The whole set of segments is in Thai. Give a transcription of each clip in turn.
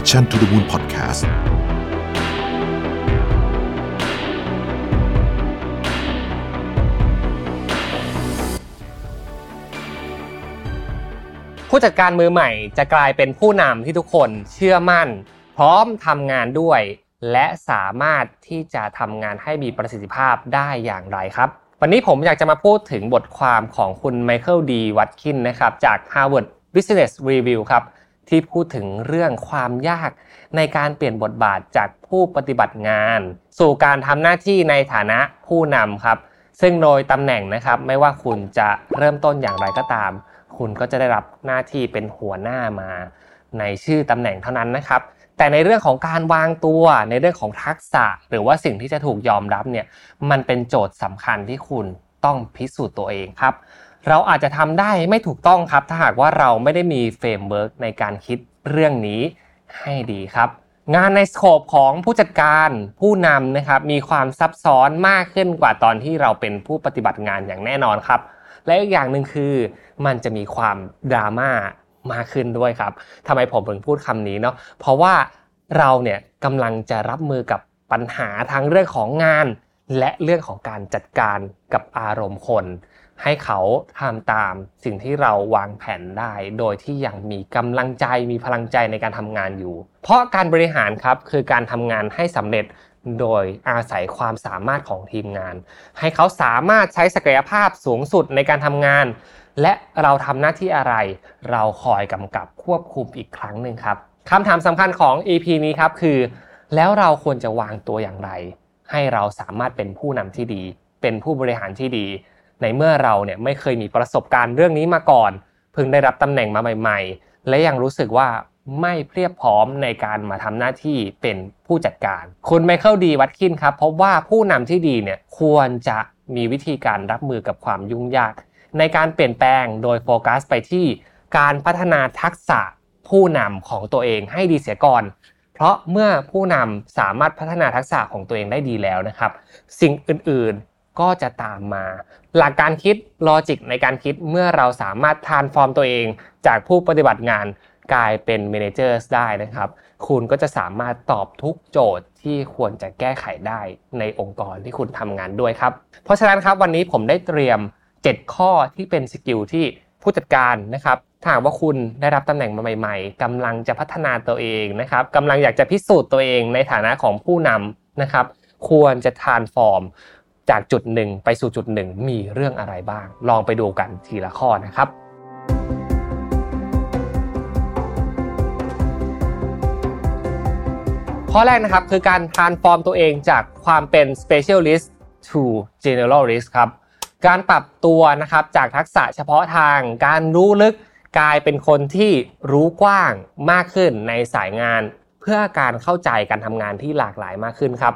Mission to the Moon Podcast ผู้จัดการมือใหม่จะกลายเป็นผู้นำที่ทุกคนเชื่อมั่น พร้อมทำงานด้วย และสามารถที่จะทำงานให้มีประสิทธิภาพได้อย่างไรครับ วันนี้ผมอยากจะมาพูดถึงบทความของคุณไมเคิลดีวัตคินนะครับจาก Harvard Business Review ครับ ที่พูดถึงเรื่องความยากในการเปลี่ยนบทบาทจากผู้ปฏิบัติงาน สู่การทำหน้าที่ในฐานะผู้นำครับ ซึ่งโดยตำแหน่งนะครับไม่ว่าคุณจะเริ่มต้นอย่างไรก็ตาม คุณก็จะได้รับหน้าที่เป็นหัวหน้ามา ในชื่อตำแหน่งเท่านั้นนะครับ แต่ในเรื่องของการวางตัวในเรื่องของทักษะ หรือว่าสิ่งที่จะถูกยอมรับเนี่ยมันเป็นโจทย์สำคัญที่คุณต้องพิสูจน์ตัวเองครับ เราอาจจะทำได้ไม่ถูกต้องครับ ถ้าหากว่าเราไม่ได้มี framework ในการคิดเรื่องนี้ให้ดีครับ งานใน scope ของผู้จัดการผู้นำนะครับมีความซับซ้อนมากขึ้นกว่าตอนที่เราเป็นผู้ปฏิบัติงานอย่างแน่นอนครับ และอีกอย่างหนึ่งคือ มันจะมีความดราม่ามากขึ้นด้วยครับทำไมผมถึงพูดคำนี้เนาะเพราะว่าเราเนี่ยกำลังจะรับมือกับปัญหาทั้งเรื่องของงาน และเรื่องของการจัดการกับอารมณ์คน ให้เขาทำตามสิ่งที่เราวางแผนได้ โดยที่ยังมีกำลังใจมีพลังใจในการทำงานอยู่ เพราะการบริหารครับคือการทำงานให้สำเร็จโดยอาศัยความสามารถของทีมงาน ให้เขาสามารถใช้ศักยภาพสูงสุดในการทำงาน และเราทำหน้าที่อะไร เราคอยกำกับควบคุมอีกครั้งหนึ่งครับคำถามสำคัญของ EP นี้ครับคือ แล้วเราควรจะวางตัวอย่างไร ให้เราสามารถเป็นผู้นำที่ดี เป็นผู้บริหารที่ดี ในเมื่อเราเนี่ยไม่เคยมีประสบการณ์เรื่องนี้มาก่อน เพิ่งได้รับตำแหน่งมาใหม่ ๆ และยังรู้สึกว่าไม่เพียบพร้อมในการมาทำหน้าที่เป็นผู้จัดการ คุณไมเคิลดีวัตคินครับพบว่าผู้นำที่ดีเนี่ยควรจะมีวิธีการรับมือกับความยุ่งยาก ในการเปลี่ยนแปลงโดยโฟกัสไปที่การพัฒนาทักษะผู้นำของตัวเองให้ดีเสียก่อน เพราะเมื่อผู้นำสามารถพัฒนาทักษะของตัวเองได้ดีแล้วนะครับ สิ่งอื่น ก็จะตามมา หลักการคิด logic ในการคิดเมื่อเราสามารถ transform ตัวเอง จากผู้ปฏิบัติงานกลายเป็น manager ได้นะครับ คุณก็จะสามารถตอบทุกโจทย์ที่ควรจะแก้ไขได้ในองค์กรที่คุณทำงานด้วยครับ เพราะฉะนั้นครับวันนี้ผมได้เตรียม 7 ข้อที่เป็น skill ที่ผู้จัดการนะครับถ้าหากว่าคุณได้รับตำแหน่งมาใหม่ ๆกำลังจะพัฒนาตัวเองนะครับกำลังอยากจะพิสูจน์ตัวเองในฐานะของผู้นำนะครับ ควรจะ transform จากจุดหนึ่งไปสู่จุดหนึ่งมีเรื่องอะไรบ้าง ลองไปดูกันทีละข้อนะครับข้อแรกนะครับคือการ transform ตัวเองจากความเป็น specialist to generalist ครับการปรับตัวนะครับจากทักษะเฉพาะทาง การรู้ลึกกลายเป็นคนที่รู้กว้างมากขึ้นในสายงาน เพื่อการเข้าใจการทำงานที่หลากหลายมากขึ้นครับ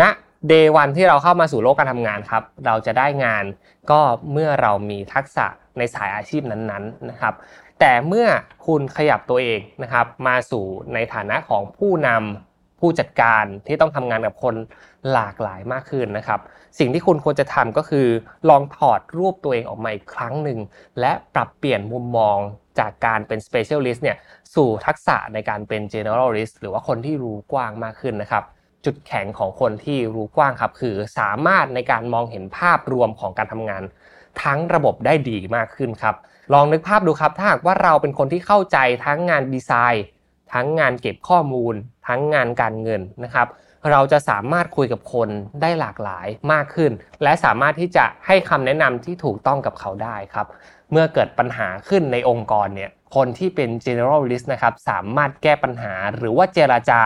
ณ เดวันที่เราเข้ามาสู่โลกการทำงานครับ เราจะได้งานก็เมื่อเรามีทักษะในสายอาชีพนั้นๆนะครับ แต่เมื่อคุณขยับตัวเองนะครับ มาสู่ในฐานะของผู้นำผู้จัดการที่ต้องทำงานกับคนหลากหลายมากขึ้นนะครับ สิ่งที่คุณควรจะทำก็คือ ลองถอดรูปตัวเองออกมาอีกครั้งหนึ่ง และปรับเปลี่ยนมุมมองจากการเป็น specialist เนี่ยสู่ทักษะในการเป็น generalist หรือว่าคนที่รู้กว้างมากขึ้นนะครับ จุดแข็งของคนที่รู้กว้างครับ คือสามารถในการมองเห็นภาพรวมของการทำงาน ทั้งระบบได้ดีมากขึ้นครับ ลองนึกภาพดูครับ ถ้าหากว่าเราเป็นคนที่เข้าใจทั้งงานดีไซน์ ทั้งงานเก็บข้อมูล ทั้งงานการเงินนะครับ เราจะสามารถคุยกับคนได้หลากหลายมากขึ้น และสามารถที่จะให้คำแนะนำที่ถูกต้องกับเขาได้ครับ เมื่อเกิดปัญหาขึ้นในองค์กรเนี่ยคนที่เป็น generalist นะครับสามารถแก้ปัญหาหรือว่าเจราจา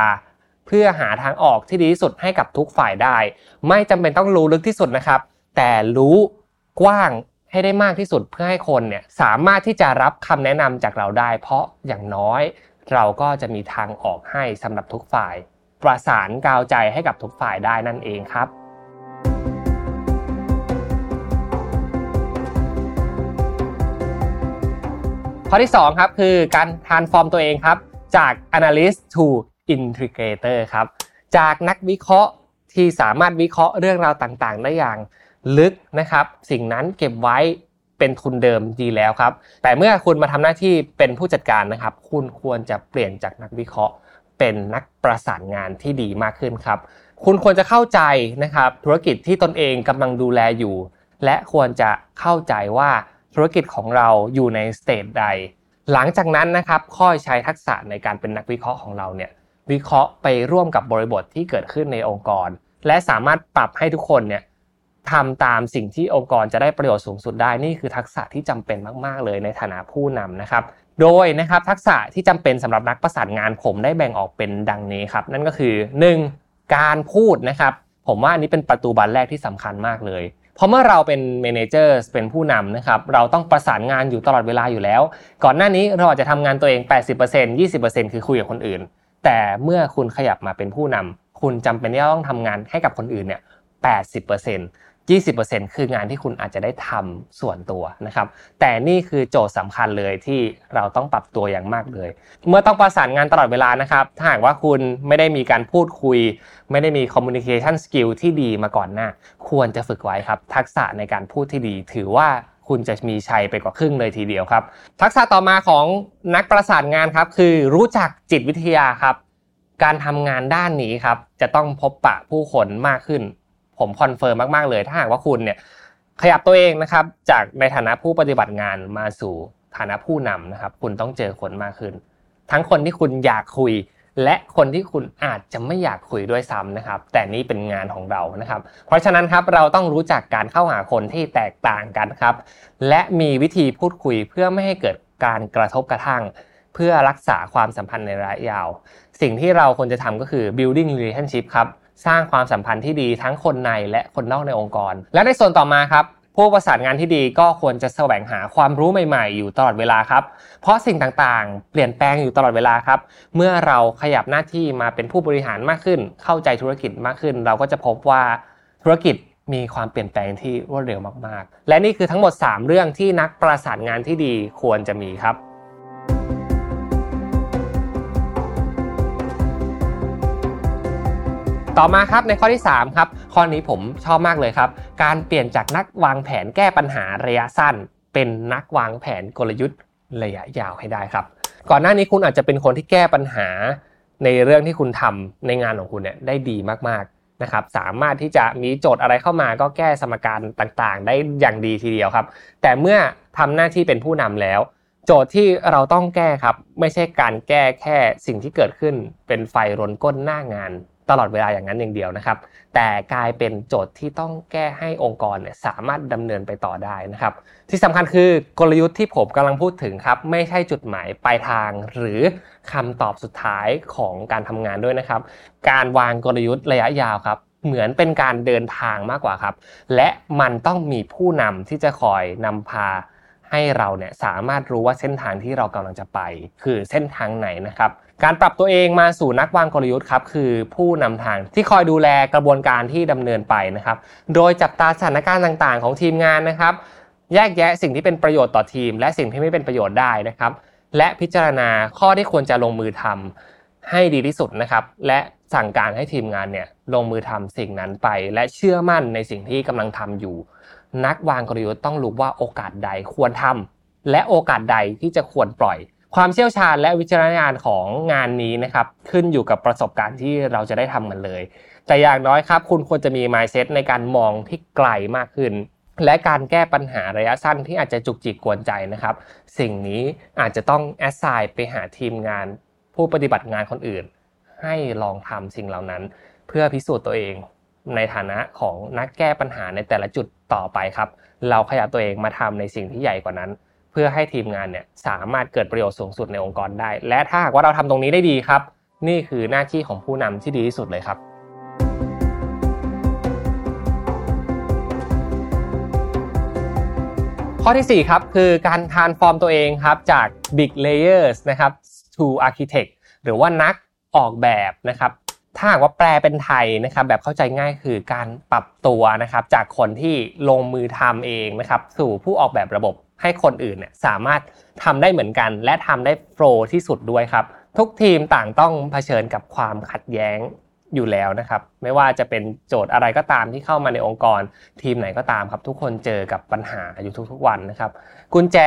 เพื่อหาทางออกที่ดีที่สุดให้กับทุกฝ่ายได้ ไม่จำเป็นต้องรู้ลึกที่สุดนะครับ แต่รู้กว้างให้ได้มากที่สุดเพื่อให้คนเนี่ยสามารถที่จะรับคำแนะนำจากเราได้ เพราะอย่างน้อยเราก็จะมีทางออกให้สำหรับทุกฝ่าย ประสานกาวใจให้กับทุกฝ่ายได้นั่นเองครับข้อที่2ครับคือการทานฟอร์มตัวเองครับจาก analyst to integrator ครับ จากนักวิเคราะห์ที่สามารถวิเคราะห์เรื่องราวต่างๆ ได้อย่างลึกนะครับ สิ่งนั้นเก็บไว้เป็นทุนเดิมดีแล้วครับ แต่เมื่อคุณมาทำหน้าที่เป็นผู้จัดการนะครับ คุณควรจะเปลี่ยนจากนักวิเคราะห์ เป็นนักประสานงานที่ดีมากขึ้นครับ คุณควรจะเข้าใจนะครับ ธุรกิจที่ตนเองกำลังดูแลอยู่ และควรจะเข้าใจว่าธุรกิจของเราอยู่ในสเตจใด หลังจากนั้นนะครับ ค่อยใช้ทักษะในการเป็นนักวิเคราะห์ของเราเนี่ย วิเคราะห์ไปร่วมกับบริบทที่เกิดขึ้นในองค์กร และสามารถปรับให้ทุกคนเนี่ยทำตามสิ่งที่องค์กรจะได้ประโยชน์สูงสุดได้นี่คือทักษะที่จำเป็นมากๆ เลยในฐานะผู้นำนะครับ โดยนะครับทักษะที่จำเป็นสำหรับนักประสานงานผมได้แบ่งออกเป็นดังนี้ครับ นั่นก็คือ 1. การพูดนะครับ ผมว่าอันนี้เป็นประตูบานแรกที่สำคัญมากเลยเพราะเมื่อเราเป็นเมนเจอร์เป็นผู้นำนะครับเราต้องประสานงานอยู่ตลอดเวลาอยู่แล้ว ก่อนหน้านี้เราอาจจะทำงานตัวเอง 80% 20%คือคุยกับคนอื่น แต่เมื่อคุณขยับมาเป็นผู้นำคุณจำเป็นที่ต้องทำงานให้กับคนอื่นเนี่ย80% 20%คืองานที่คุณอาจจะได้ทำส่วนตัวนะครับ แต่นี่คือโจทย์สำคัญเลยที่เราต้องปรับตัวอย่างมากเลย เมื่อต้องประสานงานตลอดเวลานะครับ ถ้าหากว่าคุณไม่ได้มีการพูดคุย ไม่ได้มี communication skill ที่ดีมาก่อนหน้า ควรจะฝึกไว้ครับ ทักษะในการพูดที่ดี ถือว่า คุณจะมีชัยไปกว่าครึ่งเลยทีเดียวครับ ทักษะต่อมาของนักประสานงานครับคือรู้จักจิตวิทยาครับ การทำงานด้านนี้ครับจะต้องพบปะผู้คนมากขึ้น ผม confirm มากๆเลย ถ้าหากว่าคุณเนี่ยขยับตัวเองนะครับจากในฐานะผู้ปฏิบัติงานมาสู่ฐานะผู้นำนะครับ คุณต้องเจอคนมากขึ้น ทั้งคนที่คุณอยากคุย และคนที่คุณอาจจะไม่อยากคุยด้วยซ้ำนะครับ แต่นี่เป็นงานของเรานะครับ เพราะฉะนั้นครับเราต้องรู้จักการเข้าหาคนที่แตกต่างกันครับ และมีวิธีพูดคุยเพื่อไม่ให้เกิดการกระทบกระทั่ง เพื่อรักษาความสัมพันธ์ในระยะยาว สิ่งที่เราควรจะทำก็คือ building relationship ครับสร้างความสัมพันธ์ที่ดีทั้งคนในและคนนอกในองค์กร และในส่วนต่อมาครับ ผู้ประสานงานที่ดีก็ควรจะแสวงหาความรู้ใหม่ๆ อยู่ตลอดเวลาครับ เพราะสิ่งต่างๆ เปลี่ยนแปลงอยู่ตลอดเวลาครับ เมื่อเราขยับหน้าที่มาเป็นผู้บริหารมากขึ้น เข้าใจธุรกิจมากขึ้น เราก็จะพบว่าธุรกิจมีความเปลี่ยนแปลงที่รวดเร็วมากๆ และนี่คือทั้งหมด 3 เรื่องที่นักประสานงานที่ดีควรจะมีครับ ต่อมาครับในข้อที่ 3 ครับ ข้อนี้ผมชอบมากเลยครับ การเปลี่ยนจากนักวางแผนแก้ปัญหาระยะสั้น เป็นนักวางแผนกลยุทธ์ระยะยาวให้ได้ครับ ก่อนหน้านี้คุณอาจจะเป็นคนที่แก้ปัญหา ในเรื่องที่คุณทำในงานของคุณเนี่ยได้ดีมากๆนะครับ สามารถที่จะมีโจทย์อะไรเข้ามาก็แก้สมการต่างๆ ได้อย่างดีทีเดียวครับ แต่เมื่อทำหน้าที่เป็นผู้นำแล้วโจทย์ที่เราต้องแก้ครับ ไม่ใช่การแก้แค่สิ่งที่เกิดขึ้นเป็นไฟรนก้นหน้างาน ตลอดเวลาอย่างนั้นอย่างเดียวนะครับ แต่กลายเป็นโจทย์ที่ต้องแก้ให้องค์กรเนี่ยสามารถดำเนินไปต่อได้นะครับ ที่สำคัญคือกลยุทธ์ที่ผมกำลังพูดถึงครับไม่ใช่จุดหมายปลายทาง หรือคำตอบสุดท้ายของการทำงานด้วยนะครับ การวางกลยุทธ์ระยะยาวครับเหมือนเป็นการเดินทางมากกว่าครับ และมันต้องมีผู้นำที่จะคอยนำพาให้เราเนี่ยสามารถรู้ว่าเส้นทางที่เรากำลังจะไป คือเส้นทางไหนนะครับ การปรับตัวเองมาสู่นักวางกลยุทธ์ครับคือผู้นำทางที่คอยดูแลกระบวนการที่ดำเนินไปนะครับ โดยจับตาสถานการณ์ต่างๆ ของทีมงานนะครับ แยกแยะสิ่งที่เป็นประโยชน์ต่อทีม และสิ่งที่ไม่เป็นประโยชน์ได้นะครับ และพิจารณาข้อที่ควรจะลงมือทำให้ดีที่สุดนะครับ และสั่งการให้ทีมงานเนี่ยลงมือทำสิ่งนั้นไป และเชื่อมั่นในสิ่งที่กำลังทำอยู่ นักวางกลยุทธ์ต้องรู้ว่าโอกาสใดควรทำและโอกาสใดที่จะควรปล่อย ความเชี่ยวชาญและวิจารณญาณของงานนี้นะครับขึ้นอยู่กับประสบการณ์ที่เราจะได้ทำมันเลย แต่อย่างน้อยครับ คุณควรจะมี mindset ในการมองที่ไกลมากขึ้น และการแก้ปัญหาระยะสั้นที่อาจจะจุกจิกกวนใจนะครับ สิ่งนี้อาจจะต้องแอสไซน์ไปหาทีมงาน ผู้ปฏิบัติงานคนอื่น ให้ลองทำสิ่งเหล่านั้น เพื่อพิสูจน์ตัวเองในฐานะของนักแก้ปัญหาในแต่ละจุดต่อไปครับ เราขยับตัวเองมาทำในสิ่งที่ใหญ่กว่านั้น พื่อให้ทีมงานเนี่ยสามารถเกิดประโยชน์สูงสุดในองค์กรได้ และถ้าหากว่าเราทำตรงนี้ได้ดีครับ นี่คือหน้าที่ของผู้นำที่ดีที่สุดเลยครับ ข้อที่ 4 ครับ คือการทานฟอร์มตัวเองครับจาก big layers นะครับ to architect หรือว่านักออกแบบนะครับถ้าหากว่าแปลเป็นไทยนะครับแบบเข้าใจง่ายคือการปรับตัวนะครับจากคนที่ลงมือทำเองนะครับสู่ผู้ออกแบบระบบ ให้คนอื่นเนี่ยสามารถทำได้เหมือนกัน และทำได้โฟล์ที่สุดด้วยครับ ทุกทีมต่างต้องเผชิญกับความขัดแย้งอยู่แล้วนะครับ ไม่ว่าจะเป็นโจทย์อะไรก็ตามที่เข้ามาในองค์กร ทีมไหนก็ตามครับ ทุกคนเจอกับปัญหาอยู่ทุกๆวันนะครับ กุญแจ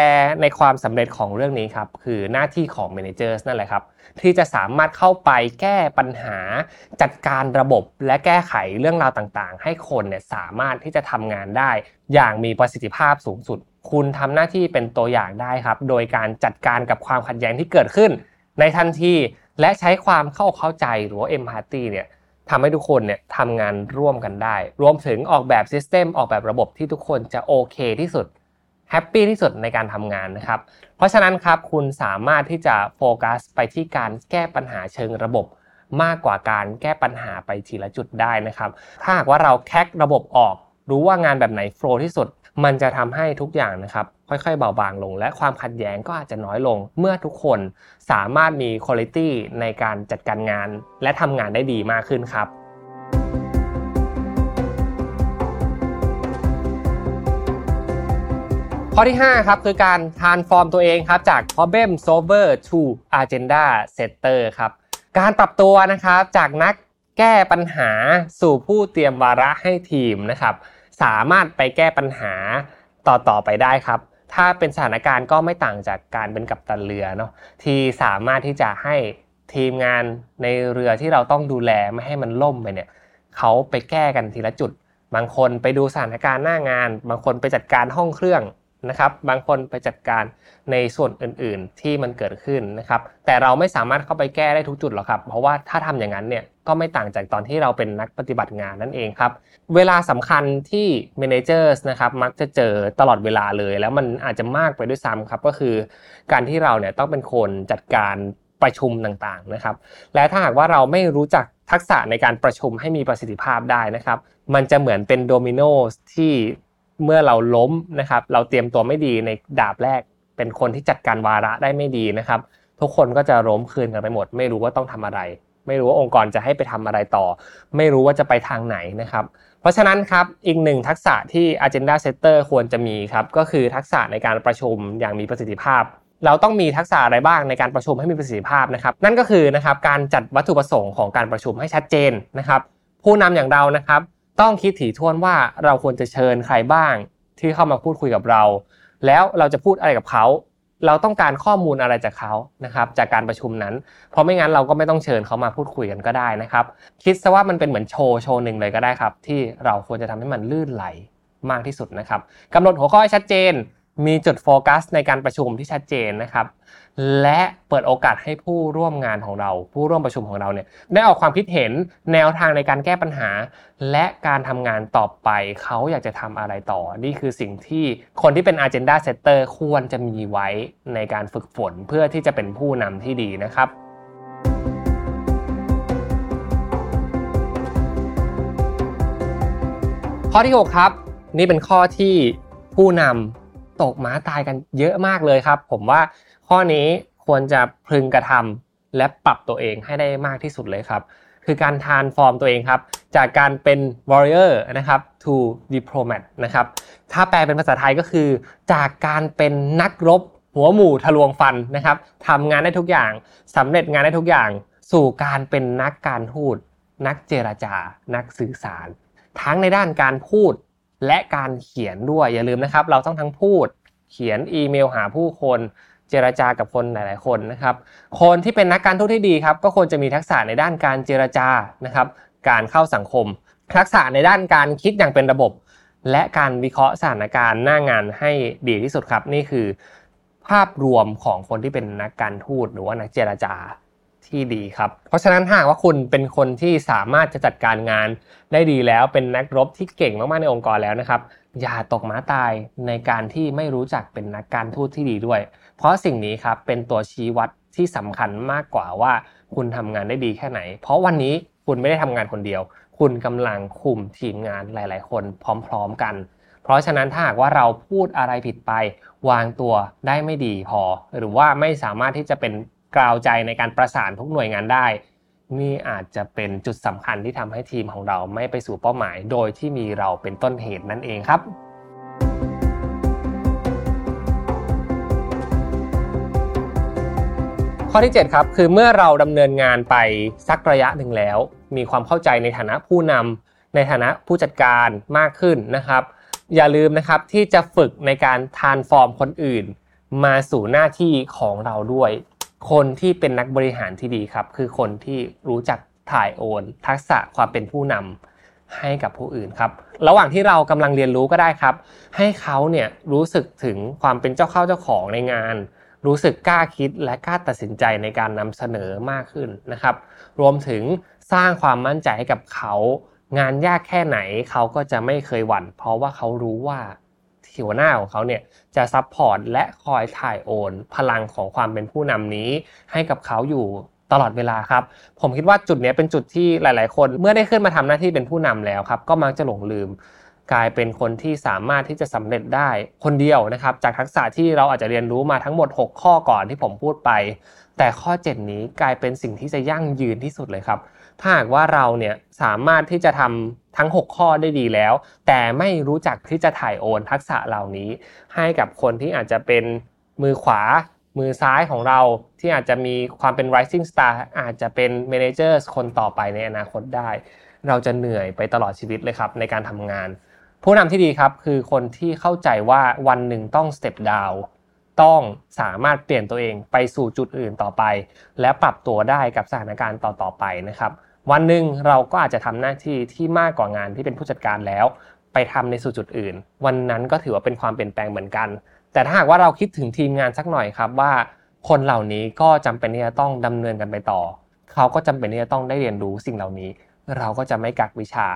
ในความสำเร็จของเรื่องนี้ครับ คือหน้าที่ของ managers นั่นแหละครับ ที่จะสามารถเข้าไปแก้ปัญหา จัดการระบบและแก้ไขเรื่องราวต่างๆ ให้คนเนี่ยสามารถที่จะทำงานได้ อย่างมีประสิทธิภาพสูงสุด คุณทำหน้าที่เป็นตัวอย่างได้ครับ โดยการจัดการกับความขัดแย้งที่เกิดขึ้น ในทันทีและใช้ความเข้าเข้าใจหรือว่า empathy เนี่ยทำให้ทุกคนเนี่ยทำงานร่วมกันได้ รวมถึงออกแบบ system ออกแบบระบบที่ทุกคนจะโอเคที่สุด happy ที่สุดในการทำงานนะครับ เพราะฉะนั้นครับคุณสามารถที่จะโฟกัสไปที่การแก้ปัญหาเชิงระบบ มากกว่าการแก้ปัญหาไปทีละจุดได้นะครับ ถ้าหากว่าเราแคกระบบออก รู้ว่างานแบบไหน flow ที่สุด มันจะทำให้ทุกอย่างนะครับค่อยๆเบาบางลง และความขัดแย้งก็อาจจะน้อยลง เมื่อทุกคนสามารถมีคุณภาพในการจัดการงาน และทำงานได้ดีมากขึ้นครับข้อที่5ครับคือการ transform ตัวเองครับจาก problem solver to agenda setter ครับการปรับตัวนะครับจากนักแก้ปัญหาสู่ผู้เตรียมวาระให้ทีมนะครับ สามารถไปแก้ปัญหาต่อๆไปได้ครับ ถ้าเป็นสถานการณ์ก็ไม่ต่างจากการเป็นกัปตันเรือเนาะที่สามารถที่จะให้ทีมงานในเรือที่เราต้องดูแลไม่ให้มันล่มไปเนี่ยเขาไปแก้กันทีละจุด บางคนไปดูสถานการณ์หน้างาน บางคนไปจัดการห้องเครื่องนะครับ บางคนไปจัดการในส่วนอื่น ๆ ที่มันเกิดขึ้นนะครับ แต่เราไม่สามารถเข้าไปแก้ได้ทุกจุดหรอกครับ เพราะว่าถ้าทำอย่างนั้นเนี่ย ก็ไม่ต่างจากตอนที่เราเป็นนักปฏิบัติงานนั่นเองครับ เวลาสำคัญที่ managers นะครับมักจะเจอตลอดเวลาเลย แล้วมันอาจจะมากไปด้วยซ้ำครับก็คือ การที่เราเนี่ยต้องเป็นคนจัดการประชุมต่างๆนะครับ และถ้าหากว่าเราไม่รู้จักทักษะในการประชุมให้มีประสิทธิภาพได้นะครับ มันจะเหมือนเป็นโดมิโนที่เมื่อเราล้มนะครับ เราเตรียมตัวไม่ดีในดาบแรก เป็นคนที่จัดการวาระได้ไม่ดีนะครับ ทุกคนก็จะล้มคืนกันไปหมด ไม่รู้ว่าต้องทำอะไร ไม่รู้ว่าองค์กรจะให้ไปทำอะไรต่อ ไม่รู้ว่าจะไปทางไหนนะครับ เพราะฉะนั้นครับอีกหนึ่งทักษะที่ agenda setter ควรจะมีครับก็คือทักษะในการประชุมอย่างมีประสิทธิภาพ เราต้องมีทักษะอะไรบ้างในการประชุมให้มีประสิทธิภาพนะครับ นั่นก็คือนะครับการจัดวัตถุประสงค์ของการประชุมให้ชัดเจนนะครับ ผู้นำอย่างเรานะครับ ต้องคิดถี่ถ้วนว่าเราควรจะเชิญใครบ้างที่เข้ามาพูดคุยกับเรา แล้วเราจะพูดอะไรกับเขา เราต้องการข้อมูลอะไรจากเขานะครับจากการประชุมนั้น เพราะไม่งั้นเราก็ไม่ต้องเชิญเขามาพูดคุยกันก็ได้นะครับ คิดซะว่ามันเป็นเหมือนโชว์โชว์หนึ่งเลยก็ได้ครับ ที่เราควรจะทำให้มันลื่นไหลมากที่สุดนะครับกำหนดหัวข้อให้ชัดเจน มีจุดโฟกัสในการประชุมที่ชัดเจนนะครับ และเปิดโอกาสให้ผู้ร่วมงานของเรา ผู้ร่วมประชุมของเราเนี่ยได้ออกความคิดเห็นแนวทางในการแก้ปัญหา และการทำงานต่อไปเขาอยากจะทำอะไรต่อ นี่คือสิ่งที่คนที่เป็น agenda setter ควรจะมีไว้ในการฝึกฝนเพื่อที่จะเป็นผู้นำที่ดีนะครับข้อที่ 6 ครับ นี่เป็นข้อที่ผู้นำตกม้าตายกันเยอะมากเลยครับ ผมว่า ข้อนี้ควรจะพึงกระทำและปรับตัวเองให้ได้มากที่สุดเลยครับ คือการทานฟอร์มตัวเองครับ จากการเป็น warrior นะครับ to diplomat นะครับ ถ้าแปลเป็นภาษาไทยก็คือ จากการเป็นนักรบหัวหมู่ทะลวงฟันนะครับทำงานได้ทุกอย่างสำเร็จงานได้ทุกอย่าง สู่การเป็นนักการทูตนักเจรจา นักสื่อสาร ทั้งในด้านการพูดและการเขียนด้วยอย่าลืมนะครับ เราต้องทั้งพูด เขียนอีเมลหาผู้คน เจรจากับคนหลาย ๆ คนนะครับ คนที่เป็นนักการทูตที่ดีครับ ก็ควรจะมีทักษะในด้านการเจรจานะครับ การเข้าสังคม ทักษะในด้านการคิดอย่างเป็นระบบ และการวิเคราะห์สถานการณ์หน้างานให้ดีที่สุดครับ นี่คือ ภาพรวมของคนที่เป็นนักการทูตหรือว่านักเจรจาที่ดีครับ เพราะฉะนั้นถ้าว่าคุณเป็นคนที่สามารถจะจัดการงานได้ดีแล้วเป็นนักรบที่เก่งมาก ๆ ในองค์กรแล้วนะครับ อย่าตกม้าตายในการที่ไม่รู้จักเป็นนักการทูตที่ดีด้วย เพราะสิ่งนี้ครับเป็นตัวชี้วัดที่สำคัญมากกว่าว่า คุณทำงานได้ดีแค่ไหน เพราะวันนี้คุณไม่ได้ทำงานคนเดียว คุณกำลังคุมทีมงานหลาย ๆ คนพร้อม ๆ กัน เพราะฉะนั้นถ้าหากว่าเราพูดอะไรผิดไป วางตัวได้ไม่ดีพอ หรือว่าไม่สามารถที่จะเป็นกล่าวใจในการประสานทุกหน่วยงานได้ นี่อาจจะเป็นจุดสำคัญที่ทำให้ทีมของเราไม่ไปสู่เป้าหมาย โดยที่มีเราเป็นต้นเหตุนั่นเองครับ ข้อที่ 7 ครับ คือเมื่อเราดำเนินงานไปสักระยะหนึ่งแล้ว มีความเข้าใจในฐานะผู้นำในฐานะผู้จัดการมากขึ้นนะครับ อย่าลืมนะครับที่จะฝึกในการทานฟอร์มคนอื่น มาสู่หน้าที่ของเราด้วย คนที่เป็นนักบริหารที่ดีครับ คือคนที่รู้จักถ่ายโอน ทักษะความเป็นผู้นำให้กับผู้อื่นครับ ระหว่างที่เรากำลังเรียนรู้ก็ได้ครับ ให้เขาเนี่ยรู้สึกถึงความเป็นเจ้าเข้าเจ้าของในงาน รู้สึกกล้าคิดและกล้าตัดสินใจในการนำเสนอมากขึ้นนะครับ รวมถึงสร้างความมั่นใจให้กับเขา งานยากแค่ไหนเขาก็จะไม่เคยหวั่น เพราะว่าเขารู้ว่าหัวหน้าของเขาเนี่ยจะ support และคอยถ่ายโอน พลังของความเป็นผู้นำนี้ ให้กับเขาอยู่ตลอดเวลาครับ ผมคิดว่าจุดนี้เป็นจุดที่หลาย ๆ คน เมื่อได้ขึ้นมาทำหน้าที่เป็นผู้นำแล้วครับ ก็มักจะหลงลืม กลายเป็นคนที่สามารถที่จะสำเร็จได้คนเดียวนะครับ จากทักษะที่เราอาจจะเรียนรู้มาทั้งหมด 6 ข้อก่อนที่ผมพูดไป แต่ข้อ 7 นี้กลายเป็นสิ่งที่จะยั่งยืนที่สุดเลยครับ ถ้าหากว่าเราเนี่ยสามารถที่จะทำทั้ง 6 ข้อได้ดีแล้ว แต่ไม่รู้จักที่จะถ่ายโอนทักษะเหล่านี้ ให้กับคนที่อาจจะเป็นมือขวามือซ้ายของเราที่อาจจะมีความเป็น rising star อาจจะเป็น manager คนต่อไปในอนาคตได้ เราจะเหนื่อยไปตลอดชีวิตเลยครับในการทำงาน ผู้นำที่ดีครับคือคนที่เข้าใจว่าวันหนึ่งต้อง step down ต้องสามารถเปลี่ยนตัวเองไปสู่จุดอื่นต่อไป และปรับตัวได้กับสถานการณ์ต่อๆไปนะครับวันหนึ่งเราก็อาจจะทำหน้าที่ที่มากกว่างานที่เป็นผู้จัดการแล้ว ไปทำในสู่จุดอื่น วันนั้นก็ถือว่าเป็นความเปลี่ยนแปลงเหมือนกัน แต่ถ้าหากว่าเราคิดถึงทีมงานสักหน่อยครับว่า คนเหล่านี้ก็จำเป็นที่จะต้องดำเนินกันไปต่อ เขาก็จำเป็นที่จะต้องได้เรียนรู้สิ่งเหล่านี้ เราก็จะไม่กักวิชา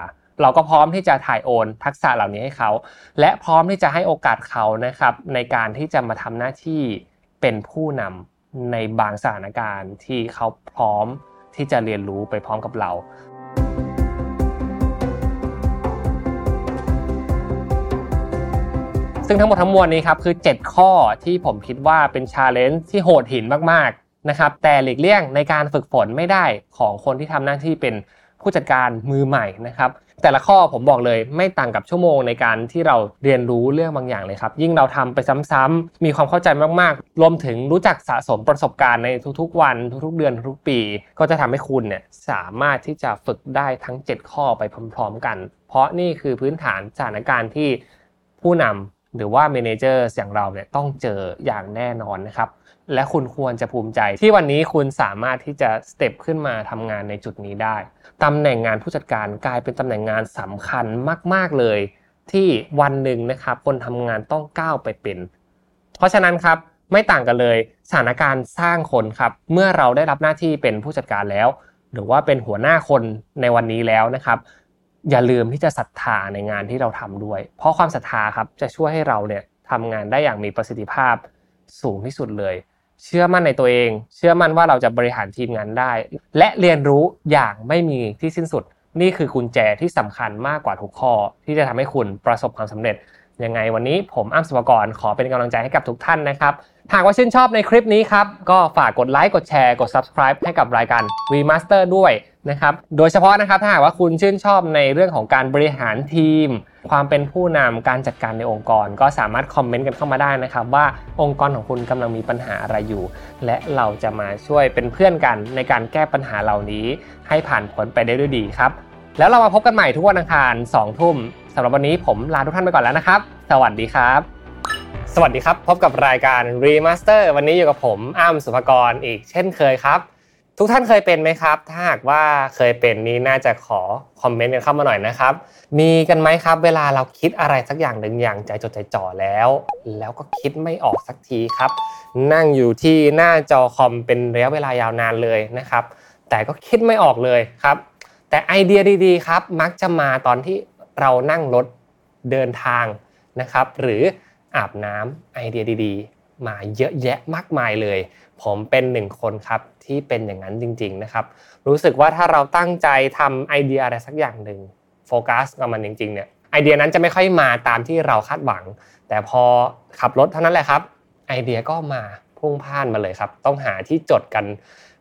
เราก็พร้อมที่จะถ่ายโอนทักษะเหล่านี้ให้เขา และพร้อมที่จะให้โอกาสเขานะครับในการที่จะมาทำหน้าที่เป็นผู้นำในบางสถานการณ์ที่เขาพร้อมที่จะเรียนรู้ไปพร้อมกับเรา ซึ่งทั้งหมดทั้งมวลนี้ครับคือ 7 ข้อที่ผมคิดว่าเป็นชาเลนจ์ที่โหดหินมากๆนะครับแต่หลีกเลี่ยงในการฝึกฝนไม่ได้ของคนที่ทำหน้าที่เป็น ผู้จัดการมือใหม่นะครับแต่ละข้อผมบอกเลยไม่ต่างกับชั่วโมงในการที่เราเรียนรู้เรื่องบางอย่างเลยครับ ยิ่งเราทำไปซ้ำๆมีความเข้าใจมากๆ รวมถึงรู้จักสะสมประสบการณ์ในทุกๆ วัน ทุกๆ เดือนทุกปี ก็จะทำให้คุณเนี่ยสามารถที่จะฝึกได้ทั้ง 7 ข้อไปพร้อมๆ กัน เพราะนี่คือพื้นฐานสถานการณ์ที่ผู้นำหรือว่า manager อย่างเราเนี่ยต้องเจออย่างแน่นอนนะครับ และคุณควรจะภูมิใจ ที่วันนี้คุณสามารถที่จะ step ขึ้นมาทำงานในจุดนี้ได้ตำแหน่งงานผู้จัดการกลายเป็นตำแหน่งงานสำคัญมาก ๆเลย ที่วันหนึ่งนะครับคนทำงานต้องก้าวไปเป็น เพราะฉะนั้นครับไม่ต่างกันเลยสถานการณ์สร้างคนครับ เมื่อเราได้รับหน้าที่เป็นผู้จัดการแล้ว หรือว่าเป็นหัวหน้าคนในวันนี้แล้วนะครับ อย่าลืมที่จะศรัทธาในงานที่เราทำด้วย เพราะความศรัทธาครับจะช่วยให้เราเนี่ยทำงานได้อย่างมีประสิทธิภาพสูงที่สุดเลย เชื่อมั่นในตัวเอง เชื่อมั่นว่าเราจะบริหารทีมงานได้ และเรียนรู้อย่างไม่มีที่สิ้นสุด นี่คือกุญแจที่สำคัญมากกว่าทุกข้อ ที่จะทำให้คุณประสบความสำเร็จยังไงวันนี้ผมอ้ำสุภกรขอเป็นกำลังใจให้กับทุกท่านนะครับหากว่าชื่นชอบในคลิปนี้ครับ ก็ฝากกดไลค์กดแชร์กด subscribe ให้กับรายการ Remaster ด้วยนะครับ โดยเฉพาะนะครับถ้าหากว่าคุณชื่นชอบในเรื่องของการบริหารทีม ความเป็นผู้นำการจัดการในองค์กร ก็สามารถคอมเมนต์กันเข้ามาได้นะครับว่าองค์กรของคุณกำลังมีปัญหาอะไรอยู่ และเราจะมาช่วยเป็นเพื่อนกันในการแก้ปัญหาเหล่านี้ ให้ผ่านพ้นไปได้ด้วยดีครับ แล้วเรามาพบกันใหม่ทุกวันอังคาร2ทุ่มสำหรับวันนี้ผมลาทุกท่านไปก่อนแล้วนะครับ สวัสดีครับ สวัสดีครับ พบกับรายการ Remaster วันนี้อยู่กับผมอ้ำสุภกรอีกเช่นเคยครับ ทุกท่านเคยเป็นไหมครับ ถ้าหากว่าเคยเป็นนี้น่าจะขอคอมเมนต์กันเข้ามาหน่อยนะครับ มีกันไหมครับ เวลาเราคิดอะไรสักอย่างหนึ่งอย่างใจจดใจจ่อแล้ว แล้วก็คิดไม่ออกสักทีครับ นั่งอยู่ที่หน้าจอคอมเป็นระยะเวลายาวนานเลยนะครับ แต่ก็คิดไม่ออกเลยครับ แต่ไอเดียดีๆครับ มักจะมาตอนที่เรานั่งรถเดินทางนะครับ หรืออาบน้ำไอเดียดีๆ มาเยอะแยะมากมายเลย ผมเป็นหนึ่งคนครับที่เป็นอย่างนั้นจริง ๆนะครับ รู้สึกว่าถ้าเราตั้งใจทำไอเดียอะไรสักอย่างหนึ่งโฟกัสกับมันจริงๆเนี่ยไอเดียนั้นจะไม่ค่อยมาตามที่เราคาดหวัง แต่พอขับรถเท่านั้นแหละครับ ไอเดียก็มาพุ่งพ่านมาเลยครับ ต้องหาที่จดกัน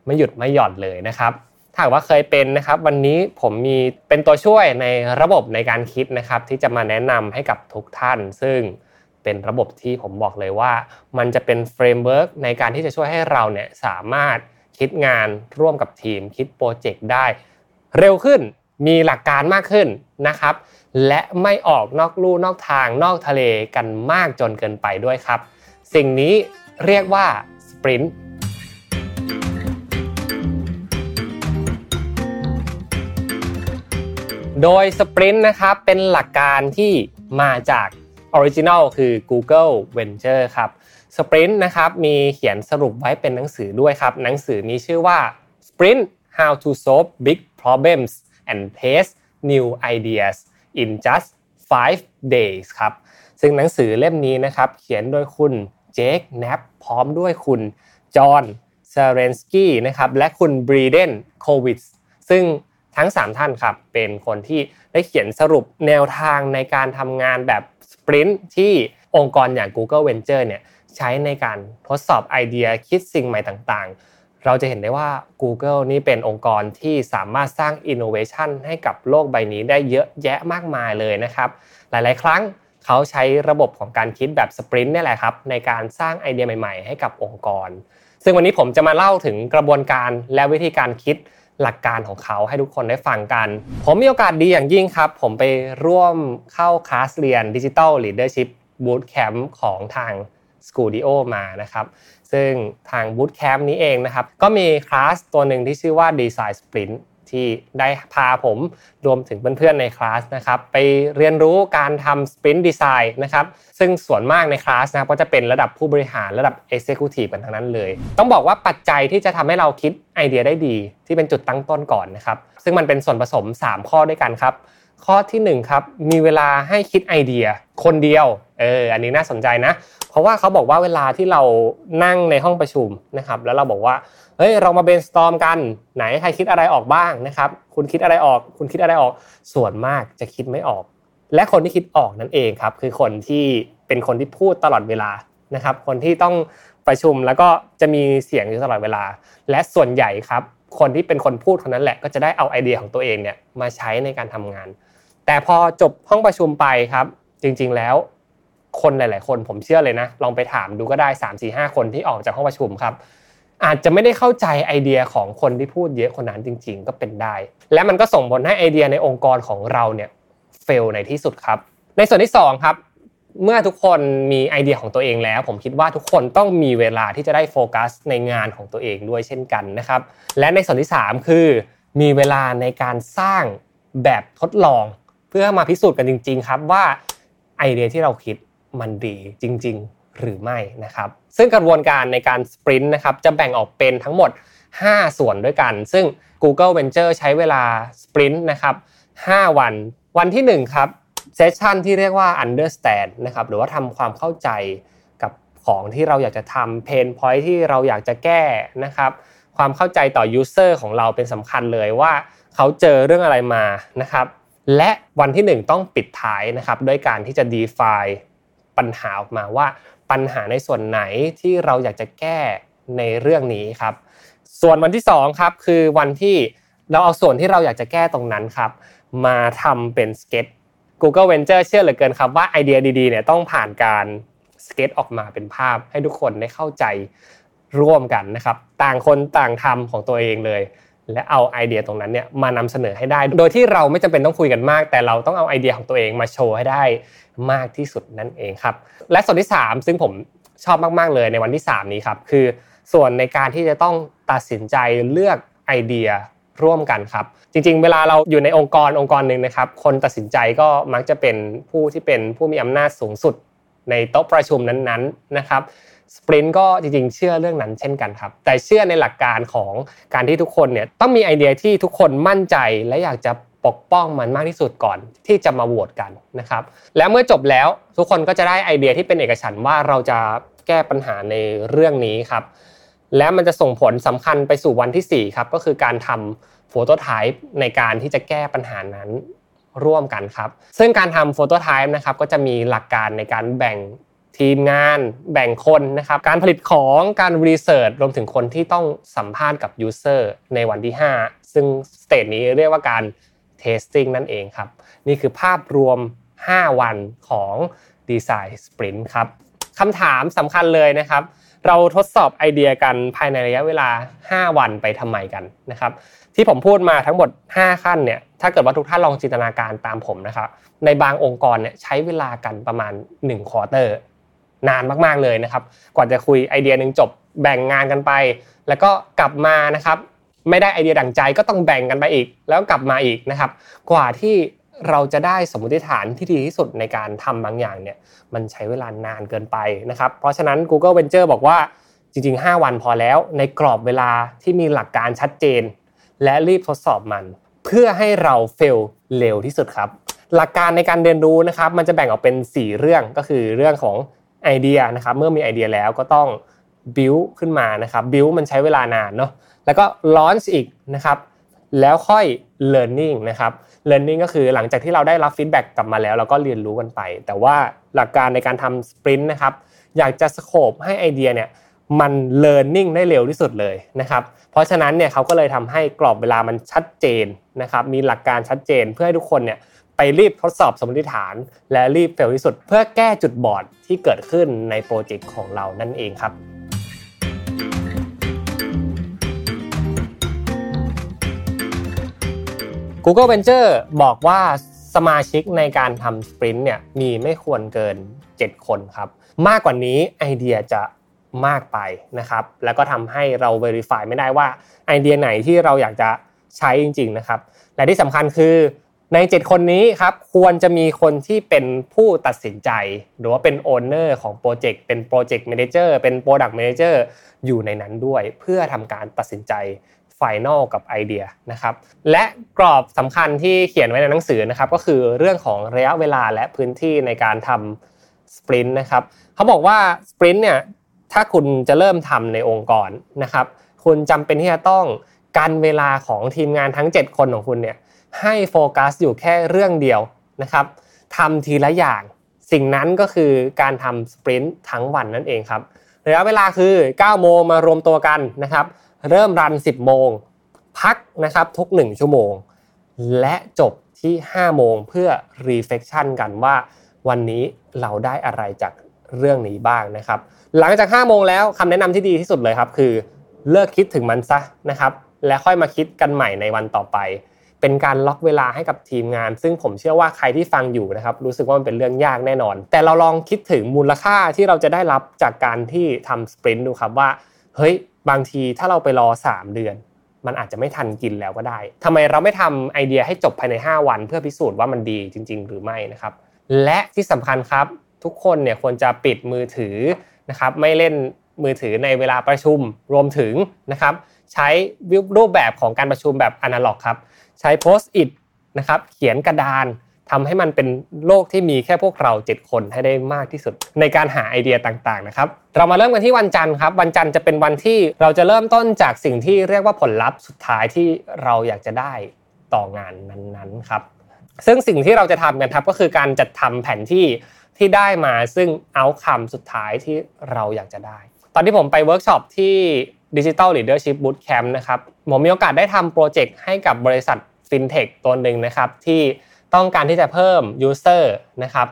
ไม่หยุดไม่หย่อนเลยนะครับถ้าว่าเคยเป็นนะครับ วันนี้ผมมีเป็นตัวช่วยในระบบในการคิดนะครับ ที่จะมาแนะนำให้กับทุกท่าน ซึ่ง เป็นระบบที่ผมบอกเลยว่า มันจะเป็น framework ในการที่จะช่วยให้เราเนี่ยสามารถคิดงานร่วมกับทีม คิดโปรเจกต์ได้ เร็วขึ้นมีหลักการมากขึ้นนะครับ และไม่ออกนอกลู่นอกทางนอกทะเลกันมากจนเกินไปด้วยครับ สิ่งนี้เรียกว่า Sprintโดย Sprint นะครับเป็นหลักการที่มาจาก original คือ Google Venture ครับ Sprint นะครับมีเขียนสรุปไว้เป็นหนังสือด้วยครับ หนังสือมีชื่อว่า Sprint How to Solve Big Problems and Test New Ideas in Just 5 Days ครับ ซึ่งหนังสือเล่มนี้นะครับ เขียนโดยคุณเจคแนปพร้อมด้วยคุณจอห์นเซรัตสกี้นะครับและคุณบรีเดนโควิทซ์ซึ่งทั้ง 3 ท่านครับเป็นคนที่ได้เขียนสรุปแนวทางในการทำงานแบบ Sprint ที่องค์กรอย่าง Google Venture เนี่ยใช้ในการทดสอบไอเดียคิดสิ่งใหม่ต่างๆ เราจะเห็นได้ว่า Google นี่เป็นองค์กรที่สามารถสร้าง innovation ให้กับโลกใบนี้ได้เยอะแยะมากมายเลยนะครับ หลายๆ ครั้งเขาใช้ระบบของการคิดแบบ Sprint นี่แหละครับในการสร้างไอเดียใหม่ๆ ให้กับองค์กร ซึ่งวันนี้ผมจะมาเล่าถึงกระบวนการและวิธีการคิด หลักการของเขาให้ทุกคนได้ฟังกัน ผมมีโอกาสดีอย่างยิ่งครับ ผมไปร่วมเข้าคลาสเรียน Digital Leadership Bootcamp ของทาง Skooldio มานะครับซึ่งทาง Bootcamp นี้เองนะครับก็มีคลาสตัวหนึ่งที่ชื่อว่า Design Sprint ที่ได้พาผมรวมถึงเพื่อนๆในคลาสนะครับไปเรียนรู้การทำ Sprint Design นะครับซึ่งส่วนมากในคลาสนะครับก็จะเป็นระดับผู้บริหารระดับ Executive กันทั้งนั้นเลย ต้องบอกว่าปัจจัยที่จะทำให้เราคิดไอเดียได้ดี ที่เป็นจุดตั้งต้นก่อนนะครับซึ่งมันเป็นส่วนผสม 3 ข้อด้วยกันครับ ข้อที่ 1 ครับ มีเวลาให้คิดไอเดีย คนเดียวเอออันนี้น่าสนใจนะ เพราะว่าเขาบอกว่าเวลาที่เรานั่งในห้องประชุมนะครับ แล้วเราบอกว่าเฮ้ยเรามาเบนสตอมกันไหนใครคิดอะไรออกบ้างนะครับ คุณคิดอะไรออก คุณคิดอะไรออกส่วนมากจะคิดไม่ออก และคนที่คิดออกนั่นเองครับ คือคนที่เป็นคนที่พูดตลอดเวลานะครับ คนที่ต้องประชุมแล้วก็จะมีเสียงอยู่ตลอดเวลา และส่วนใหญ่ครับ คนที่เป็นคนพูดคนนั้นแหละก็จะได้เอาไอเดียของตัวเองเนี่ยมาใช้ในการทำงาน แต่พอจบห้องประชุมไปครับ จริง ๆ แล้วคนหลาย ๆ คนผมเชื่อเลยนะ ลองไปถามดูก็ได้ 3 4 5 คนที่ออกจากห้องประชุมครับ อาจจะไม่ได้เข้าใจไอเดียของคนที่พูดเยอะคนนั้นจริง ๆ ก็เป็นได้ และมันก็ส่งผลให้ไอเดียในองค์กรของเราเนี่ยเฟลในที่สุดครับ ในส่วนที่2ครับเมื่อทุกคนมีไอเดียของตัวเองแล้ว ผมคิดว่าทุกคนต้องมีเวลาที่จะได้โฟกัสในงานของตัวเองด้วยเช่นกันนะครับ และในส่วนที่ 3 คือ มีเวลาในการสร้างแบบทดลอง พื่อมาพิสูจน์กันจริง ๆ ครับว่าไอเดียที่เราคิดมันดีจริง ๆ หรือไม่นะครับ ซึ่งกระบวนการในการสปรินต์นะครับจะแบ่งออกเป็นทั้งหมด 5 ส่วนด้วยกัน ซึ่ง Google Venture ใช้เวลาสปรินต์นะครับ5วัน วันที่ 1 ครับเซสชันที่เรียกว่า understand นะครับหรือว่าทำความเข้าใจกับของที่เราอยากจะทำเพนพอยที่เราอยากจะแก้นะครับ ความเข้าใจต่อ user ของเราเป็นสำคัญเลยว่าเขาเจอเรื่องอะไรมานะครับ และวันที่ 1 ต้องปิดท้ายนะครับด้วยการที่จะ define ปัญหาออกมาว่าปัญหาในส่วนไหนที่เราอยากจะแก้ในเรื่องนี้ครับ ส่วนวันที่2ครับคือวันที่เราเอาส่วนที่เราอยากจะแก้ตรงนั้นครับ มาทำเป็นสเก็ต Google Venture เชื่อเหลือเกินครับว่าไอเดียดีๆเนี่ยต้องผ่านการสเก็ตออกมาเป็นภาพให้ทุกคนได้เข้าใจร่วมกันนะครับ ต่างคนต่างทำของตัวเองเลย และเอาไอเดียตรงนั้นเนี่ยมานำเสนอให้ได้ โดยที่เราไม่จำเป็นต้องคุยกันมาก แต่เราต้องเอาไอเดียของตัวเองมาโชว์ให้ได้มากที่สุดนั่นเองครับ และส่วนที่ 3 ซึ่งผมชอบมาก ๆ เลยในวันที่ 3 นี้ครับ คือส่วนในการที่จะต้องตัดสินใจเลือกไอเดียร่วมกันครับ จริง ๆ เวลาเราอยู่ในองค์กรองค์กรหนึ่งนะครับ คนตัดสินใจก็มักจะเป็นผู้ที่เป็นผู้มีอำนาจสูงสุดในโต๊ะประชุมนั้นๆนะครับ สปรินต์ก็จริงๆ เชื่อเรื่องนั้นเช่นกันครับ แต่เชื่อในหลักการของการที่ทุกคนเนี่ยต้องมีไอเดียที่ทุกคนมั่นใจและอยากจะปกป้องมันมากที่สุดก่อนที่จะมาโหวตกันนะครับแล้วเมื่อจบแล้วทุกคนก็จะได้ไอเดียที่เป็นเอกฉันว่าเราจะแก้ปัญหาในเรื่องนี้ครับและมันจะส่งผลสำคัญไปสู่วันที่4ครับก็คือการทำโฟโตไทป์ในการที่จะแก้ปัญหานั้นร่วมกันครับ ซึ่งการทำโฟโตไทป์นะครับก็จะมีหลักการในการแบ่ง ทีมงานแบ่งคนนะครับการผลิตของการรีเสิร์ชรวมถึงคนที่ต้องสัมภาษณ์กับ user ในวันที่ 5 ซึ่ง stage นี้เรียกว่าการ testing นั่นเองครับ นี่คือภาพรวม 5 วันของ Design Sprint ครับคำถามสำคัญเลยนะครับ เราทดสอบไอเดียกันภายในระยะเวลา 5 วันไปทำไมกันนะครับ ที่ผมพูดมาทั้งหมด 5 ขั้นเนี่ยถ้าเกิดว่าทุกท่านลองจินตนาการตามผมนะครับในบางองค์กรเนี่ยใช้เวลากันประมาณ 1 quarter นานมากๆเลยนะครับ กว่าจะคุยไอเดียหนึ่งจบแบ่งงานกันไป แล้วก็กลับมานะครับ ไม่ได้ไอเดียดั่งใจก็ต้องแบ่งกันไปอีก แล้วกลับมาอีกนะครับ กว่าที่เราจะได้สมมติฐานที่ดีที่สุดในการทำบางอย่างเนี่ยมันใช้เวลานานเกินไปนะครับ เพราะฉะนั้น Google Venture บอกว่าจริง ๆ 5 วันพอแล้ว ในกรอบเวลาที่มีหลักการชัดเจน และรีบทดสอบมัน เพื่อให้เราเฟลเร็วที่สุดครับ หลักการในการเรียนรู้นะครับ มันจะแบ่งออกเป็น 4 เรื่องก็คือเรื่องของ ไอเดียนะครับเมื่อมีไอเดียแล้วก็ต้อง build ขึ้นมานะครับ build มันใช้เวลานานเนาะแล้วก็ launch อีกนะครับแล้วค่อย learning นะครับ learning ก็คือหลังจากที่เราได้รับ feedback กลับมาแล้วเราก็เรียนรู้กันไป แต่ว่าหลักการในการทำ sprint นะครับอยากจะสโคปให้ไอเดียเนี่ยมัน learning ได้เร็วที่สุดเลยนะครับเพราะฉะนั้นเนี่ยเขาก็เลยทำให้กรอบเวลามันชัดเจนนะครับมีหลักการชัดเจนเพื่อให้ทุกคนเนี่ย ไปรีบทดสอบสมมติฐาน และรีบเฟลที่สุด เพื่อแก้จุดบอดที่เกิดขึ้นในโปรเจกต์ของเรานั่นเองครับ Google Venture บอกว่าสมาชิกในการทำสปรินต์เนี่ยมีไม่ควรเกิน 7 คนครับ มากกว่านี้ไอเดียจะมากไปนะครับ แล้วก็ทำให้เรา Verify ไม่ได้ว่าไอเดียไหนที่เราอยากจะใช้จริง ๆ นะครับ และที่สำคัญคือ ใน 7 คนนี้ครับควรจะมีคนที่เป็นผู้ตัดสินใจ หรือว่าเป็น owner ของโปรเจกต์เป็น project manager เป็น product manager อยู่ในนั้นด้วย เพื่อทำการตัดสินใจ final กับไอเดียนะครับและกรอบสำคัญที่เขียนไว้ในหนังสือนะครับก็คือเรื่องของระยะเวลาและพื้นที่ในการทำ Sprint นะครับเขาบอกว่าสปรินต์เนี่ยถ้าคุณจะเริ่มทำในองค์กรนะครับคุณจำเป็นที่จะต้องกันเวลาของทีมงานทั้ง 7 คนของคุณเนี่ย ให้โฟกัสอยู่แค่เรื่องเดียวนะครับทำทีละอย่างสิ่งนั้นก็คือการทำสปรินต์ทั้งวันนั่นเองครับระยะเวลาคือ 9 โมงมารวมตัวกันนะครับเริ่มรัน 10 โมง พักนะครับทุก 1 ชั่วโมง และจบที่ 5 โมงเพื่อ reflection กันว่าวันนี้เราได้อะไรจากเรื่องนี้บ้างนะครับ หลังจาก 5 โมงแล้วคำแนะนำที่ดีที่สุดเลยครับ คือเลิกคิดถึงมันซะนะครับ และค่อยมาคิดกันใหม่ในวันต่อไป เป็นการล็อกเวลาให้กับทีมงาน ซึ่งผมเชื่อว่าใครที่ฟังอยู่นะครับรู้สึกว่ามันเป็นเรื่องยากแน่นอน แต่เราลองคิดถึงมูลค่าที่เราจะได้รับจากการที่ทำสปรินต์ดูครับว่าเฮ้ยบางทีถ้าเราไปรอ 3 เดือน มันอาจจะไม่ทันกินแล้วก็ได้ทำไมเราไม่ทำไอเดียให้จบภายใน 5 วัน เพื่อพิสูจน์ว่ามันดีจริง ๆ หรือไม่นะครับ และที่สำคัญครับ ทุกคนเนี่ยควรจะปิดมือถือนะครับไม่เล่นมือถือในเวลาประชุมรวมถึงนะครับใช้รูปแบบของการประชุมแบบอนาล็อกครับ ใช้โพสต์อิทนะครับเขียนกระดานทำให้มันเป็นโลกที่มีแค่พวกเรา 7 คนให้ได้มากที่สุด ในการหาไอเดียต่างๆนะครับเรามาเริ่มกันที่วันจันทร์ครับ วันจันทร์จะเป็นวันที่เราจะเริ่มต้นจากสิ่งที่เรียกว่าผลลัพธ์สุดท้ายที่เราอยากจะได้ต่องานนั้นๆครับซึ่งสิ่งที่เราจะทำกันครับก็คือการจัดทำแผนที่ที่ได้มาซึ่ง outcome สุดท้ายที่เราอยากจะได้ ตอนที่ผมไปเวิร์กช็อปที่ Digital Leadership Bootcamp นะครับผมมีโอกาสได้ทำโปรเจกต์ให้กับบริษัทฟินเทคตัวหนึ่งนะครับที่ต้องการที่จะเพิ่ม user นะครับ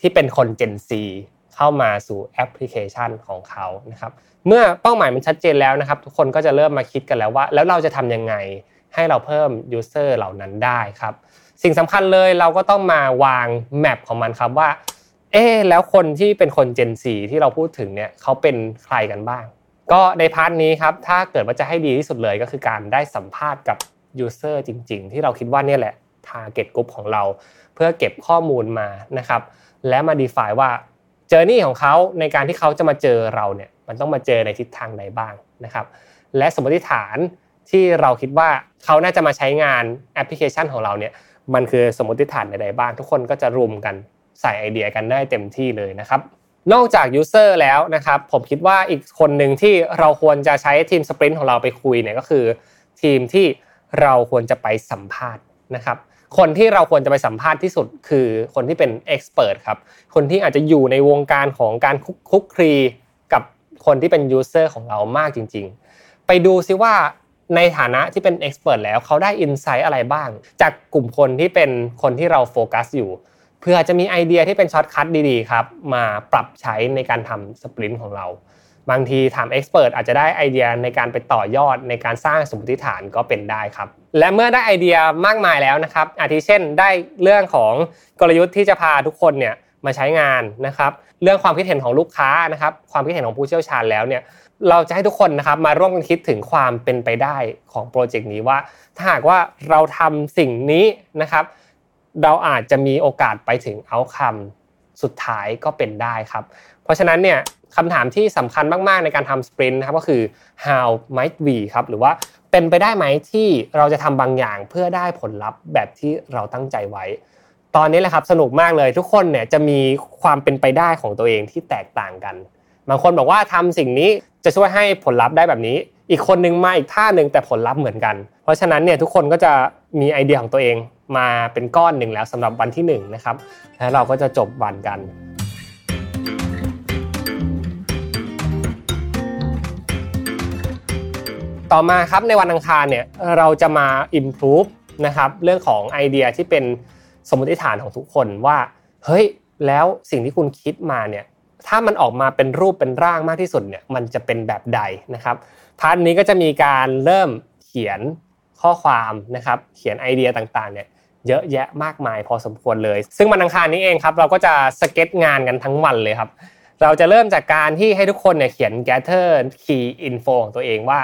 ที่เป็นคน Gen Z เข้ามาสู่แอปพลิเคชันของเขานะครับเมื่อเป้าหมายมันชัดเจนแล้วนะครับ ทุกคนก็จะเริ่มมาคิดกันแล้วว่า แล้วเราจะทำยังไงให้เราเพิ่ม user เหล่านั้นได้ครับสิ่งสำคัญเลยเราก็ต้องมาวางแมปของมันครับว่าเอ๊แล้วคนที่เป็นคน Gen Z ที่เราพูดถึงเนี่ยเขาเป็นใครกันบ้าง ก็ในพาร์ทนี้ครับถ้าเกิดว่าจะให้ดีที่สุดเลยก็คือการได้สัมภาษณ์กับ user จริง ๆ ที่เราคิดว่านี่แหละ target group ของเรา เพื่อเก็บข้อมูลมานะครับ และมา define ว่าเจอร์นี่ของเขาในการที่เขาจะมาเจอเราเนี่ยมันต้องมาเจอในทิศทางใดบ้างนะครับ และสมมติฐานที่เราคิดว่าเขาน่าจะมาใช้งานแอปพลิเคชันของเราเนี่ยมันคือสมมติฐานใดๆบ้าง ทุกคนก็จะรวมกันใส่ไอเดียกันได้เต็มที่เลยนะครับ นอกจาก user แล้วนะครับผมคิดว่าอีกคนหนึ่งที่เราควรจะใช้ทีม Sprint ของเราไปคุยเนี่ยก็คือ ทีมที่เราควรจะไปสัมภาษณ์นะครับคนที่เราควรจะไปสัมภาษณ์ที่สุดคือคนที่เป็น expert ครับคนที่อาจจะอยู่ในวงการของการคลุกคลีกับคนที่เป็น user ของเรามากจริง ๆ ไปดูซิว่าในฐานะที่เป็น expert แล้วเขาได้ insight อะไรบ้าง จากกลุ่มคนที่เป็นคนที่เราโฟกัสอยู่ เพื่อจะมีไอเดียที่เป็น shortcut ดีๆครับมาปรับใช้ในการทำ Sprint ของเรา บางทีถาม expert อาจจะได้ไอเดียในการไปต่อยอดในการสร้างสมมติฐานก็เป็นได้ครับ และเมื่อได้ไอเดียมากมายแล้วนะครับ อาทิเช่นได้เรื่องของกลยุทธ์ที่จะพาทุกคนเนี่ยมาใช้งานนะครับเรื่องความคิดเห็นของลูกค้านะครับความคิดเห็นของผู้เชี่ยวชาญแล้วเนี่ยเราจะให้ทุกคนนะครับมาร่วมกันคิดถึงความเป็นไปได้ของโปรเจกต์นี้ว่า ถ้าหากว่าเราทำสิ่งนี้นะครับ เราอาจจะมีโอกาสไปถึงเอาคำสุดท้ายก็เป็นได้ครับ เพราะฉะนั้นเนี่ยคำถามที่สำคัญมาก ๆ ในการทำสปรินต์นะครับก็คือ how might we ครับหรือว่าเป็นไปได้ไหมที่เราจะทำบางอย่างเพื่อได้ผลลัพธ์แบบที่เราตั้งใจไว้ ตอนนี้แหละครับสนุกมากเลยทุกคนเนี่ยจะมีความเป็นไปได้ของตัวเองที่แตกต่างกัน บางคนบอกว่าทำสิ่งนี้จะช่วยให้ผลลัพธ์ได้แบบนี้ อีกคนนึงมาอีกท่าหนึ่งแต่ผลลัพธ์เหมือนกัน เพราะฉะนั้นเนี่ยทุกคนก็จะมีไอเดียของตัวเอง มาเป็นก้อนหนึ่งแล้วสำหรับวันที่1นนะครับแล้วเราก็จะจบวันกัน ต่อมาครับในวันอังคารเนี่ยเราจะมา improve นะครับเรื่องของไอเดียที่เป็นสมมติฐานของทุกคนว่าเฮ้ยแล้วสิ่งที่คุณคิดมาเนี่ยถ้ามันออกมาเป็นรูปเป็นร่างมากที่สุดเนี่ยมันจะเป็นแบบใดนะครับพาร์ทนี้ก็จะมีการเริ่มเขียนข้อความนะครับเขียนไอเดียต่างๆเนี่ย เยอะแยะมากมายพอสมควรเลย ซึ่งวันอังคารนี้เองครับ เราก็จะสเก็ตงานกันทั้งวันเลยครับ เราจะเริ่มจากการที่ให้ทุกคนเนี่ยเขียน gather key info ของตัวเองว่า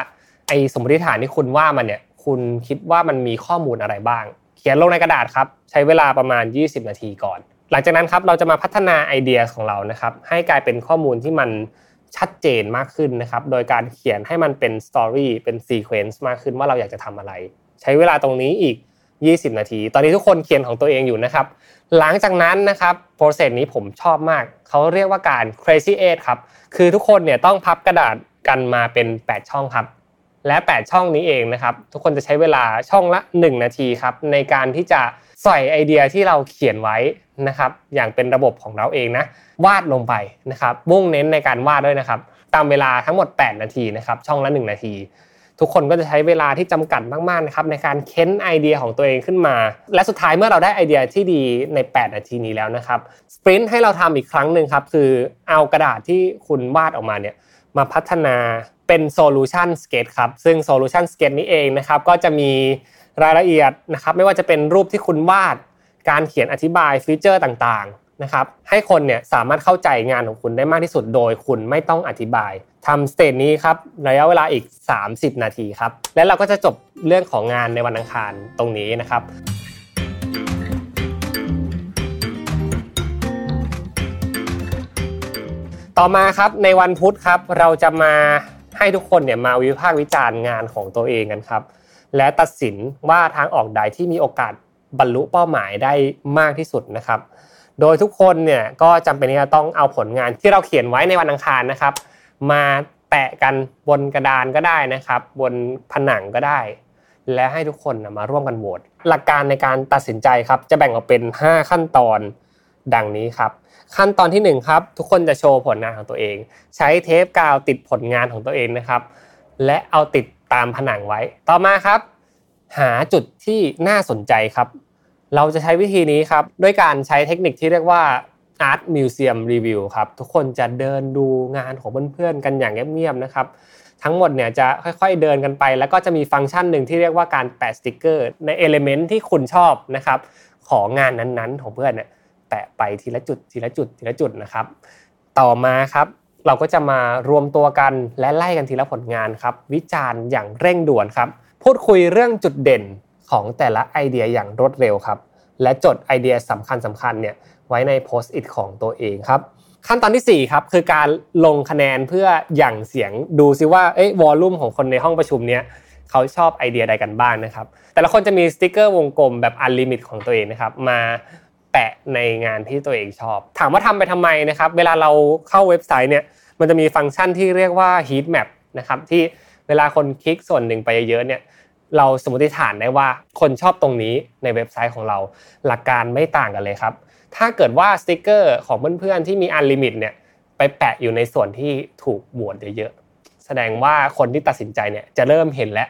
ไอสมมติฐานที่คุณว่ามันเนี่ยคุณคิดว่ามันมีข้อมูลอะไรบ้าง เขียนลงในกระดาษครับใช้เวลาประมาณ 20 นาทีก่อน หลังจากนั้นครับเราจะมาพัฒนาไอเดียของเรานะครับให้กลายเป็นข้อมูลที่มันชัดเจนมากขึ้นนะครับโดยการเขียนให้มันเป็น story เป็น sequence มากขึ้นว่าเราอยากจะทำอะไร ใช้เวลาตรงนี้อีก 20 นาที ตอนนี้ทุกคนเขียนของตัวเองอยู่นะครับ หลังจากนั้นนะครับโปรเซสนี้ผมชอบมาก เขาเรียกว่าการ crazy eight ครับ คือทุกคนเนี่ยต้องพับกระดาษกันมาเป็น 8 ช่องครับ และ 8 ช่องนี้เองนะครับ ทุกคนจะใช้เวลาช่องละ 1 นาทีครับ ในการที่จะใส่ไอเดียที่เราเขียนไว้นะครับ อย่างเป็นระบบของเราเองนะ วาดลงไปนะครับมุ่งเน้นในการวาดด้วยนะครับ ตามเวลาทั้งหมด 8 นาทีนะครับ ช่องละ 1 นาที ทุกคนก็จะใช้เวลาที่จำกัดมากๆนะครับในการเค้นไอเดียของตัวเองขึ้นมา และสุดท้ายเมื่อเราได้ไอเดียที่ดีใน 8 นาทีนี้แล้วนะครับสปรินต์ให้เราทำอีกครั้งหนึ่งครับคือเอากระดาษที่คุณวาดออกมาเนี่ยมาพัฒนาเป็น Solution Sketch ครับซึ่ง Solution Sketch นี้เองนะครับก็จะมีรายละเอียดนะครับไม่ว่าจะเป็นรูปที่คุณวาดการเขียนอธิบายฟีเจอร์ต่างๆ นะครับให้คนเนี่ยสามารถเข้าใจงานของคุณได้มากที่สุดโดยคุณไม่ต้องอธิบายทำสเตจนี้ครับระยะเวลาอีก 30 นาทีครับ และเราก็จะจบเรื่องของงานในวันอังคารตรงนี้นะครับต่อมาครับในวันพุธครับเราจะมาให้ทุกคนเนี่ยมาวิพากษ์วิจารณ์งานของตัวเองกันครับ และตัดสินว่าทางออกใดที่มีโอกาสบรรลุเป้าหมายได้มากที่สุดนะครับ โดยทุกคนเนี่ยก็จำเป็นที่จะต้องเอาผลงานที่เราเขียนไว้ในวันอังคารนะครับ มาแตะกันบนกระดานก็ได้นะครับ บนผนังก็ได้ และให้ทุกคนมาร่วมกันโหวตหลักการในการตัดสินใจครับ จะแบ่งออกเป็น 5 ขั้นตอนดังนี้ครับ ขั้นตอนที่1ครับทุกคนจะโชว์ผลงานของตัวเอง ใช้เทปกาวติดผลงานของตัวเองนะครับ และเอาติดตามผนังไว้ ต่อมาครับ หาจุดที่น่าสนใจครับ เราจะใช้วิธีนี้ครับด้วยการใช้เทคนิคที่เรียกว่า Art Museum Review ครับทุกคนจะเดินดูงานของเพื่อนๆกันอย่างเงียบๆนะครับทั้งหมดเนี่ยจะค่อยๆเดินกันไป แล้วก็จะมีฟังก์ชันหนึ่งที่เรียกว่าการแปะสติกเกอร์ ใน element ที่คุณชอบนะครับของงานนั้นๆของเพื่อนเนี่ยแตะไปทีละจุดทีละจุดทีละจุดนะครับ ต่อมาครับเราก็จะมารวมตัวกันและไล่กันทีละผลงานครับวิจารณ์อย่างเร่งด่วนครับพูดคุยเรื่องจุดเด่น ของแต่ละไอเดียอย่างรวดเร็วครับ และจดไอเดียสำคัญสำคัญเนี่ยไว้ใน Post-it ของตัวเองครับ ขั้นตอนที่4ครับคือการลงคะแนนเพื่อหยั่งเสียงดูซิว่าเอ้ย volume ของคนในห้องประชุมเนี้ยเขาชอบไอเดียใดกันบ้างนะครับ แต่ละคนจะมีสติกเกอร์วงกลมแบบ unlimit ของตัวเองนะครับมาแปะในงานที่ตัวเองชอบ ถามว่าทำไปทำไมนะครับ เวลาเราเข้าเว็บไซต์เนี่ยมันจะมีฟังก์ชันที่เรียกว่า heat map นะครับที่เวลาคนคลิกส่วนหนึ่งไปเยอะเนี่ย เราสมมติฐานได้ว่าคนชอบตรงนี้ในเว็บไซต์ของเรา หลักการไม่ต่างกันเลยครับ ถ้าเกิดว่าสติกเกอร์ของเพื่อนๆที่มี unlimit เนี่ยไปแปะอยู่ในส่วนที่ถูกโหวตเยอะๆแสดงว่าคนที่ตัดสินใจเนี่ยจะเริ่มเห็นแล้ว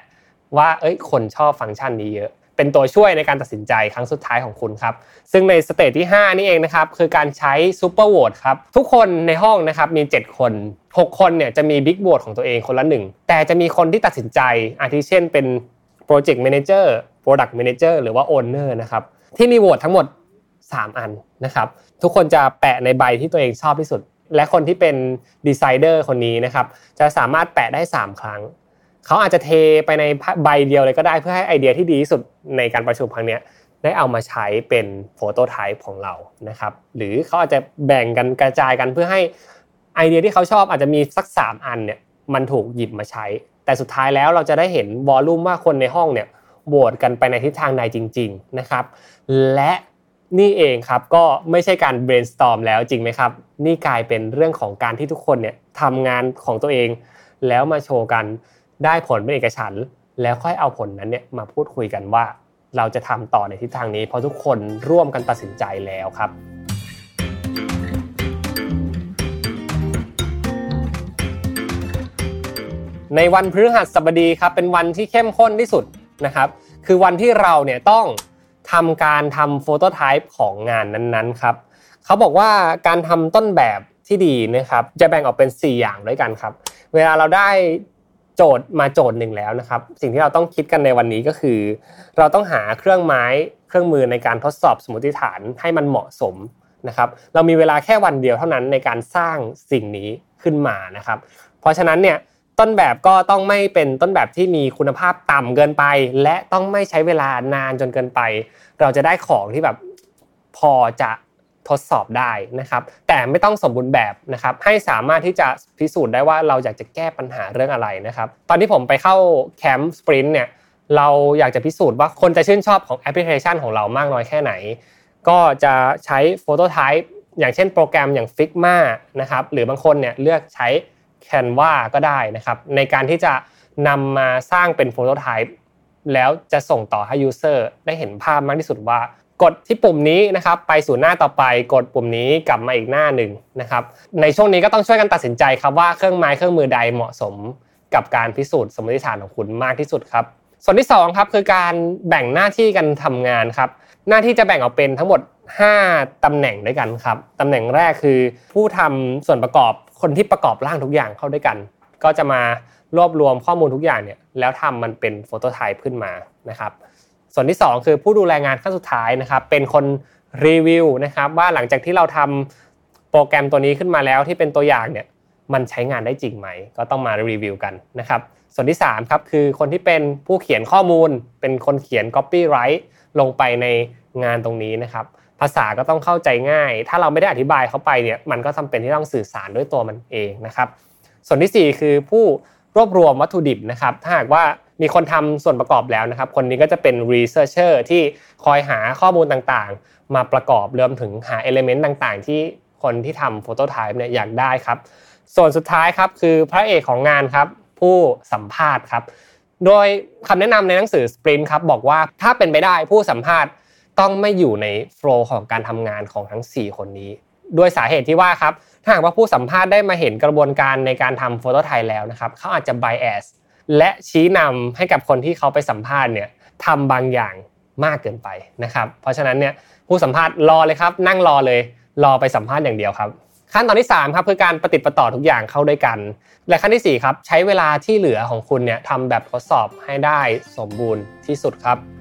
ว่าเอ้ยคนชอบฟังก์ชันนี้เยอะ เป็นตัวช่วยในการตัดสินใจครั้งสุดท้ายของคุณครับ ซึ่งใน stage ที่ 5 นี่เองนะครับคือการใช้ super vote ครับทุกคนในห้องนะครับมี 7 คน 6 คนเนี่ยจะมี big vote ของตัวเองคนละหนึ่งแต่จะมีคนที่ตัดสินใจอาทิเช่นเป็น project manager product manager หรือว่า owner นะครับที่มีโหวตทั้งหมด 3 อันนะครับทุกคนจะแปะในใบที่ตัวเองชอบที่สุด และคนที่เป็น decider คนนี้นะครับจะสามารถแปะได้ 3 ครั้ง เขาอาจจะเทไปในใบเดียวเลยก็ได้เพื่อให้ไอเดียที่ดีที่สุดในการประชุมครั้งนี้ได้เอามาใช้เป็น prototype ของเรานะครับหรือเขาอาจจะแบ่งกันกระจายกันเพื่อให้ไอเดียที่เขาชอบอาจจะมีสัก 3 อันเนี่ยมันถูกหยิบมาใช้ แต่สุดท้ายแล้วเราจะได้เห็นวอลลุ่มว่าคนในห้องเนี่ยโหวตกันไปในทิศทางใดจริง ๆนะครับ และนี่เองครับก็ไม่ใช่การ brainstorm แล้วจริงไหมครับ นี่กลายเป็นเรื่องของการที่ทุกคนเนี่ยทำงานของตัวเอง แล้วมาโชว์กันได้ผลเป็นเอกฉันแล้วค่อยเอาผลนั้นเนี่ยมาพูดคุยกันว่า เราจะทำต่อในทิศทางนี้ เพราะทุกคนร่วมกันตัดสินใจแล้วครับ ในวันพฤหัสบดีครับเป็นวันที่เข้มข้นที่สุดนะครับคือวันที่เราเนี่ยต้องทำการทำโฟโตไทป์ของงานนั้นๆครับเขาบอกว่าการทำต้นแบบที่ดีนะครับจะแบ่งออกเป็น 4 อย่างด้วยกันครับ เวลาเราได้โจทย์มาโจทย์หนึ่งแล้วนะครับ สิ่งที่เราต้องคิดกันในวันนี้ก็คือ เราต้องหาเครื่องไม้เครื่องมือในการทดสอบสมมติฐานให้มันเหมาะสมนะครับ เรามีเวลาแค่วันเดียวเท่านั้นในการสร้างสิ่งนี้ขึ้นมานะครับ เพราะฉะนั้นเนี่ย ต้นแบบก็ต้องไม่เป็นต้นแบบที่มีคุณภาพต่ำเกินไป และต้องไม่ใช้เวลานานจนเกินไป เราจะได้ของที่แบบพอจะทดสอบได้นะครับ แต่ไม่ต้องสมบูรณ์แบบนะครับ ให้สามารถที่จะพิสูจน์ได้ว่าเราอยากจะแก้ปัญหาเรื่องอะไรนะครับ ตอนที่ผมไปเข้าแคมป์สปรินต์เนี่ยเราอยากจะพิสูจน์ว่าคนจะชื่นชอบของแอปพลิเคชันของเรามากน้อยแค่ไหน ก็จะใช้โฟโตไทป์อย่างเช่นโปรแกรมอย่าง Figma นะครับหรือบางคนเนี่ยเลือกใช้ Canva ก็ได้นะครับ ในการที่จะนำมาสร้างเป็นโฟโตไทป์แล้วจะส่งต่อให้ user ได้เห็นภาพมากที่สุดว่า กดที่ปุ่มนี้นะครับไปสู่หน้าต่อไปกดปุ่มนี้กลับมาอีกหน้าหนึ่งนะครับในช่วงนี้ก็ต้องช่วยกันตัดสินใจครับว่าเครื่องไม้เครื่องมือใดเหมาะสมกับการพิสูจน์สมมติฐานของคุณมากที่สุดครับส่วนที่2ครับคือการแบ่งหน้าที่กันทำงานครับหน้าที่จะแบ่งออกเป็นทั้งหมด 5 ตำแหน่งด้วยกันครับ ตำแหน่งแรกคือ ผู้ทำส่วนประกอบคนที่ประกอบร่างทุกอย่างเข้าด้วยกัน ก็จะมารวบรวมข้อมูลทุกอย่างเนี่ยแล้วทำมันเป็นโฟโตไทป์ขึ้นมานะครับ ส่วนที่ 2 คือผู้ดูแลงานขั้นสุดท้ายนะครับ เป็นคนรีวิวนะครับว่าหลังจากที่เราทำโปรแกรมตัวนี้ขึ้นมาแล้วที่เป็นตัวอย่างเนี่ยมันใช้งานได้จริงไหม ก็ต้องมารีวิวกันนะครับ ส่วนที่3ครับคือคนที่เป็นผู้เขียนข้อมูล เป็นคนเขียน copyright ลงไปในงานตรงนี้นะครับ ภาษาก็ต้องเข้าใจง่าย ถ้าเราไม่ได้อธิบายเข้าไปเนี่ยมันก็จาเป็นที่ต้องสื่อสารด้วยตัวมันเองนะครับส่วนที่ 4 คือผู้รวบรวมวัตถุดิบนะครับถ้าหากว่ามีคนทำส่วนประกอบแล้วนะครับ คนนี้ก็จะเป็น researcher ที่คอยหาข้อมูลต่างๆ มาประกอบรวมถึงหา element ต่างๆ ที่คนที่ทำ phototype เนี่ยอยากได้ครับ ส่วนสุดท้ายครับคือพระเอกของงานครับผู้สัมภาษณ์ครับ โดยคำแนะนำในหนังสือ Sprint ครับบอกว่าถ้าเป็นไปได้ผู้สัมภาษณ์ ต้องไม่อยู่ในโฟล์ของการทำงานของทั้ง 4 คนนี้ ด้วยสาเหตุที่ว่าครับถ้าหากว่าผู้สัมภาษณ์ได้มาเห็นกระบวนการในการทำโฟโต้ไทป์แล้วนะครับเขาอาจจะ bias และชี้นำให้กับคนที่เขาไปสัมภาษณ์เนี่ยทำบางอย่างมากเกินไปนะครับเพราะฉะนั้นเนี่ยผู้สัมภาษณ์รอเลยครับ นั่งรอเลยรอไปสัมภาษณ์อย่างเดียวครับ ขั้นตอนที่3ครับคือการปฏิปต่อทุกอย่างเข้าด้วยกัน และขั้นที่4ครับใช้เวลาที่เหลือของคุณเนี่ยทำแบบทดสอบให้ได้สมบูรณ์ที่สุดครับ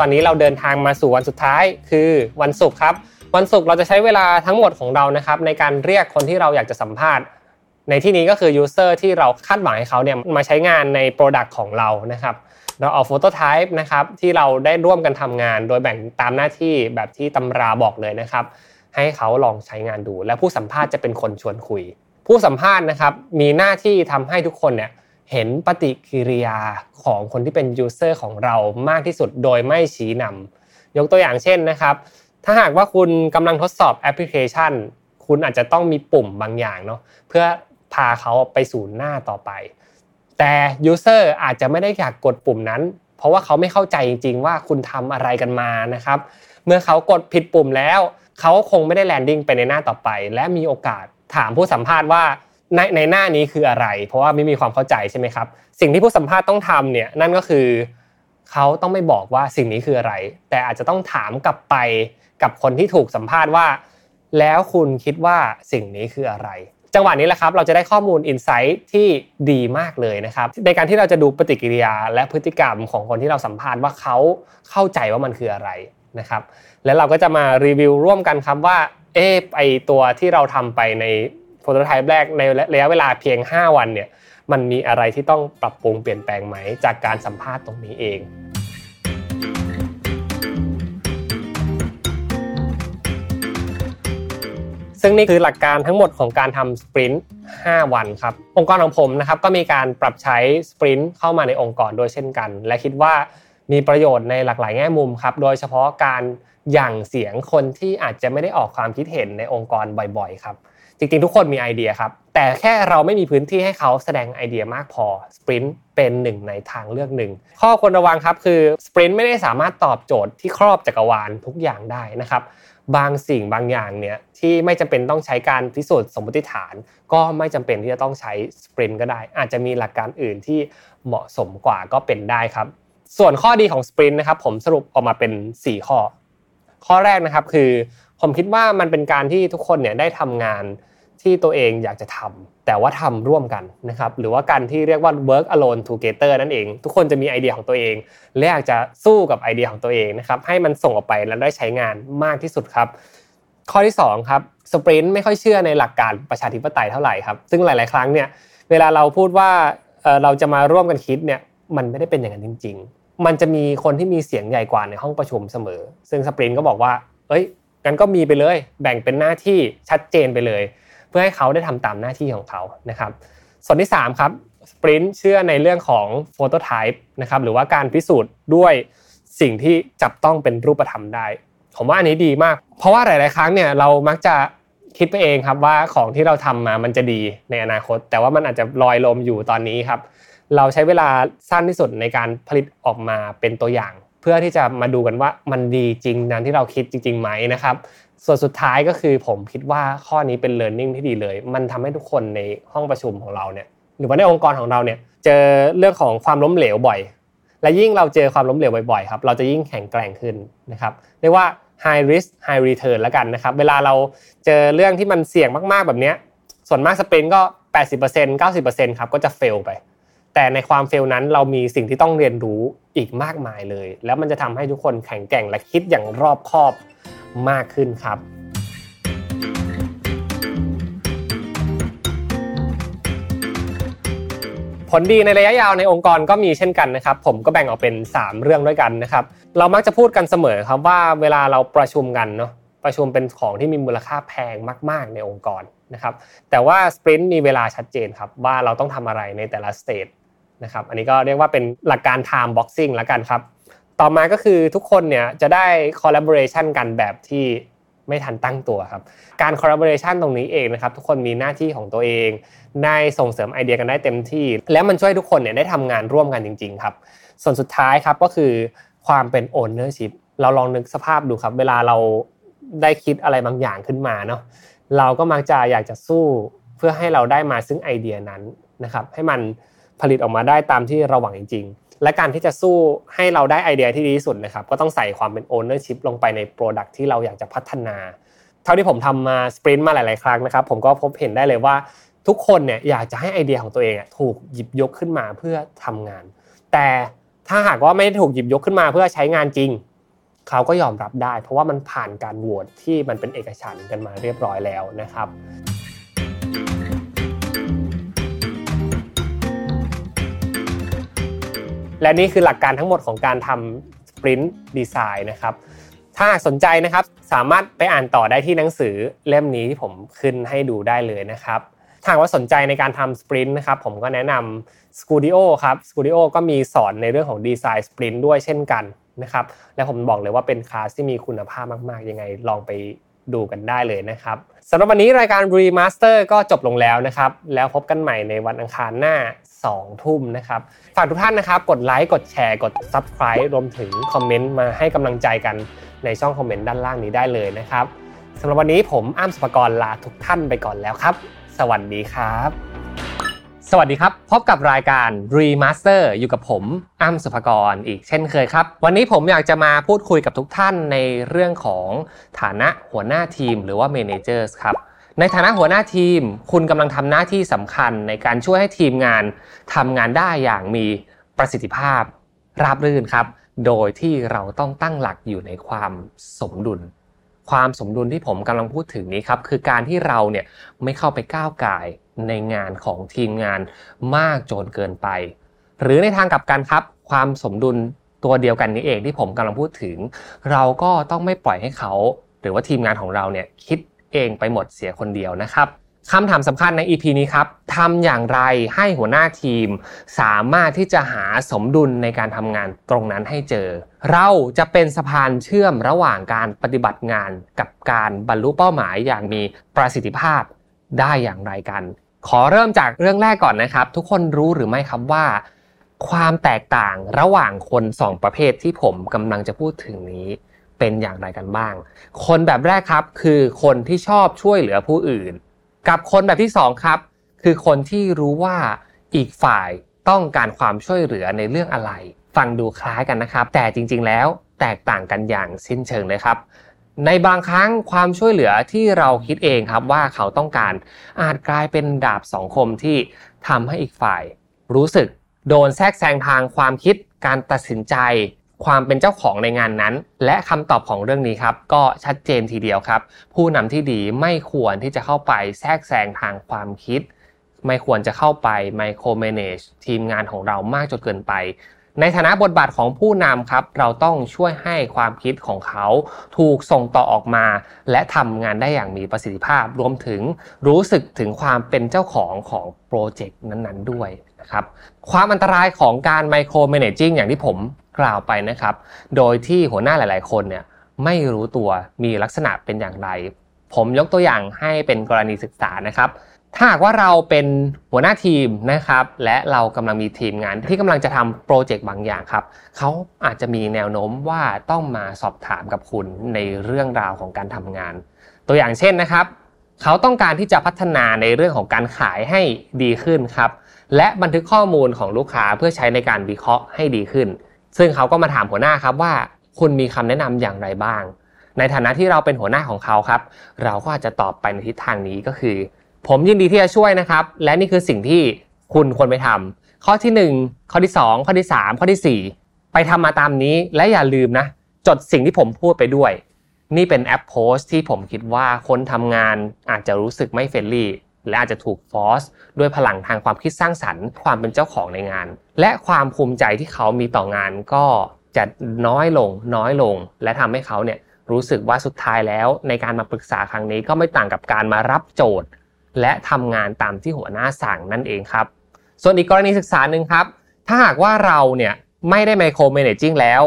ตอนนี้เราเดินทางมาสู่วันสุดท้ายคือวันศุกร์ครับ วันศุกร์เราจะใช้เวลาทั้งหมดของเรานะครับในการเรียกคนที่เราอยากจะสัมภาษณ์ ในที่นี้ก็คือ user ที่เราคาดหวังให้เขาเนี่ยมาใช้งานใน Product ของเรานะครับเราเอา prototype นะครับที่เราได้ร่วมกันทำงาน โดยแบ่งตามหน้าที่แบบที่ตำราบอกเลยนะครับ ให้เขาลองใช้งานดู และผู้สัมภาษณ์จะเป็นคนชวนคุย ผู้สัมภาษณ์นะครับมีหน้าที่ทำให้ทุกคนเนี่ย เห็นปฏิกิริยาของคนที่เป็น user ของเรามากที่สุดโดยไม่ชี้นำยกตัวอย่างเช่นนะครับ ถ้าหากว่าคุณกำลังทดสอบแอปพลิเคชัน คุณอาจจะต้องมีปุ่มบางอย่างเนาะเพื่อพาเขาไปสู่หน้าต่อไป แต่ยูเซอร์อาจจะไม่ได้อยากกดปุ่มนั้น เพราะว่าเขาไม่เข้าใจจริง ๆ ว่าคุณทำอะไรกันมานะครับเมื่อเขากดผิดปุ่มแล้ว เขาคงไม่ได้แลนดิ้งไปในหน้าต่อไป และมีโอกาสถามผู้สัมภาษณ์ว่า ในในหน้านี้คืออะไร เพราะว่าไม่มีความเข้าใจใช่ไหมครับ สิ่งที่ผู้สัมภาษณ์ต้องทำเนี่ยนั่นก็คือเขาต้องไม่บอกว่าสิ่งนี้คืออะไร แต่อาจจะต้องถามกลับไปกับคนที่ถูกสัมภาษณ์ว่า แล้วคุณคิดว่าสิ่งนี้คืออะไร จังหวะนี้แหละครับ เราจะได้ข้อมูลอินไซต์ที่ดีมากเลยนะครับในการที่เราจะดูปฏิกิริยาและพฤติกรรมของคนที่เราสัมภาษณ์ว่าเขาเข้าใจว่ามันคืออะไรนะครับ แล้วเราก็จะมารีวิวร่วมกันครับว่าเออไอตัวที่เราทำไปใน โปรโตไทป์แรกในระยะเวลาเพียง 5 วันเนี่ยมันมีอะไรที่ต้องปรับปรุงเปลี่ยนแปลงไหม จากการสัมภาษณ์ตรงนี้เองซึ่งนี่คือหลักการทั้งหมดของการทำสปรินต์5วันครับ องค์กรของผมนะครับก็มีการปรับใช้สปรินต์เข้ามาในองค์กรด้วยเช่นกัน และคิดว่ามีประโยชน์ในหลากหลายแง่มุมครับ โดยเฉพาะการหยั่งเสียงคนที่อาจจะไม่ได้ออกความคิดเห็นในองค์กรบ่อยๆ ครับ จริงๆ ทุกคนมีไอเดียครับ แต่แค่เราไม่มีพื้นที่ให้เขาแสดงไอเดียมากพอสปรินต์เป็นหนึ่งในทางเลือกหนึ่ง ข้อควรระวังครับคือสปรินต์ไม่ได้สามารถตอบโจทย์ที่ครอบจักรวาลทุกอย่างได้นะครับ บางสิ่งบางอย่างเนี่ยที่ไม่จำเป็นต้องใช้การพิสูจน์สมมติฐาน ก็ไม่จำเป็นที่จะต้องใช้สปรินต์ก็ได้ อาจจะมีหลักการอื่นที่เหมาะสมกว่าก็เป็นได้ครับ ส่วนข้อดีของสปรินต์นะครับผมสรุปออกมาเป็น 4 ข้อ ข้อแรกนะครับคือ ผมคิดว่ามันเป็นการที่ทุกคนเนี่ยได้ทำงานที่ตัวเองอยากจะทำแต่ว่าทำร่วมกันนะครับหรือว่าการที่เรียกว่า work alone together นั่นเอง ทุกคนจะมีไอเดียของตัวเอง และอยากจะสู้กับไอเดียของตัวเองนะครับให้มันส่งออกไปแล้วได้ใช้งานมากที่สุดครับ ข้อที่2ครับสปรินต์ไม่ค่อยเชื่อในหลักการประชาธิปไตยเท่าไหร่ครับซึ่งหลาย ๆ ครั้งเนี่ยเวลาเราพูดว่าเราจะมาร่วมกันคิดเนี่ยมันไม่ได้เป็นอย่างนั้นจริง ๆ มันจะมีคนที่มีเสียงใหญ่กว่าในห้องประชุมเสมอ ซึ่งสปรินต์ก็บอกว่าเอ้ย กันก็มีไปเลย แบ่งเป็นหน้าที่ชัดเจนไปเลย เพื่อให้เขาได้ทำตามหน้าที่ของเขานะครับ ส่วนที่3ครับสปรินต์เชื่อในเรื่องของโฟโตไทป์นะครับหรือว่าการพิสูจน์ด้วยสิ่งที่จับต้องเป็นรูปธรรมได้ ผมว่าอันนี้ดีมาก เพราะว่าหลาย ๆ ครั้งเนี่ยเรามักจะคิดไปเองครับว่าของที่เราทำมามันจะดีในอนาคต แต่ว่ามันอาจจะลอยลมอยู่ตอนนี้ครับ เราใช้เวลาสั้นที่สุดในการผลิตออกมาเป็นตัวอย่าง พื่อที่จะมาดูกันว่ามันดีจริงนั้นที่เราคิดจริงๆไหมนะครับ ส่วนสุดท้ายก็คือผมคิดว่าข้อนี้เป็น learning ที่ดีเลย มันทำให้ทุกคนในห้องประชุมของเราเนี่ยหรือว่าในองค์กรของเราเนี่ยเจอเรื่องของความล้มเหลวบ่อย และยิ่งเราเจอความล้มเหลวบ่อยๆครับเราจะยิ่งแข็งแกร่งขึ้นนะครับเรียกว่า high risk high return แล้วกันนะครับ เวลาเราเจอเรื่องที่มันเสี่ยงมากๆแบบนี้ส่วนมากสเปนก็ 80% 90%ครับก็จะเฟลไป แต่ในความเฟลนั้นเรามีสิ่งที่ต้องเรียนรู้อีกมากมายเลย แล้วมันจะทำให้ทุกคนแข็งแกร่งและคิดอย่างรอบคอบมากขึ้นครับผลดีในระยะยาวในองค์กรก็มีเช่นกันนะครับผมก็แบ่งออกเป็น 3 เรื่องด้วยกันนะครับเรามักจะพูดกันเสมอครับว่าเวลาเราประชุมกันเนาะประชุมเป็นของที่มีมูลค่าแพงมาก ๆ ในองค์กรนะครับแต่ว่าสปรินต์มีเวลาชัดเจนครับว่าเราต้องทำอะไรในแต่ละสเตจ นะครับอันนี้ก็เรียกว่าเป็นหลักการ time boxing แล้วกันครับ ต่อมาก็คือทุกคนเนี่ยจะได้ collaboration กันแบบที่ไม่ทันตั้งตัวครับ การ collaboration ตรงนี้เองนะครับ ทุกคนมีหน้าที่ของตัวเองได้ส่งเสริมไอเดียกันได้เต็มที่ และมันช่วยทุกคนเนี่ยได้ทำงานร่วมกันจริง ๆ ครับ ส่วนสุดท้ายครับก็คือความเป็น ownership เราลองนึกสภาพดูครับ เวลาเราได้คิดอะไรบางอย่างขึ้นมาเนาะเราก็มักจะอยากจะสู้เพื่อให้เราได้มาซึ่งไอเดียนั้นนะครับ ให้มัน ผลิตออกมาได้ตามที่เราหวังจริง ๆ และการที่จะสู้ให้เราได้ไอเดียที่ดีที่สุดนะครับก็ต้องใส่ความเป็น ownership ลงไปใน product ที่เราอยากจะพัฒนา เท่าที่ผมทำมาสปรินต์มาหลาย ๆ ครั้งนะครับผมก็พบเห็นได้เลยว่าทุกคนเนี่ยอยากจะให้ไอเดียของตัวเองถูกหยิบยกขึ้นมาเพื่อทำงาน แต่ถ้าหากว่าไม่ได้ถูกหยิบยกขึ้นมาเพื่อใช้งานจริง เขาก็ยอมรับได้ เพราะว่ามันผ่านการโหวตที่มันเป็นเอกฉันท์กันมาเรียบร้อยแล้วนะครับ และนี่คือหลักการทั้งหมดของการทำสปรินต์ดีไซน์นะครับ ถ้าสนใจนะครับสามารถไปอ่านต่อได้ที่หนังสือเล่มนี้ที่ผมขึ้นให้ดูได้เลยนะครับถ้าว่าสนใจในการทำสปรินต์นะครับผมก็แนะนำ Studio ครับ Studio ก็มีสอนในเรื่องของดีไซน์สปรินต์ด้วยเช่นกันนะครับและผมบอกเลยว่าเป็นคลาสที่มีคุณภาพมาก ๆ ยังไงลองไปดูกันได้เลยนะครับสำหรับวันนี้รายการ Remaster ก็จบลงแล้วนะครับ แล้วพบกันใหม่ในวันอังคารหน้า 2 ทุ่มนะครับ ฝากทุกท่านนะครับ กดไลค์กดแชร์ กด Subscribe รวมถึงคอมเมนต์มาให้กำลังใจกันในช่องคอมเมนต์ด้านล่างนี้ได้เลยนะครับสำหรับวันนี้ผมอ้ามสุภกรลาทุกท่านไปก่อนแล้วครับ สวัสดีครับ สวัสดีครับ พบกับรายการ Remaster อยู่กับผมอ้ำสุภกรอีกเช่นเคยครับ วันนี้ผมอยากจะมาพูดคุยกับทุกท่านในเรื่องของฐานะหัวหน้าทีมหรือว่า Managers ครับ ในฐานะหัวหน้าทีม คุณกำลังทำหน้าที่สำคัญในการช่วยให้ทีมงานทำงานได้อย่างมีประสิทธิภาพ ราบรื่นครับ โดยที่เราต้องตั้งหลักอยู่ในความสมดุล ความสมดุลที่ผมกำลังพูดถึงนี้ครับ คือการที่เราเนี่ยไม่เข้าไปก้าวไก่ในงานของทีมงานมากจนเกินไป หรือในทางกลับกันครับ ความสมดุลตัวเดียวกันนี้เองที่ผมกำลังพูดถึง เราก็ต้องไม่ปล่อยให้เขา หรือว่าทีมงานของเราเนี่ยคิด เองไปหมดเสียคนเดียวนะครับคำถามสำคัญใน EP นี้ครับทำอย่างไรให้หัวหน้าทีม สามารถที่จะหาสมดุลในการทำงานตรงนั้นให้เจอ เราจะเป็นสะพานเชื่อมระหว่างการปฏิบัติงานกับการบรรลุเป้าหมายอย่างมีประสิทธิภาพได้อย่างไรกัน ขอเริ่มจากเรื่องแรกก่อนนะครับ ทุกคนรู้หรือไม่ครับว่า ความแตกต่างระหว่างคนสองประเภทที่ผมกำลังจะพูดถึงนี้ เป็นอย่างไรกันบ้าง คนแบบแรกครับคือคนที่ชอบช่วยเหลือผู้อื่น กับคนแบบที่สองครับ คือคนที่รู้ว่าอีกฝ่ายต้องการความช่วยเหลือในเรื่องอะไร ฟังดูคล้ายกันนะครับ แต่จริง ๆ แล้วแตกต่างกันอย่างสิ้นเชิงเลยครับ ในบางครั้งความช่วยเหลือที่เราคิดเองครับว่าเขาต้องการ อาจกลายเป็นดาบสองคมที่ทำให้อีกฝ่าย รู้สึกโดนแทรกแซงทางความคิดการตัดสินใจ ความเป็นเจ้าของในงานนั้น และคำตอบของเรื่องนี้ครับ ก็ชัดเจนทีเดียวครับ ผู้นำที่ดีไม่ควรที่จะเข้าไปแทรกแซงทางความคิด ไม่ควรจะเข้าไปไมโคร manage ทีมงานของเรามากจนเกินไป ในฐานะบทบาทของผู้นำครับ เราต้องช่วยให้ความคิดของเขาถูกส่งต่อออกมา และทำงานได้อย่างมีประสิทธิภาพ รวมถึงรู้สึกถึงความเป็นเจ้าของของโปรเจกต์นั้นๆด้วยนะครับความอันตรายของการไมโคร managing อย่างที่ผม กล่าวไปนะครับ โดยที่หัวหน้าหลาย ๆ คนเนี่ยไม่รู้ตัวมีลักษณะเป็นอย่างไร ผมยกตัวอย่างให้เป็นกรณีศึกษานะครับ ถ้าหากว่าเราเป็นหัวหน้าทีมนะครับ และเรากำลังมีทีมงานที่กำลังจะทำโปรเจกต์บางอย่างครับเขาอาจจะมีแนวโน้มว่าต้องมาสอบถามกับคุณในเรื่องราวของการทำงาน ตัวอย่างเช่นนะครับเขาต้องการที่จะพัฒนาในเรื่องของการขายให้ดีขึ้นครับ และบันทึกข้อมูลของลูกค้าเพื่อใช้ในการวิเคราะห์ให้ดีขึ้น ซึ่งเขาก็มาถามหัวหน้าครับว่าคุณมีคำแนะนำอย่างไรบ้าง ในฐานะที่เราเป็นหัวหน้าของเขาครับ เราก็อาจจะตอบไปในทิศทางนี้ก็คือ ผมยินดีที่จะช่วยนะครับ และนี่คือสิ่งที่คุณควรไปทำข้อที่ 1 ข้อที่ 2 ข้อที่ 3 ข้อที่ 4 ไปทำมาตามนี้และอย่าลืมนะ จดสิ่งที่ผมพูดไปด้วย นี่เป็น approach ที่ผมคิดว่าคนทำงานอาจจะรู้สึกไม่ friendly และอาจจะถูก force ด้วยพลังทางความคิดสร้างสรรค์ ความเป็นเจ้าของในงาน และความภูมิใจที่เขามีต่องานก็จะน้อยลงน้อยลง และทำให้เขาเนี่ยรู้สึกว่าสุดท้ายแล้วในการมาปรึกษาครั้งนี้ก็ไม่ต่างกับการมารับโจทย์ และทำงานตามที่หัวหน้าสั่งนั่นเองครับ ส่วนอีกกรณีศึกษาหนึ่งครับ ถ้าหากว่าเราเนี่ยไม่ได้ไมโคร managing แล้ว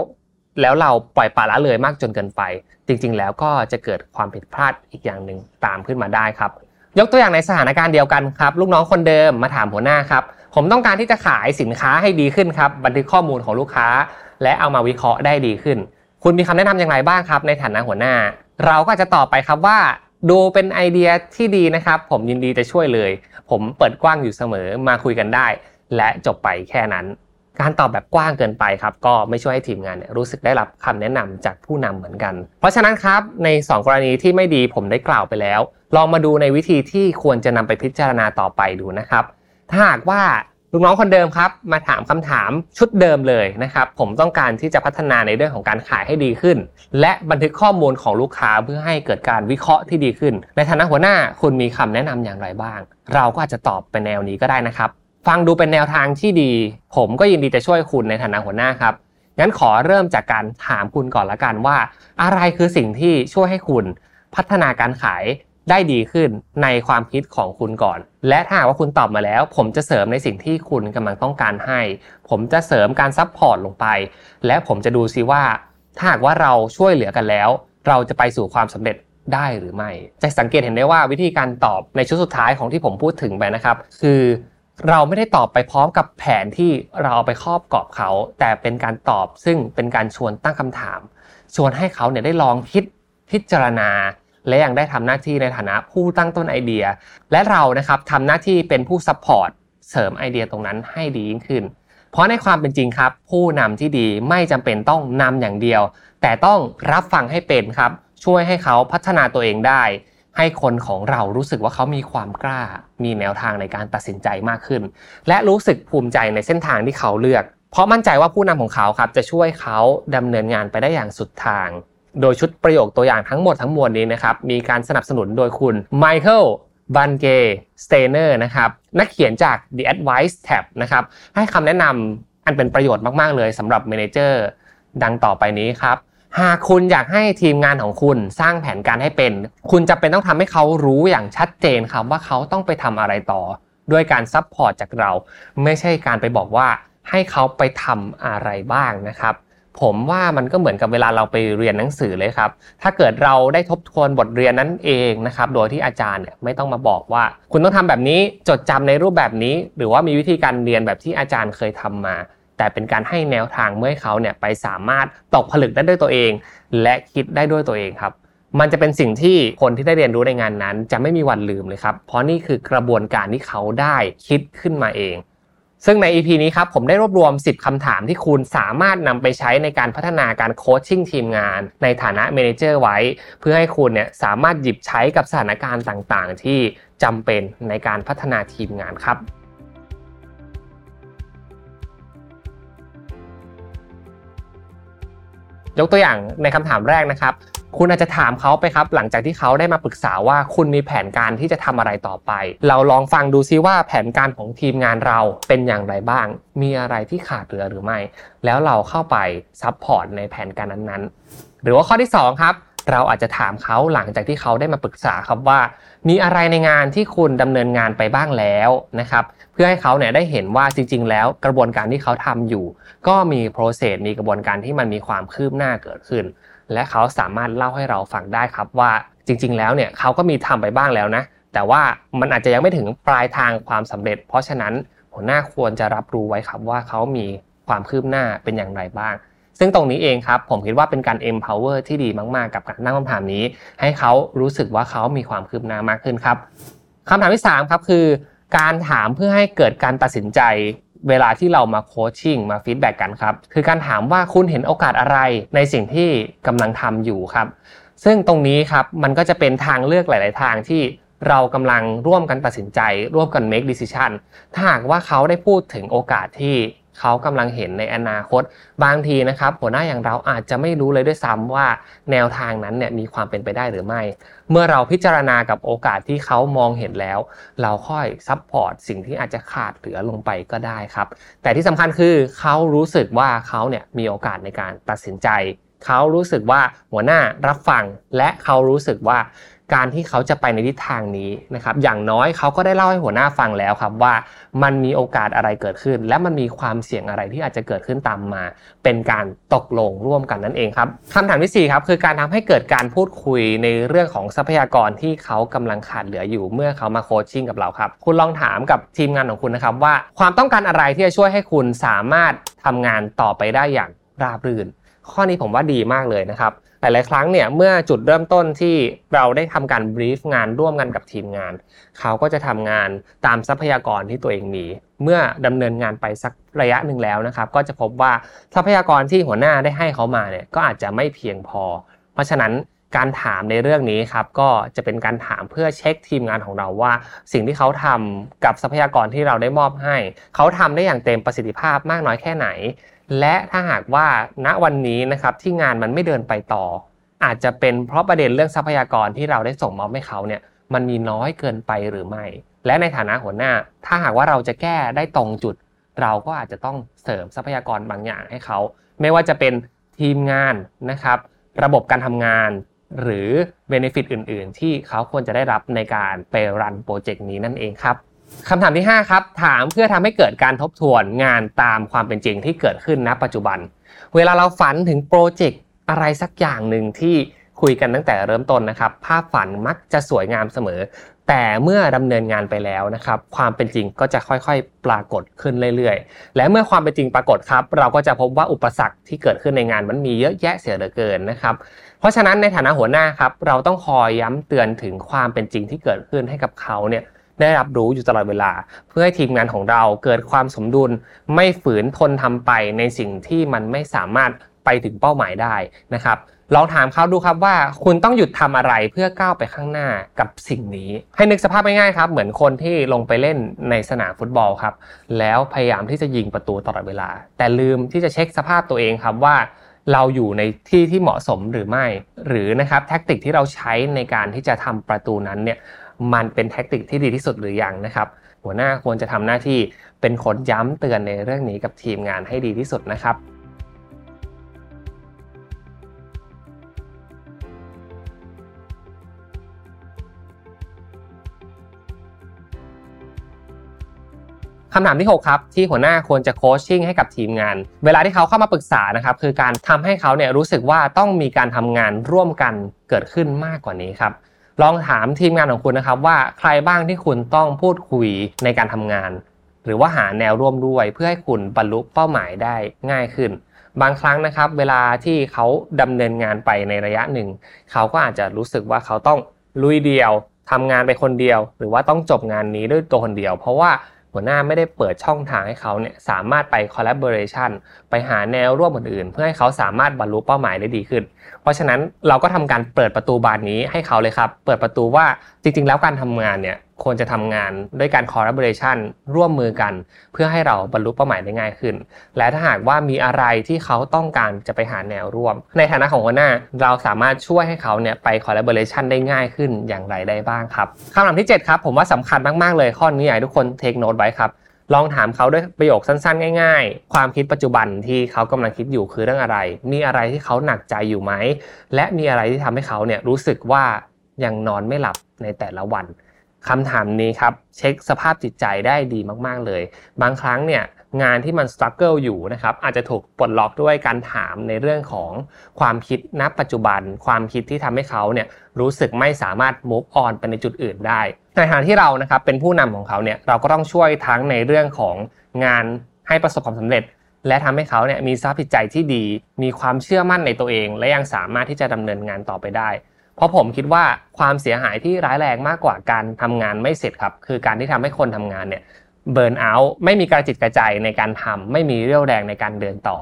แล้วเราปล่อยปละละเลยมากจนเกินไป จริงๆ แล้วก็จะเกิดความผิดพลาดอีกอย่างหนึ่งตามขึ้นมาได้ครับ ยกตัวอย่างในสถานการณ์เดียวกันครับ ลูกน้องคนเดิมมาถามหัวหน้าครับ ผมต้องการที่จะขายสินค้าให้ดีขึ้นครับ บันทึกข้อมูลของลูกค้า และเอามาวิเคราะห์ได้ดีขึ้น คุณมีคำแนะนำอย่างไรบ้างครับ ในฐานะหัวหน้า เราก็จะตอบไปครับว่า ดูเป็นไอเดียที่ดีนะครับ ผมยินดีจะช่วยเลย ผมเปิดกว้างอยู่เสมอมาคุยกันได้ และจบไปแค่นั้น การตอบแบบกว้างเกินไปครับ ก็ไม่ช่วยให้ทีมงานเนี่ยรู้สึกได้รับคำแนะนำจากผู้นำเหมือนกัน เพราะฉะนั้นครับใน 2 กรณีที่ไม่ดีผมได้กล่าวไปแล้ว ลองมาดูในวิธีที่ควรจะนำไปพิจารณาต่อไปดูนะครับ ถ้าหากว่าลูกน้องคนเดิมครับ มาถามคำถามชุดเดิมเลยนะครับ ผมต้องการที่จะพัฒนาในเรื่องของการขายให้ดีขึ้น และบันทึกข้อมูลของลูกค้าเพื่อให้เกิดการวิเคราะห์ที่ดีขึ้น ในฐานะหัวหน้าคุณมีคำแนะนำอย่างไรบ้าง เราก็อาจจะตอบเป็นแนวนี้ก็ได้นะครับ ฟังดูเป็นแนวทางที่ดี ผมก็ยินดีจะช่วยคุณในฐานะหัวหน้าครับงั้นขอเริ่มจากการถามคุณก่อนละกันว่า อะไรคือสิ่งที่ช่วยให้คุณพัฒนาการขาย ได้ดีขึ้นในความคิดของคุณก่อน และถ้าว่าคุณตอบมาแล้ว ผมจะเสริมในสิ่งที่คุณกำลังต้องการให้ ผมจะเสริมการ support ลงไป และผมจะดูซิว่า ถ้าหากว่าเราช่วยเหลือกันแล้ว เราจะไปสู่ความสำเร็จได้หรือไม่ จะสังเกตเห็นได้ว่าวิธีการตอบในชุดสุดท้ายของที่ผมพูดถึงไปนะครับ คือเราไม่ได้ตอบไปพร้อมกับแผนที่เราเอาไปครอบกรอบเขา แต่เป็นการตอบซึ่งเป็นการชวนตั้งคำถาม ชวนให้เขาเนี่ยได้ลองคิดพิจารณา และยังได้ทำหน้าที่ในฐานะผู้ตั้งต้นไอเดีย และเรานะครับทำหน้าที่เป็นผู้ support เสริมไอเดียตรงนั้นให้ดียิ่งขึ้น เพราะในความเป็นจริงครับ ผู้นำที่ดีไม่จำเป็นต้องนำอย่างเดียว แต่ต้องรับฟังให้เป็นครับ ช่วยให้เขาพัฒนาตัวเองได้ ให้คนของเรารู้สึกว่าเขามีความกล้า มีแนวทางในการตัดสินใจมากขึ้น และรู้สึกภูมิใจในเส้นทางที่เขาเลือก เพราะมั่นใจว่าผู้นำของเขาครับจะช่วยเขาดำเนินงานไปได้อย่างสุดทาง โดยชุดประโยคตัวอย่างทั้งหมดทั้งมวลนี้นะครับ มีการสนับสนุนโดยคุณ Michael Bungay Stanier นะครับนักเขียนจาก The Advice Trap นะครับให้คำแนะนำอันเป็นประโยชน์มาก ๆ เลยสำหรับ manager ดังต่อไปนี้ครับ หากคุณอยากให้ทีมงานของคุณสร้างแผนการให้เป็น คุณจำเป็นต้องทำให้เขารู้อย่างชัดเจนครับว่าเขาต้องไปทำอะไรต่อ ด้วยการ support จากเรา ไม่ใช่การไปบอกว่าให้เขาไปทำอะไรบ้างนะครับ ผมว่ามันก็เหมือนกับเวลาเราไปเรียนหนังสือเลยครับ ถ้าเกิดเราได้ทบทวนบทเรียนนั้นเองนะครับ โดยที่อาจารย์เนี่ยไม่ต้องมาบอกว่า คุณต้องทำแบบนี้จดจำในรูปแบบนี้ หรือว่ามีวิธีการเรียนแบบที่อาจารย์เคยทำมา แต่เป็นการให้แนวทางเพื่อให้เขาเนี่ยไปสามารถตกผลึกได้ด้วยตัวเอง และคิดได้ด้วยตัวเองครับ มันจะเป็นสิ่งที่คนที่ได้เรียนรู้ในงานนั้น จะไม่มีวันลืมเลยครับ เพราะนี่คือกระบวนการที่เขาได้คิดขึ้นมาเอง ซึ่งใน EP นี้ครับผมได้รวบรวม 10 คำถามที่คุณสามารถนำไปใช้ในการพัฒนาการโคชชิ่งทีมงาน ในฐานะเมนเจอร์ไว้ เพื่อให้คุณเนี่ยสามารถหยิบใช้กับสถานการณ์ต่างๆ ที่จำเป็นในการพัฒนาทีมงานครับ ยกตัวอย่างในคำถามแรกนะครับ คุณอาจจะถามเขาไปครับ หลังจากที่เขาได้มาปรึกษาว่าคุณมีแผนการที่จะทำอะไรต่อไป เราลองฟังดูซิว่าแผนการของทีมงานเราเป็นอย่างไรบ้าง มีอะไรที่ขาดเหลือหรือไม่ แล้วเราเข้าไป support ในแผนการนั้นๆ หรือว่าข้อที่2ครับ เราอาจจะถามเขาหลังจากที่เขาได้มาปรึกษาครับว่า มีอะไรในงานที่คุณดำเนินงานไปบ้างแล้วนะครับ เพื่อให้เขาเนี่ยได้เห็นว่าจริง ๆ แล้วกระบวนการที่เขาทำอยู่ ก็มี process มีกระบวนการที่มันมีความคืบหน้าเกิดขึ้น และเขาสามารถเล่าให้เราฟังได้ครับว่าจริง ๆ แล้วเนี่ยเขาก็มีทำไปบ้างแล้วนะแต่ว่ามันอาจจะยังไม่ถึงปลายทางความสำเร็จ เพราะฉะนั้นหัวหน้าควรจะรับรู้ไว้ครับว่าเขามีความคืบหน้าเป็นอย่างไรบ้าง ซึ่งตรงนี้เองครับผมคิดว่าเป็นการ empower ที่ดีมาก ๆ กับการตั้งคำถามนี้ ให้เขารู้สึกว่าเขามีความคืบหน้ามากขึ้นครับคำถามที่3ครับคือ การถามเพื่อให้เกิดการตัดสินใจเวลาที่เรามา coaching มา feedback กันครับ คือการถามว่าคุณเห็นโอกาสอะไรในสิ่งที่กำลังทำอยู่ครับ ซึ่งตรงนี้ครับมันก็จะเป็นทางเลือกหลาย ๆ ทางที่เรากำลังร่วมกันตัดสินใจ ร่วมกัน make decision ถ้าหากว่าเขาได้พูดถึงโอกาสที่ เขากำลังเห็นในอนาคต บางทีนะครับหัวหน้าอย่างเราอาจจะไม่รู้เลยด้วยซ้ำว่าแนวทางนั้นเนี่ยมีความเป็นไปได้หรือไม่ เมื่อเราพิจารณากับโอกาสที่เขามองเห็นแล้ว เราค่อย support สิ่งที่อาจจะขาดเหลือลงไปก็ได้ครับ แต่ที่สำคัญคือเขารู้สึกว่าเขาเนี่ยมีโอกาสในการตัดสินใจ เขารู้สึกว่าหัวหน้ารับฟังและเขารู้สึกว่า การที่เขาจะไปในทิศทางนี้นะครับ อย่างน้อยเขาก็ได้เล่าให้หัวหน้าฟังแล้วครับว่ามันมีโอกาสอะไรเกิดขึ้น และมันมีความเสี่ยงอะไรที่อาจจะเกิดขึ้นตามมา เป็นการตกลงร่วมกันนั่นเองครับคำถามที่ 4 ครับ คือการทำให้เกิดการพูดคุยในเรื่องของทรัพยากรที่เขากำลังขาดเหลืออยู่เมื่อเขามาโคชชิ่งกับเราครับ คุณลองถามกับทีมงานของคุณนะครับว่าความต้องการอะไรที่จะช่วยให้คุณสามารถทำงานต่อไปได้อย่างราบรื่น ข้อนี้ผมว่าดีมากเลยนะครับ หลาย ๆ ครั้งเนี่ยเมื่อจุดเริ่มต้นที่เราได้ทำการบรีฟงานร่วมกันกับทีมงาน เขาก็จะทำงานตามทรัพยากรที่ตัวเองมี เมื่อดำเนินงานไปสักระยะหนึ่งแล้วนะครับ ก็จะพบว่าทรัพยากรที่หัวหน้าได้ให้เขามาเนี่ยก็อาจจะไม่เพียงพอ เพราะฉะนั้น การถามในเรื่องนี้ครับก็จะเป็นการถามเพื่อเช็คทีมงานของเราว่า สิ่งที่เขาทำกับทรัพยากรที่เราได้มอบให้ เขาทำได้อย่างเต็มประสิทธิภาพมากน้อยแค่ไหน และถ้าหากว่าณวันนี้นะครับที่งานมันไม่เดินไปต่อ อาจจะเป็นเพราะประเด็นเรื่องทรัพยากรที่เราได้ส่งมอบให้เขาเนี่ยมันมีน้อยเกินไปหรือไม่ และในฐานะหัวหน้า ถ้าหากว่าเราจะแก้ได้ตรงจุด เราก็อาจจะต้องเสริมทรัพยากรบางอย่างให้เขา ไม่ว่าจะเป็นทีมงานนะครับ ระบบการทำงาน หรือเบนฟิตอื่น ๆ ที่เขาควรจะได้รับในการไปรันโปรเจกต์นี้นั่นเองครับคำถามที่ 5 ครับ ถามเพื่อทำให้เกิดการทบทวนงานตามความเป็นจริงที่เกิดขึ้นณปัจจุบัน เวลาเราฝันถึงโปรเจกต์อะไรสักอย่างหนึ่งที่คุยกันตั้งแต่เริ่มต้นนะครับ ภาพฝันมักจะสวยงามเสมอ แต่เมื่อดำเนินงานไปแล้วนะครับ ความเป็นจริงก็จะค่อยๆ ปรากฏขึ้นเรื่อยๆ และเมื่อความเป็นจริงปรากฏครับ เราก็จะพบว่าอุปสรรคที่เกิดขึ้นในงานมันมีเยอะแยะเสียเหลือเกินนะครับ เพราะฉะนั้นในฐานะหัวหน้าครับ เราต้องคอยย้ำเตือนถึงความเป็นจริงที่เกิดขึ้นให้กับเขาเนี่ยได้รับรู้อยู่ตลอดเวลา เพื่อให้ทีมงานของเราเกิดความสมดุล ไม่ฝืนทนทำไปในสิ่งที่มันไม่สามารถไปถึงเป้าหมายได้นะครับลองถามเขาดูครับว่าคุณต้องหยุดทำอะไรเพื่อก้าวไปข้างหน้ากับสิ่งนี้ ให้นึกสภาพง่ายๆครับ เหมือนคนที่ลงไปเล่นในสนามฟุตบอลครับ แล้วพยายามที่จะยิงประตูตลอดเวลา แต่ลืมที่จะเช็คสภาพตัวเองครับว่า เราอยู่ในที่ที่เหมาะสมหรือไม่ หรือนะครับแท็กติกที่เราใช้ในการที่จะทำประตูนั้นเนี่ยมันเป็นแท็กติกที่ดีที่สุดหรือยังนะครับ หัวหน้าควรจะทำหน้าที่เป็นคนย้ำเตือนในเรื่องนี้กับทีมงานให้ดีที่สุดนะครับ คำถามที่ 6 ครับที่หัวหน้าควรจะโคชชิ่งให้กับทีมงาน เวลาที่เขาเข้ามาปรึกษานะครับคือการทำให้เขาเนี่ยรู้สึกว่าต้องมีการทำงานร่วมกันเกิดขึ้นมากกว่านี้ครับลองถามทีมงานของคุณนะครับว่าใครบ้างที่คุณต้องพูดคุยในการทำงาน หรือว่าหาแนวร่วมด้วยเพื่อให้คุณบรรลุเป้าหมายได้ง่ายขึ้น บางครั้งนะครับ เวลาที่เขาดำเนินงานไปในระยะหนึ่ง เขาก็อาจจะรู้สึกว่าเขาต้องลุยเดียวทำงานไปคนเดียว หรือว่าต้องจบงานนี้ด้วยตัวคนเดียว เพราะว่า หัวหน้าไม่ได้เปิดช่องทางให้เขาเนี่ยสามารถไป collaboration ไปหาแนวร่วมอื่นๆ เพื่อให้เขาสามารถบรรลุเป้าหมายได้ดีขึ้น เพราะฉะนั้นเราก็ทำการเปิดประตูบานนี้ให้เขาเลยครับ เปิดประตูว่าจริงๆ แล้วการทำงานเนี่ย ควรจะทำงานด้วยการ collaboration ร่วมมือกัน เพื่อให้เราบรรลุเป้าหมายได้ง่ายขึ้น และถ้าหากว่ามีอะไรที่เขาต้องการจะไปหาแนวร่วม ในฐานะของหัวหน้าเราสามารถช่วยให้เขาเนี่ยไป collaboration ได้ง่ายขึ้นอย่างไรได้บ้างครับคำถามที่ 7 ครับผมว่าสำคัญมาก ๆ เลยข้อนี้อยากให้ทุกคน take note ไว้ครับลองถามเขาด้วยประโยคสั้นๆ ง่ายๆ ความคิดปัจจุบันที่เขากำลังคิดอยู่คือเรื่องอะไร มีอะไรที่เขาหนักใจอยู่ไหม และมีอะไรที่ทำให้เขาเนี่ยรู้สึกว่ายังนอนไม่หลับในแต่ละวัน คำถามนี้ครับเช็คสภาพจิตใจได้ดีมาก ๆ เลย บางครั้งเนี่ยงานที่มันสครัลเกิลอยู่นะครับอาจจะถูกปลดล็อกด้วยการถามในเรื่องของความคิดณปัจจุบัน ความคิดที่ทำให้เขาเนี่ยรู้สึกไม่สามารถ move on ไปในจุดอื่นได้ในฐานะที่เรานะครับเป็นผู้นำของเขาเนี่ยเราก็ต้องช่วยทั้งในเรื่องของงานให้ประสบความสำเร็จ และทำให้เขาเนี่ยมีสภาพจิตใจที่ดี มีความเชื่อมั่นในตัวเอง และยังสามารถที่จะดำเนินงานต่อไปได้ เพราะผมคิดว่าความเสียหายที่ร้ายแรงมากกว่าการทำงานไม่เสร็จครับ คือการที่ทำให้คนทำงานเนี่ยเบิร์นเอาท์ไม่มีกระจิตกระใจในการทำไม่มีเรี่ยวแรงในการเดินต่อ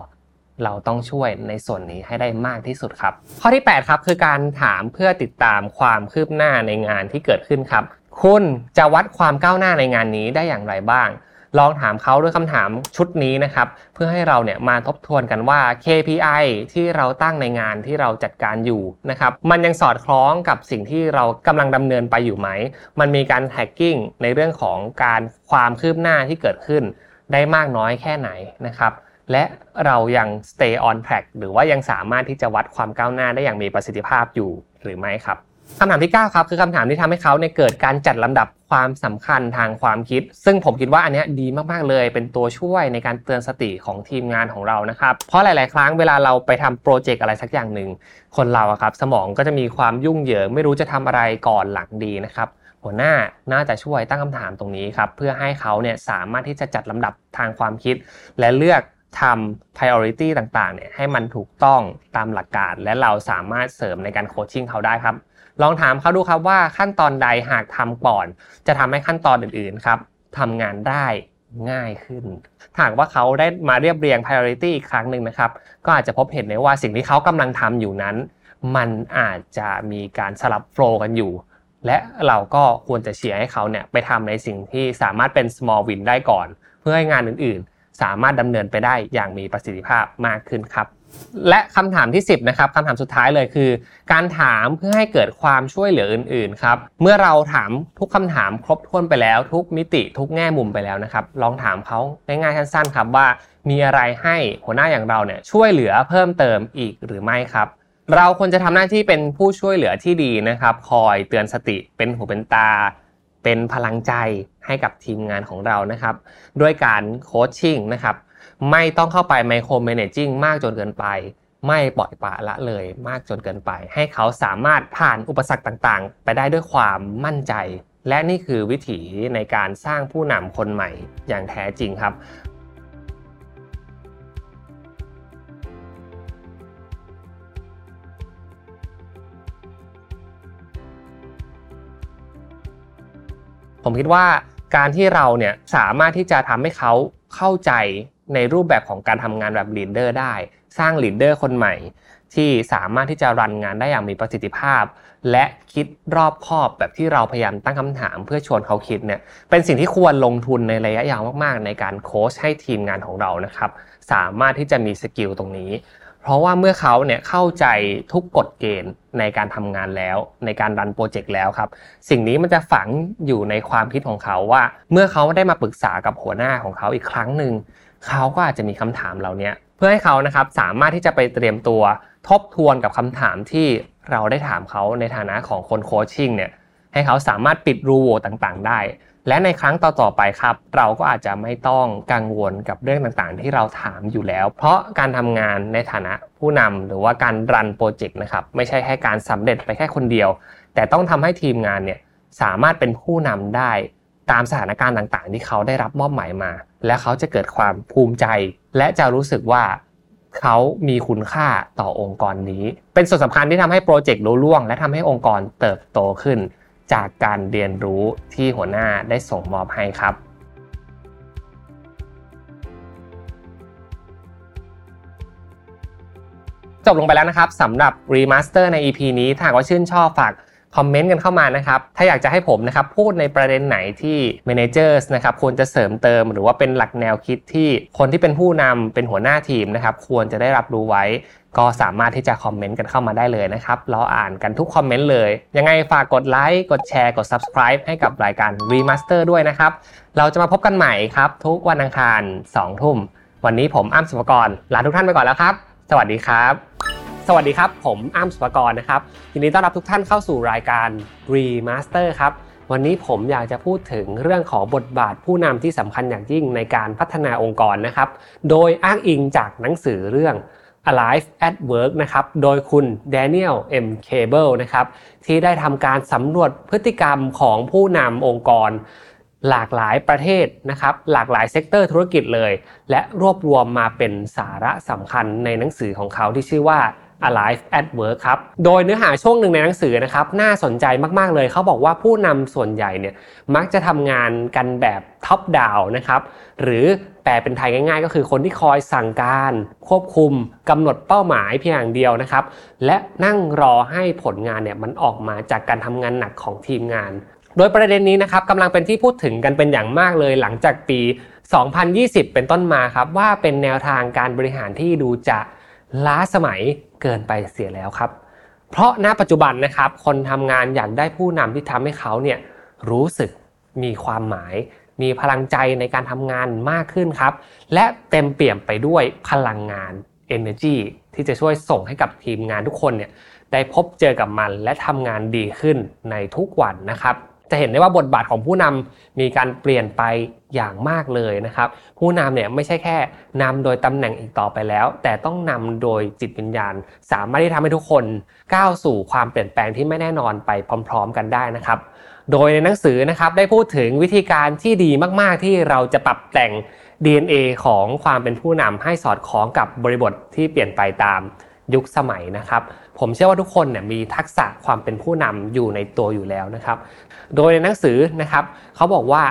เราต้องช่วยในส่วนนี้ให้ได้มากที่สุดครับ ข้อที่ 8 ครับ คือการถามเพื่อติดตามความคืบหน้าในงานที่เกิดขึ้นครับ คุณจะวัดความก้าวหน้าในงานนี้ได้อย่างไรบ้าง ลองถามเขาด้วยคำถามชุดนี้นะครับ เพื่อให้เราเนี่ยมาทบทวนกันว่า KPI ที่เราตั้งในงานที่เราจัดการอยู่นะครับ มันยังสอดคล้องกับสิ่งที่เรากำลังดำเนินไปอยู่ไหม มันมีการแท็กกิ้งในเรื่องของการความคืบหน้าที่เกิดขึ้น ได้มากน้อยแค่ไหนนะครับและเรายัง stay on track หรือว่ายังสามารถที่จะวัดความก้าวหน้าได้อย่างมีประสิทธิภาพอยู่หรือไม่ครับ คำถามที่ 9 ครับ คือคำถามที่ทำให้เขาเนี่ยเกิดการจัดลำดับความสำคัญทางความคิด ซึ่งผมคิดว่าอันนี้ดีมาก ๆ เลย เป็นตัวช่วยในการเตือนสติของทีมงานของเรานะครับ เพราะหลาย ๆ ครั้งเวลาเราไปทำโปรเจกต์อะไรสักอย่างหนึ่ง คนเราครับ สมองก็จะมีความยุ่งเหยิง ไม่รู้จะทำอะไรก่อนหลังดีนะครับหัวหน้าน่าจะช่วยตั้งคำถามตรงนี้ครับเพื่อให้เขาเนี่ยสามารถที่จะจัดลำดับทางความคิด และเลือกทำ priority ต่างๆเนี่ยให้มันถูกต้องตามหลักการ และเราสามารถเสริมในการโคชชิ่งเขาได้ครับ ลองถามเขาดูครับว่าขั้นตอนใดหากทำก่อน จะทำให้ขั้นตอนอื่นๆครับทำงานได้ง่ายขึ้นหากว่าเขาได้มาเรียบเรียง priority อีกครั้งหนึ่งนะครับ ก็อาจจะพบเห็นได้ว่าสิ่งที่เขากำลังทำอยู่นั้น มันอาจจะมีการสลับโฟล์กันอยู่ และเราก็ควรจะเชียร์ให้เขาเนี่ยไปทำในสิ่งที่สามารถเป็น small win ได้ก่อน เพื่อให้งานอื่นๆ สามารถดำเนินไปได้อย่างมีประสิทธิภาพมากขึ้นครับ และคำถามที่ 10นะครับคำถามสุดท้ายเลยคือ การถามเพื่อให้เกิดความช่วยเหลืออื่น ๆ ครับ เมื่อเราถามทุกคำถามครบถ้วนไปแล้ว ทุกมิติทุกแง่มุมไปแล้วนะครับ ลองถามเขาง่ายๆสั้นๆครับว่า มีอะไรให้หัวหน้าอย่างเราเนี่ยช่วยเหลือเพิ่มเติมอีกหรือไม่ครับ เราควรจะทำหน้าที่เป็นผู้ช่วยเหลือที่ดีนะครับ คอยเตือนสติเป็นหูเป็นตา เป็นพลังใจให้กับทีมงานของเรานะครับ ด้วยการโคชชิ่งนะครับ ไม่ต้องเข้าไปไมโครเมเนจิ่งมากจนเกินไป ไม่ปล่อยปละละเลยมากจนเกินไป ให้เขาสามารถผ่านอุปสรรคต่างๆ ไปได้ด้วยความมั่นใจ และนี่คือวิถีในการสร้างผู้นำคนใหม่อย่างแท้จริงครับผมคิดว่าการที่เราเนี่ยสามารถที่จะทำให้เขาเข้าใจ ในรูปแบบของการทำงานแบบ leader ได้ สร้าง leader คนใหม่ ที่สามารถที่จะ run งานได้อย่างมีประสิทธิภาพ และคิดรอบคอบแบบที่เราพยายามตั้งคำถาม เพื่อชวนเขาคิดเนี่ยเป็นสิ่งที่ควรลงทุนในระยะยาวมากๆ ในการโค้ชให้ทีมงานของเรานะครับสามารถที่จะมี skill ตรงนี้ เพราะว่าเมื่อเขาเนี่ยเข้าใจทุกกฎเกณฑ์ในการทำงานแล้ว ในการ run โปรเจกต์แล้วครับ สิ่งนี้มันจะฝังอยู่ในความคิดของเขาว่า เมื่อเขาได้มาปรึกษากับหัวหน้าของเขาอีกครั้งหนึ่ง เขาก็อาจจะมีคำถามเหล่านี้เพื่อให้เขานะครับสามารถที่จะไปเตรียมตัวทบทวนกับคำถามที่เราได้ถามเขาในฐานะของคน coaching เนี่ยให้เขาสามารถปิดรูโหว่ต่างๆ ได้ และในครั้งต่อๆไปครับ เราก็อาจจะไม่ต้องกังวลกับเรื่องต่างๆ ที่เราถามอยู่แล้ว เพราะการทำงานในฐานะผู้นำหรือว่าการรันโปรเจกต์นะครับไม่ใช่แค่การสำเร็จไปแค่คนเดียว แต่ต้องทำให้ทีมงานเนี่ยสามารถเป็นผู้นำได้ตามสถานการณ์ต่างๆ ที่เขาได้รับมอบหมายมา และเขาจะเกิดความภูมิใจ และจะรู้สึกว่าเขามีคุณค่าต่อองค์กรนี้ เป็นส่วนสำคัญที่ทำให้โปรเจกต์ลุล่วง และทำให้องค์กรเติบโตขึ้น จากการเรียนรู้ที่หัวหน้าได้ส่งมอบให้ครับจบลงไปแล้วนะครับสำหรับ remaster ใน EP นี้ถ้าว่าชื่นชอบฝาก คอมเมนต์กันเข้ามานะครับ ถ้าอยากจะให้ผมนะครับพูดในประเด็นไหนที่ managers นะครับควรจะเสริมเติม หรือว่าเป็นหลักแนวคิดที่คนที่เป็นผู้นำเป็นหัวหน้าทีมนะครับควรจะได้รับรู้ไว้ ก็สามารถที่จะคอมเมนต์กันเข้ามาได้เลยนะครับเราอ่านกันทุกคอมเมนต์เลย ยังไงฝากกดไลค์กดแชร์กด subscribe ให้กับรายการ Remaster ด้วยนะครับ เราจะมาพบกันใหม่ครับทุกวันอังคาร2ทุ่มวันนี้ผมอ้ำสุภกรลาทุกท่านไปก่อนแล้วครับ สวัสดีครับ สวัสดีครับ ผมอ้ำสุภกรนะครับยินดีต้อนรับทุกท่านเข้าสู่รายการ Remaster ครับ วันนี้ผมอยากจะพูดถึงเรื่องของบทบาทผู้นำที่สำคัญอย่างยิ่งในการพัฒนาองค์กรนะครับ โดยอ้างอิงจากหนังสือเรื่อง Alive at Work นะครับ โดยคุณ Daniel M. Cable นะครับ ที่ได้ทำการสำรวจพฤติกรรมของผู้นำองค์กร หลากหลายประเทศนะครับ หลากหลาย sector ธุรกิจเลย และรวบรวมมาเป็นสาระสำคัญในหนังสือของเขาที่ชื่อว่า Alive at Work ครับ โดยเนื้อหาช่วงหนึ่งในหนังสือนะครับ น่าสนใจมากๆเลย เขาบอกว่าผู้นำส่วนใหญ่เนี่ยมักจะทำงานกันแบบท็อปดาวนะครับ หรือแปลเป็นไทยง่ายๆ ก็คือคนที่คอยสั่งการ ควบคุมกำหนดเป้าหมายเพียงอย่างเดียวนะครับ และนั่งรอให้ผลงานเนี่ยมันออกมาจากการทำงานหนักของทีมงาน โดยประเด็นนี้นะครับกำลังเป็นที่พูดถึงกันเป็นอย่างมากเลยหลังจากปี 2020 เป็นต้นมาครับว่าเป็นแนวทางการบริหารที่ดูจะล้าสมัย เกินไปเสียแล้วครับ เพราะณปัจจุบันนะครับคนทำงานอยากได้ผู้นำที่ทำให้เขาเนี่ยรู้สึกมีความหมาย มีพลังใจในการทำงานมากขึ้นครับ และเต็มเปี่ยมไปด้วยพลังงาน energy ที่จะช่วยส่งให้กับทีมงานทุกคนเนี่ยได้พบเจอกับมันและทำงานดีขึ้นในทุกวันนะครับ จะเห็นได้ว่าบทบาทของผู้นำมีการเปลี่ยนไปอย่างมากเลยนะครับ ผู้นำเนี่ยไม่ใช่แค่นำโดยตำแหน่งอีกต่อไปแล้ว แต่ต้องนำโดยจิตวิญญาณ สามารถที่ทำให้ทุกคนก้าวสู่ความเปลี่ยนแปลงที่ไม่แน่นอนไปพร้อม ๆ กันได้นะครับโดยในหนังสือนะครับได้พูดถึงวิธีการที่ดีมาก ๆ ที่เราจะปรับแต่ง DNA ของความเป็นผู้นำให้สอดคล้องกับบริบทที่เปลี่ยนไปตามยุคสมัยนะครับ ผมเชื่อว่าทุกคนเนี่ยมีทักษะความเป็นผู้นำอยู่ในตัวอยู่แล้วนะครับ โดยในหนังสือนะครับเขาบอกว่า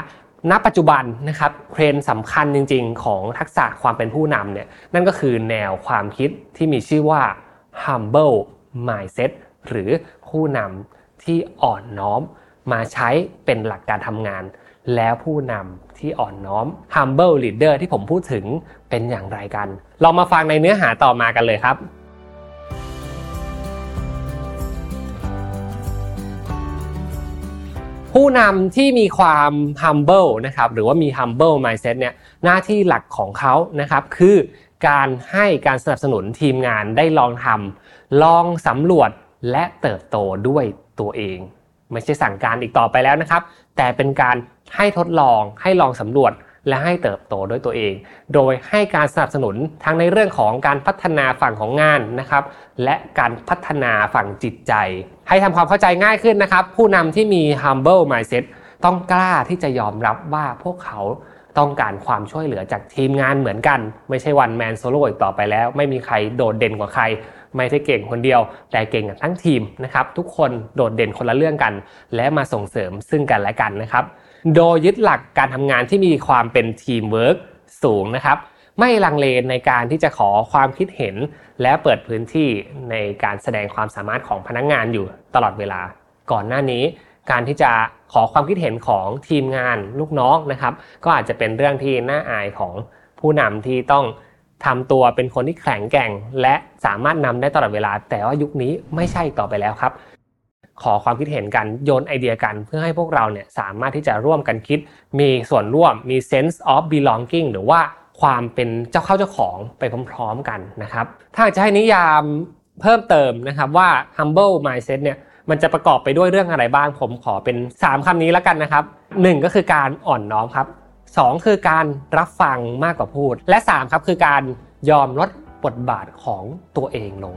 ณปัจจุบันนะครับเทรนด์สำคัญจริง ๆ ของทักษะความเป็นผู้นำเนี่ยนั่นก็คือแนวความคิดที่มีชื่อว่า humble mindset หรือผู้นำที่อ่อนน้อม มาใช้เป็นหลักการทำงาน แล้วผู้นำที่อ่อนน้อม humble leader ที่ผมพูดถึงเป็นอย่างไรกัน เรามาฟังในเนื้อหาต่อมากันเลยครับ ผู้นำที่มีความ humble นะครับหรือว่ามี humble mindset เนี่ยหน้าที่หลักของเขานะครับคือการให้การสนับสนุนทีมงานได้ลองทำลองสำรวจและเติบโตด้วยตัวเอง ไม่ใช่สั่งการอีกต่อไปแล้วนะครับ แต่เป็นการให้ทดลองให้ลองสำรวจและให้เติบโตด้วยตัวเอง โดยให้การสนับสนุนทั้งในเรื่องของการพัฒนาฝั่งของงานนะครับ และการพัฒนาฝั่งจิตใจ ให้ทำความเข้าใจง่ายขึ้นนะครับ ผู้นำที่มี humble mindset ต้องกล้าที่จะยอมรับว่าพวกเขาต้องการความช่วยเหลือจากทีมงานเหมือนกัน ไม่ใช่ one man solo อีกต่อไปแล้ว ไม่มีใครโดดเด่นกว่าใคร ไม่ใช่เก่งคนเดียว แต่เก่งกันทั้งทีมนะครับ ทุกคนโดดเด่นคนละเรื่องกัน และมาส่งเสริมซึ่งกันและกันนะครับ โดยยึดหลักการทำงานที่มีความเป็นทีมเวิร์กสูงนะครับ ไม่ลังเลในการที่จะขอความคิดเห็น และเปิดพื้นที่ในการแสดงความสามารถของพนักงานอยู่ตลอดเวลา ก่อนหน้านี้ การที่จะขอความคิดเห็นของทีมงานลูกน้องนะครับ ก็อาจจะเป็นเรื่องที่น่าอายของผู้นำที่ต้องทำตัวเป็นคนที่แข็งแกร่ง และสามารถนำได้ตลอดเวลา แต่ว่ายุคนี้ไม่ใช่ต่อไปแล้วครับ ขอความคิดเห็นกันโยนไอเดียกัน เพื่อให้พวกเราเนี่ยสามารถที่จะร่วมกันคิด มีส่วนร่วมมี sense of belonging หรือว่า ความเป็นเจ้าเข้าเจ้าของไปพร้อมๆกันนะครับ ถ้าจะให้นิยามเพิ่มเติมนะครับว่า humble mindset เนี่ยมันจะประกอบไปด้วยเรื่องอะไรบ้างผมขอเป็น 3คำนี้แล้วกันนะครับ 1 ก็คือการอ่อนน้อมครับ 2 คือการรับฟังมากกว่าพูด และ 3 ครับคือการยอมลดบทบาทของตัวเองลง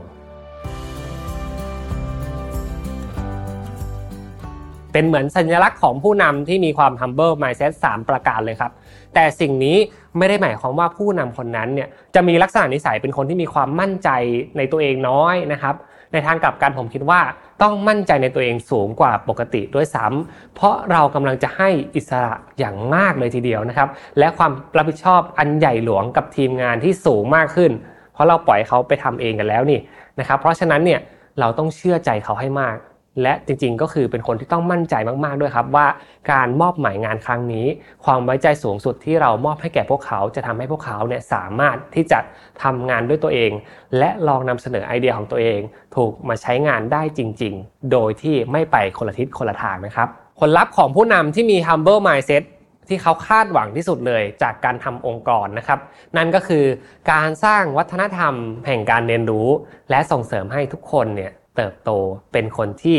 เป็นเหมือนสัญลักษณ์ของผู้นำที่มีความ humble mindset 3 ประการเลยครับ แต่สิ่งนี้ไม่ได้หมายความว่าผู้นำคนนั้นเนี่ยจะมีลักษณะนิสัยเป็นคนที่มีความมั่นใจในตัวเองน้อยนะครับ ในทางกลับกันผมคิดว่าต้องมั่นใจในตัวเองสูงกว่าปกติด้วยซ้ำเพราะเรากำลังจะให้อิสระอย่างมากเลยทีเดียวนะครับ และความรับผิดชอบอันใหญ่หลวงกับทีมงานที่สูงมากขึ้น เพราะเราปล่อยเขาไปทำเองกันแล้วนี่นะครับ เพราะฉะนั้นเนี่ยเราต้องเชื่อใจเขาให้มาก และจริงๆ ก็คือเป็นคนที่ต้องมั่นใจมากๆด้วยครับว่าการมอบหมายงานครั้งนี้ ความไว้ใจสูงสุดที่เรามอบให้แก่พวกเขาจะทำให้พวกเขาเนี่ยสามารถที่จะทำงานด้วยตัวเอง และลองนำเสนอไอเดียของตัวเอง ถูกมาใช้งานได้จริง ๆ โดยที่ไม่ไปคนละทิศคนละทางนะครับ ผลลัพธ์ของผู้นำที่มี humble mindset ที่เขาคาดหวังที่สุดเลยจากการทำองค์กรนะครับ นั่นก็คือการสร้างวัฒนธรรมแห่งการเรียนรู้ และส่งเสริมให้ทุกคนเนี่ย เติบโตเป็นคนที่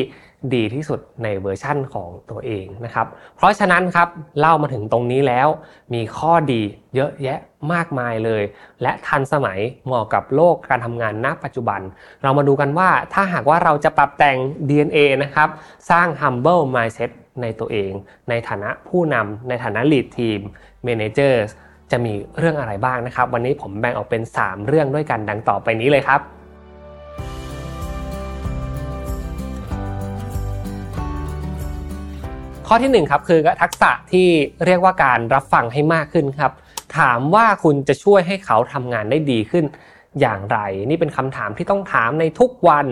ดีที่สุดในเวอร์ชั่นของตัวเองนะครับ เพราะฉะนั้นครับเล่ามาถึงตรงนี้แล้ว มีข้อดีเยอะแยะมากมายเลย และทันสมัยเหมาะกับโลกการทำงานณปัจจุบัน เรามาดูกันว่าถ้าหากว่าเราจะปรับแต่ง DNA นะครับ สร้าง humble mindset ในตัวเอง ในฐานะผู้นำในฐานะ lead team manager จะมีเรื่องอะไรบ้างนะครับ วันนี้ผมแบ่งออกเป็น 3 เรื่องด้วยกันดังต่อไปนี้เลยครับ ข้อที่1ครับคือทักษะที่เรียกว่าการรับฟังให้มากขึ้นครับ ถามว่าคุณจะช่วยให้เขาทำงานได้ดีขึ้น อย่างไร นี่เป็นคำถามที่ต้องถามในทุกวัน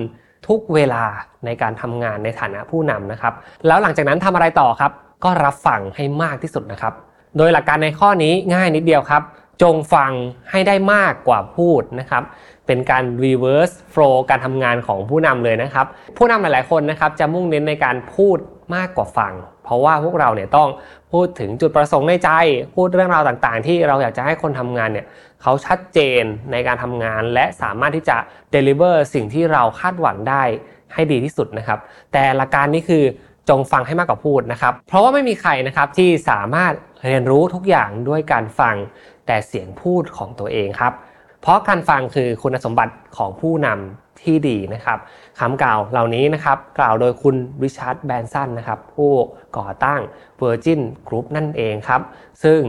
ทุกเวลาในการทำงานในฐานะผู้นำนะครับ แล้วหลังจากนั้นทำอะไรต่อครับ ก็รับฟังให้มากที่สุดนะครับ โดยหลักการในข้อนี้ง่ายนิดเดียวครับ จงฟังให้ได้มากกว่าพูดนะครับ เป็นการ reverse flow การทำงานของผู้นำเลยนะครับ ผู้นำหลาย ๆ คนนะครับจะมุ่งเน้นในการพูด มากกว่าฟัง เพราะว่าพวกเราเนี่ยต้องพูดถึงจุดประสงค์ในใจ พูดเรื่องราวต่างๆ ที่เราอยากจะให้คนทำงานเนี่ยเขาชัดเจนในการทำงาน และสามารถที่จะ deliver สิ่งที่เราคาดหวังได้ให้ดีที่สุดนะครับ แต่หลักการนี้คือจงฟังให้มากกว่าพูดนะครับ เพราะว่าไม่มีใครนะครับที่สามารถเรียนรู้ทุกอย่างด้วยการฟังแต่เสียงพูดของตัวเองครับ เพราะการฟังคือคุณสมบัติของผู้นำที่ดีนะครับคำกล่าวเหล่านี้นะครับ กล่าวโดยคุณ Richard Branson นะครับ ผู้ก่อตั้ง Virgin Group นั่นเองครับ ซึ่ง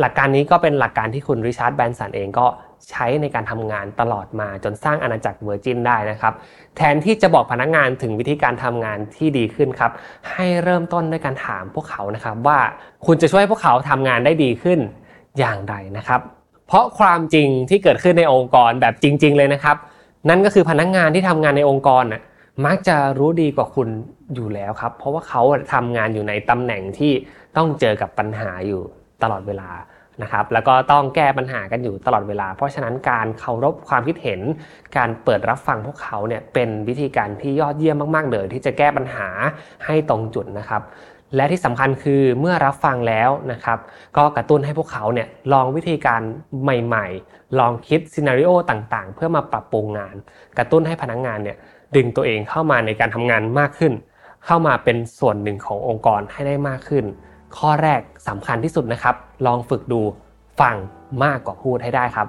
หลักการนี้ก็เป็นหลักการที่คุณ Richard Branson เองก็ใช้ในการทำงานตลอดมาจนสร้างอาณาจักร Virgin ได้นะครับ แทนที่จะบอกพนักงานถึงวิธีการทำงานที่ดีขึ้นครับ ให้เริ่มต้นด้วยการถามพวกเขานะครับ ว่าคุณจะช่วยพวกเขาทำงานได้ดีขึ้นอย่างไรนะครับ เพราะความจริงที่เกิดขึ้นในองค์กรแบบจริง ๆ เลยนะครับ นั่นก็คือพนักงานที่ทำงานในองค์กรน่ะมักจะรู้ดีกว่าคุณอยู่แล้วครับ เพราะว่าเขาทำงานอยู่ในตำแหน่งที่ต้องเจอกับปัญหาอยู่ตลอดเวลานะครับ แล้วก็ต้องแก้ปัญหากันอยู่ตลอดเวลา เพราะฉะนั้นการเคารพความคิดเห็น การเปิดรับฟังพวกเขาเนี่ยเป็นวิธีการที่ยอดเยี่ยมมาก ๆ เลยที่จะแก้ปัญหาให้ตรงจุดนะครับ และที่สำคัญคือเมื่อรับฟังแล้วนะครับก็กระตุ้นให้พวกเขาเนี่ยลองวิธีการใหม่ ๆ ลองคิดซีนารีโอต่างๆ เพื่อมาปรับปรุงงาน กระตุ้นให้พนักงงานเนี่ยดึงตัวเองเข้ามาในการทำงานมากขึ้น เข้ามาเป็นส่วนหนึ่งขององค์กรให้ได้มากขึ้น ข้อแรกสำคัญที่สุดนะครับ ลองฝึกดูฟังมากกว่าพูดให้ได้ครับ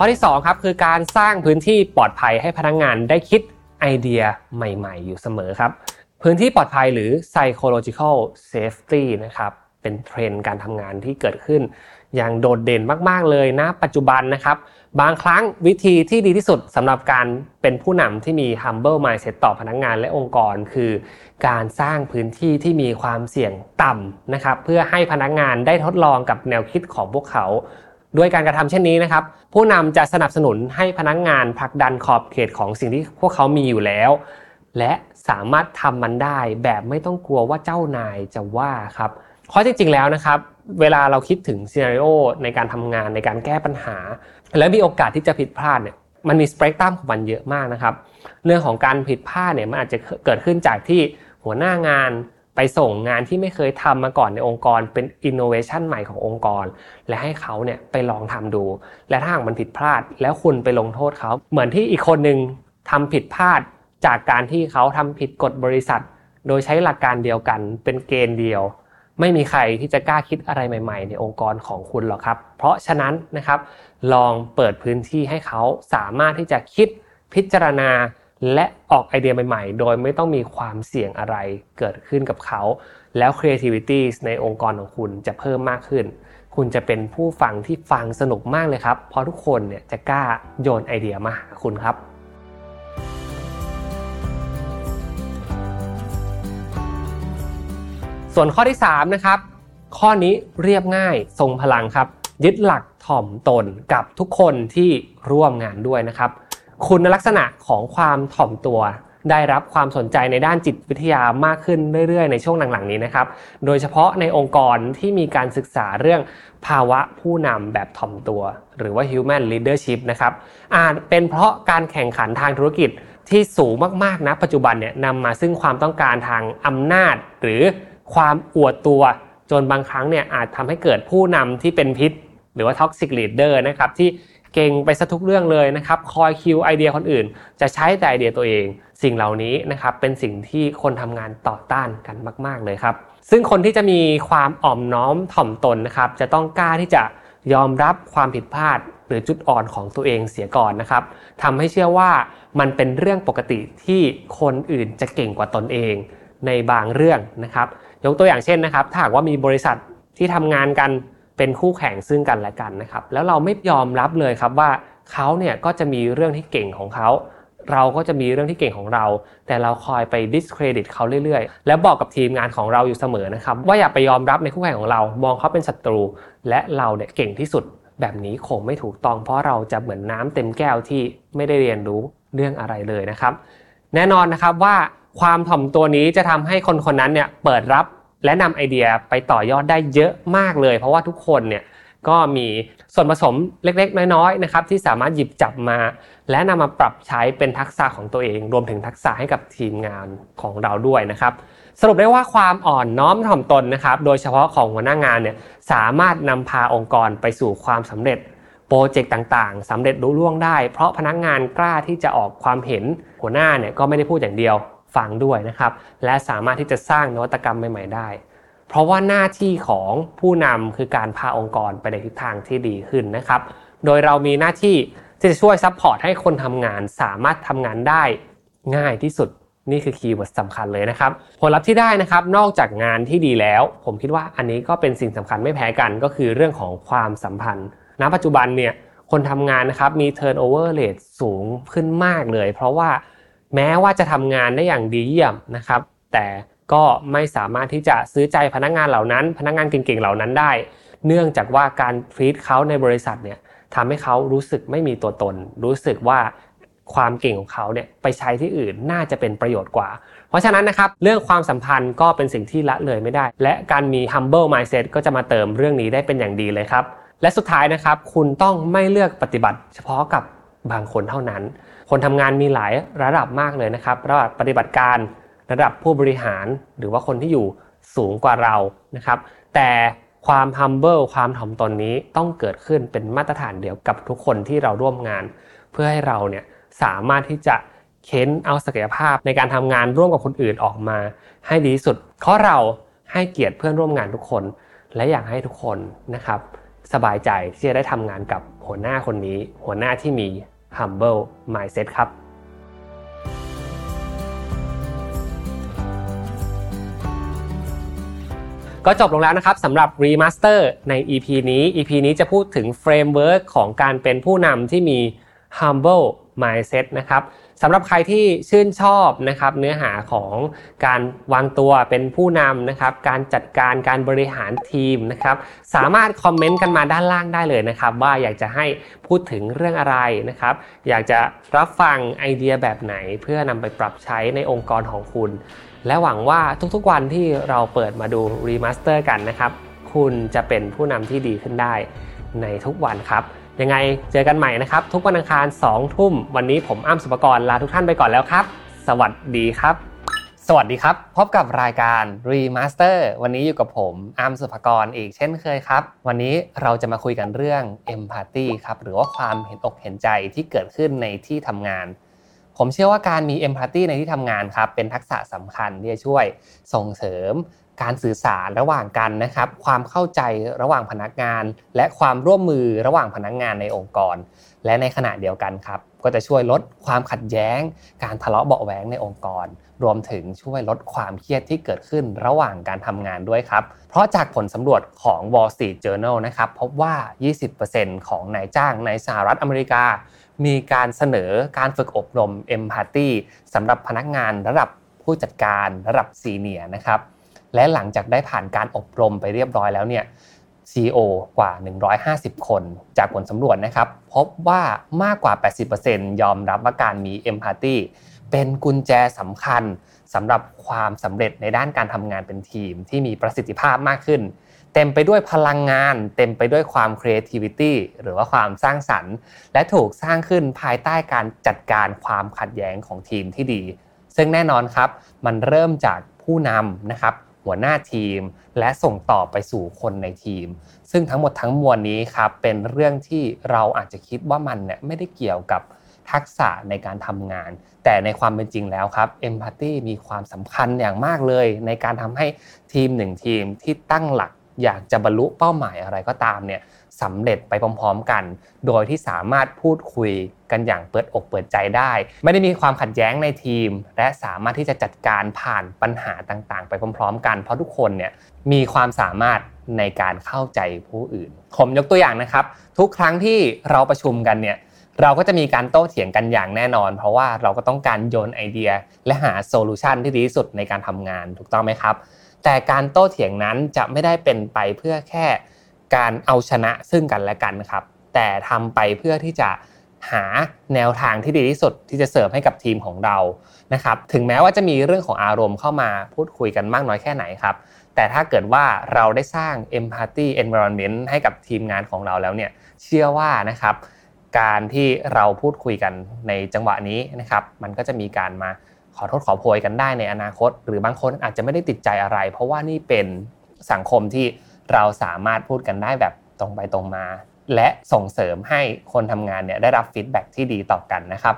ข้อที่2ครับคือการสร้างพื้นที่ปลอดภัยให้พนักงงานได้คิดไอเดียใหม่ ๆ อยู่เสมอครับ พื้นที่ปลอดภัยหรือ psychological safety นะครับเป็นเทรนด์การทำงานที่เกิดขึ้น อย่างโดดเด่นมาก ๆ เลยนะ ปัจจุบันนะครับ บางครั้งวิธีที่ดีที่สุดสำหรับการเป็นผู้นำที่มี humble mindset ต่อพนักงงานและองค์กร คือการสร้างพื้นที่ที่มีความเสี่ยงต่ำนะครับ เพื่อให้พนักงานได้ทดลองกับแนวคิดของพวกเขา ด้วยการกระทำเช่นนี้นะครับ ผู้นำจะสนับสนุนให้พนักงงานผลักดันขอบเขตของสิ่งที่พวกเขามีอยู่แล้ว และสามารถทำมันได้แบบไม่ต้องกลัวว่าเจ้านายจะว่าครับเพราะจริงๆแล้วนะครับ เวลาเราคิดถึงซีนารีโอในการทำงานในการแก้ปัญหา และมีโอกาสที่จะผิดพลาดเนี่ยมันมีสเปกตรัมของมันเยอะมากนะครับ เรื่องของการผิดพลาดเนี่ยมันอาจจะเกิดขึ้นจากที่หัวหน้างาน ไปส่งงานที่ไม่เคยทำมาก่อนในองค์กร เป็นอินโนเวชันใหม่ขององค์กร และให้เขาเนี่ยไปลองทำดู และถ้าหากมันผิดพลาด แล้วคุณไปลงโทษเขา เหมือนที่อีกคนหนึ่งทำผิดพลาดจากการที่เขาทำผิดกฎบริษัท โดยใช้หลักการเดียวกันเป็นเกณฑ์เดียว ไม่มีใครที่จะกล้าคิดอะไรใหม่ ๆ ในองค์กรของคุณหรอกครับ เพราะฉะนั้นนะครับ ลองเปิดพื้นที่ให้เขาสามารถที่จะคิดพิจารณา และออกไอเดียใหม่ๆ โดยไม่ต้องมีความเสี่ยงอะไรเกิดขึ้นกับเขา แล้ว creativity ในองค์กรของคุณจะเพิ่มมากขึ้น คุณจะเป็นผู้ฟังที่ฟังสนุกมากเลยครับ เพราะทุกคนเนี่ยจะกล้าโยนไอเดียมาหาคุณครับส่วนข้อที่3นะครับข้อนี้เรียบง่ายทรงพลังครับ ยึดหลักถ่อมตนกับทุกคนที่ร่วมงานด้วยนะครับ คุณลักษณะของความถ่อมตัว ได้รับความสนใจในด้านจิตวิทยามากขึ้นเรื่อยๆ ในช่วงหลังๆนี้นะครับ โดยเฉพาะในองค์กรที่มีการศึกษาเรื่องภาวะผู้นำแบบถ่อมตัว หรือว่า human leadership นะครับอาจเป็นเพราะการแข่งขันทางธุรกิจที่สูงมากๆนะปัจจุบันเนี่ยนำมาซึ่งความต้องการทางอำนาจ หรือความอวดตัว จนบางครั้งเนี่ยอาจทำให้เกิดผู้นำที่เป็นพิษ หรือว่า toxic leader นะครับที่ เก่งไปซะทุกเรื่องเลยนะครับคอยคิวไอเดียคนอื่น จะใช้แต่ไอเดียตัวเอง สิ่งเหล่านี้นะครับเป็นสิ่งที่คนทำงานต่อต้านกันมาก ๆเลยครับ ซึ่งคนที่จะมีความอ่อมน้อมถ่อมตนนะครับจะต้องกล้าที่จะยอมรับความผิดพลาดหรือจุดอ่อนของตัวเองเสียก่อนนะครับทำให้เชื่อว่ามันเป็นเรื่องปกติที่คนอื่นจะเก่งกว่าตนเองในบางเรื่องนะครับ ยกตัวอย่างเช่นนะครับ ถ้าหากว่ามีบริษัทที่ทำงานกัน เป็นคู่แข่งซึ่งกันและกันนะครับ แล้วเราไม่ยอมรับเลยครับว่าเขาเนี่ยก็จะมีเรื่องที่เก่งของเขา เราก็จะมีเรื่องที่เก่งของเรา แต่เราคอยไป discredit เขาเรื่อยๆ แล้วบอกกับทีมงานของเราอยู่เสมอนะครับ ว่าอย่าไปยอมรับในคู่แข่งของเรา มองเขาเป็นศัตรู และเราเนี่ยเก่งที่สุด แบบนี้คงไม่ถูกต้อง เพราะเราจะเหมือนน้ำเต็มแก้วที่ไม่ได้เรียนรู้เรื่องอะไรเลยนะครับ แน่นอนนะครับว่าความถ่อมตัวนี้จะทำให้คนคนนั้นเนี่ยเปิดรับ และนำไอเดียไปต่อยอดได้เยอะมากเลย เพราะว่าทุกคนเนี่ยก็มีส่วนผสมเล็กๆ น้อยๆนะครับที่สามารถหยิบจับมา และนำมาปรับใช้เป็นทักษะของตัวเอง รวมถึงทักษะให้กับทีมงานของเราด้วยนะครับ สรุปได้ว่าความอ่อนน้อมถ่อมตนนะครับ โดยเฉพาะของหัวหน้างานเนี่ยสามารถนำพาองค์กรไปสู่ความสำเร็จโปรเจกต์ต่างๆสำเร็จรุ่ล่วงได้ เพราะพนักงานกล้าที่จะออกความเห็นหัวหน้าเนี่ยก็ไม่ได้พูดอย่างเดียว ฟังด้วยนะครับ และสามารถที่จะสร้างนวัตกรรมใหม่ ๆ ได้ เพราะว่าหน้าที่ของผู้นำคือการพาองค์กรไปในทิศทางที่ดีขึ้นนะครับ โดยเรามีหน้าที่ที่จะช่วย support ให้คนทำงานสามารถทำงานได้ง่ายที่สุดนี่คือ keyword สำคัญเลยนะครับ ผลลัพธ์ที่ได้นะครับ นอกจากงานที่ดีแล้ว ผมคิดว่าอันนี้ก็เป็นสิ่งสำคัญไม่แพ้กันก็คือเรื่องของความสัมพันธ์ ณ ปัจจุบันเนี่ยคนทำงานนะครับมี turnover rate สูงขึ้นมากเลย เพราะว่า แม้ว่าจะทำงานได้อย่างดีเยี่ยมนะครับ แต่ก็ไม่สามารถที่จะซื้อใจพนักงานเหล่านั้น พนักงานเก่งๆเหล่านั้นได้ เนื่องจากว่าการทรีตเขาในบริษัทเนี่ยทำให้เขารู้สึกไม่มีตัวตน รู้สึกว่าความเก่งของเขาเนี่ยไปใช้ที่อื่นน่าจะเป็นประโยชน์กว่า เพราะฉะนั้นนะครับเรื่องความสัมพันธ์ก็เป็นสิ่งที่ละเลยไม่ได้ และการมี humble mindset ก็จะมาเติมเรื่องนี้ได้เป็นอย่างดีเลยครับ และสุดท้ายนะครับ คุณต้องไม่เลือกปฏิบัติ เฉพาะกับ บางคนเท่านั้น คนทำงานมีหลายระดับมากเลยนะครับระดับปฏิบัติการระดับผู้บริหารหรือว่าคนที่อยู่สูงกว่าเรานะครับ แต่ความ humble ความถ่อมตนนี้ต้องเกิดขึ้นเป็นมาตรฐานเดียวกับทุกคนที่เราร่วมงาน เพื่อให้เราเนี่ยสามารถที่จะเค้นเอาศักยภาพในการทำงานร่วมกับคนอื่นออกมา ให้ดีที่สุดเพราะเราให้เกียรติเพื่อนร่วมงานทุกคน และอยากให้ทุกคนนะครับ สบายใจที่จะได้ทำงานกับ หัวหน้าคนนี้ หัวหน้าที่มี humble mindset ครับ ก็จบลงแล้วนะครับสำหรับ remaster ใน EP นี้ EP นี้จะพูดถึง framework ของการเป็นผู้นำที่มี humble mindset นะครับ สำหรับใครที่ชื่นชอบนะครับเนื้อหาของการวางตัวเป็นผู้นำนะครับการจัดการการบริหารทีมนะครับสามารถคอมเมนต์กันมาด้านล่างได้เลยนะครับว่าอยากจะให้พูดถึงเรื่องอะไรนะครับ อยากจะรับฟังไอเดียแบบไหนเพื่อนำไปปรับใช้ในองค์กรของคุณ และหวังว่าทุกๆวันที่เราเปิดมาดู remaster กันนะครับ คุณจะเป็นผู้นำที่ดีขึ้นได้ในทุกวันครับ ยังไงเจอกันใหม่นะครับ ทุกวันอังคาร2ทุ่มวันนี้ผมอ้ำสุปกรลาทุกท่านไปก่อนแล้วครับ สวัสดีครับ สวัสดีครับ พบกับรายการ Remaster วันนี้อยู่กับผมอ้ำสุภกรอีกเช่นเคยครับ วันนี้เราจะมาคุยกันเรื่อง Empathy ครับหรือว่าความเห็นอกเห็นใจที่เกิดขึ้นในที่ทำงานผมเชื่อว่าการมี Empathy ในที่ทำงานครับเป็นทักษะสำคัญที่จะช่วยส่งเสริม การสื่อสารระหว่างกันนะครับ ความเข้าใจระหว่างพนักงาน และความร่วมมือระหว่างพนักงานในองค์กร และในขณะเดียวกันครับ ก็จะช่วยลดความขัดแย้ง การทะเลาะเบาแหวงในองค์กร รวมถึงช่วยลดความเครียดที่เกิดขึ้นระหว่างการทำงานด้วยครับ เพราะจากผลสำรวจของ Wall Street Journal นะครับพบว่า 20%ของนายจ้างในสหรัฐอเมริกา มีการเสนอการฝึกอบรม Empathy สำหรับพนักงานระดับผู้จัดการระดับซีเนียนะครับ และหลังจากได้ผ่านการอบรมไปเรียบร้อยแล้วเนี่ย CEO กว่า 150 คน จากผลสำรวจนะครับ พบว่ามากกว่า 80%ยอมรับว่าการมี Empathy เป็นกุญแจสำคัญสำหรับความสำเร็จในด้านการทำงานเป็นทีม ที่มีประสิทธิภาพมากขึ้น เต็มไปด้วยพลังงาน เต็มไปด้วยความ creativity หรือว่าความสร้างสรรค์ และถูกสร้างขึ้นภายใต้การจัดการความขัดแย้งของทีมที่ดี ซึ่งแน่นอนครับ มันเริ่มจากผู้นำนะครับ หัวหน้าทีม และส่งต่อไปสู่คนในทีม ซึ่งทั้งหมดทั้งมวลนี้ครับเป็นเรื่องที่เราอาจจะคิดว่ามันเนี่ยไม่ได้เกี่ยวกับทักษะในการทำงาน แต่ในความเป็นจริงแล้วครับเอมพัตตีมีความสำคัญอย่างมากเลย ในการทำให้ทีมหนึ่งทีมที่ตั้งหลัก อยากจะบรรลุเป้าหมายอะไรก็ตามเนี่ยสำเร็จไปพร้อมๆกัน โดยที่สามารถพูดคุยกันอย่างเปิดอกเปิดใจได้ ไม่ได้มีความขัดแย้งในทีม และสามารถที่จะจัดการผ่านปัญหาต่างๆ ไปพร้อมๆ กัน เพราะทุกคนเนี่ยมีความสามารถในการเข้าใจผู้อื่น ผมยกตัวอย่างนะครับ ทุกครั้งที่เราประชุมกันเนี่ยเราก็จะมีการโต้เถียงกันอย่างแน่นอน เพราะว่าเราก็ต้องการโยนไอเดีย และหาโซลูชันที่ดีที่สุดในการทำงานถูกต้องไหมครับ แต่การโต้เถียงนั้นจะไม่ได้เป็นไปเพื่อแค่การเอาชนะซึ่งกันและกันครับ แต่ทำไปเพื่อที่จะหาแนวทางที่ดีที่สุดที่จะเสิร์ฟให้กับทีมของเรานะครับ ถึงแม้ว่าจะมีเรื่องของอารมณ์เข้ามาพูดคุยกันมากน้อยแค่ไหนครับ แต่ถ้าเกิดว่าเราได้สร้าง empathy environment ให้กับทีมงานของเราแล้วเนี่ยเชื่อว่านะครับ การที่เราพูดคุยกันในจังหวะนี้นะครับ มันก็จะมีการมา ขอโทษขอโพยกันได้ในอนาคต หรือบางคนอาจจะไม่ได้ติดใจอะไร เพราะว่านี่เป็นสังคมที่เราสามารถพูดกันได้แบบตรงไปตรงมา และส่งเสริมให้คนทำงานเนี่ยได้รับฟีดแบ็ที่ดีต่อกันนะครับ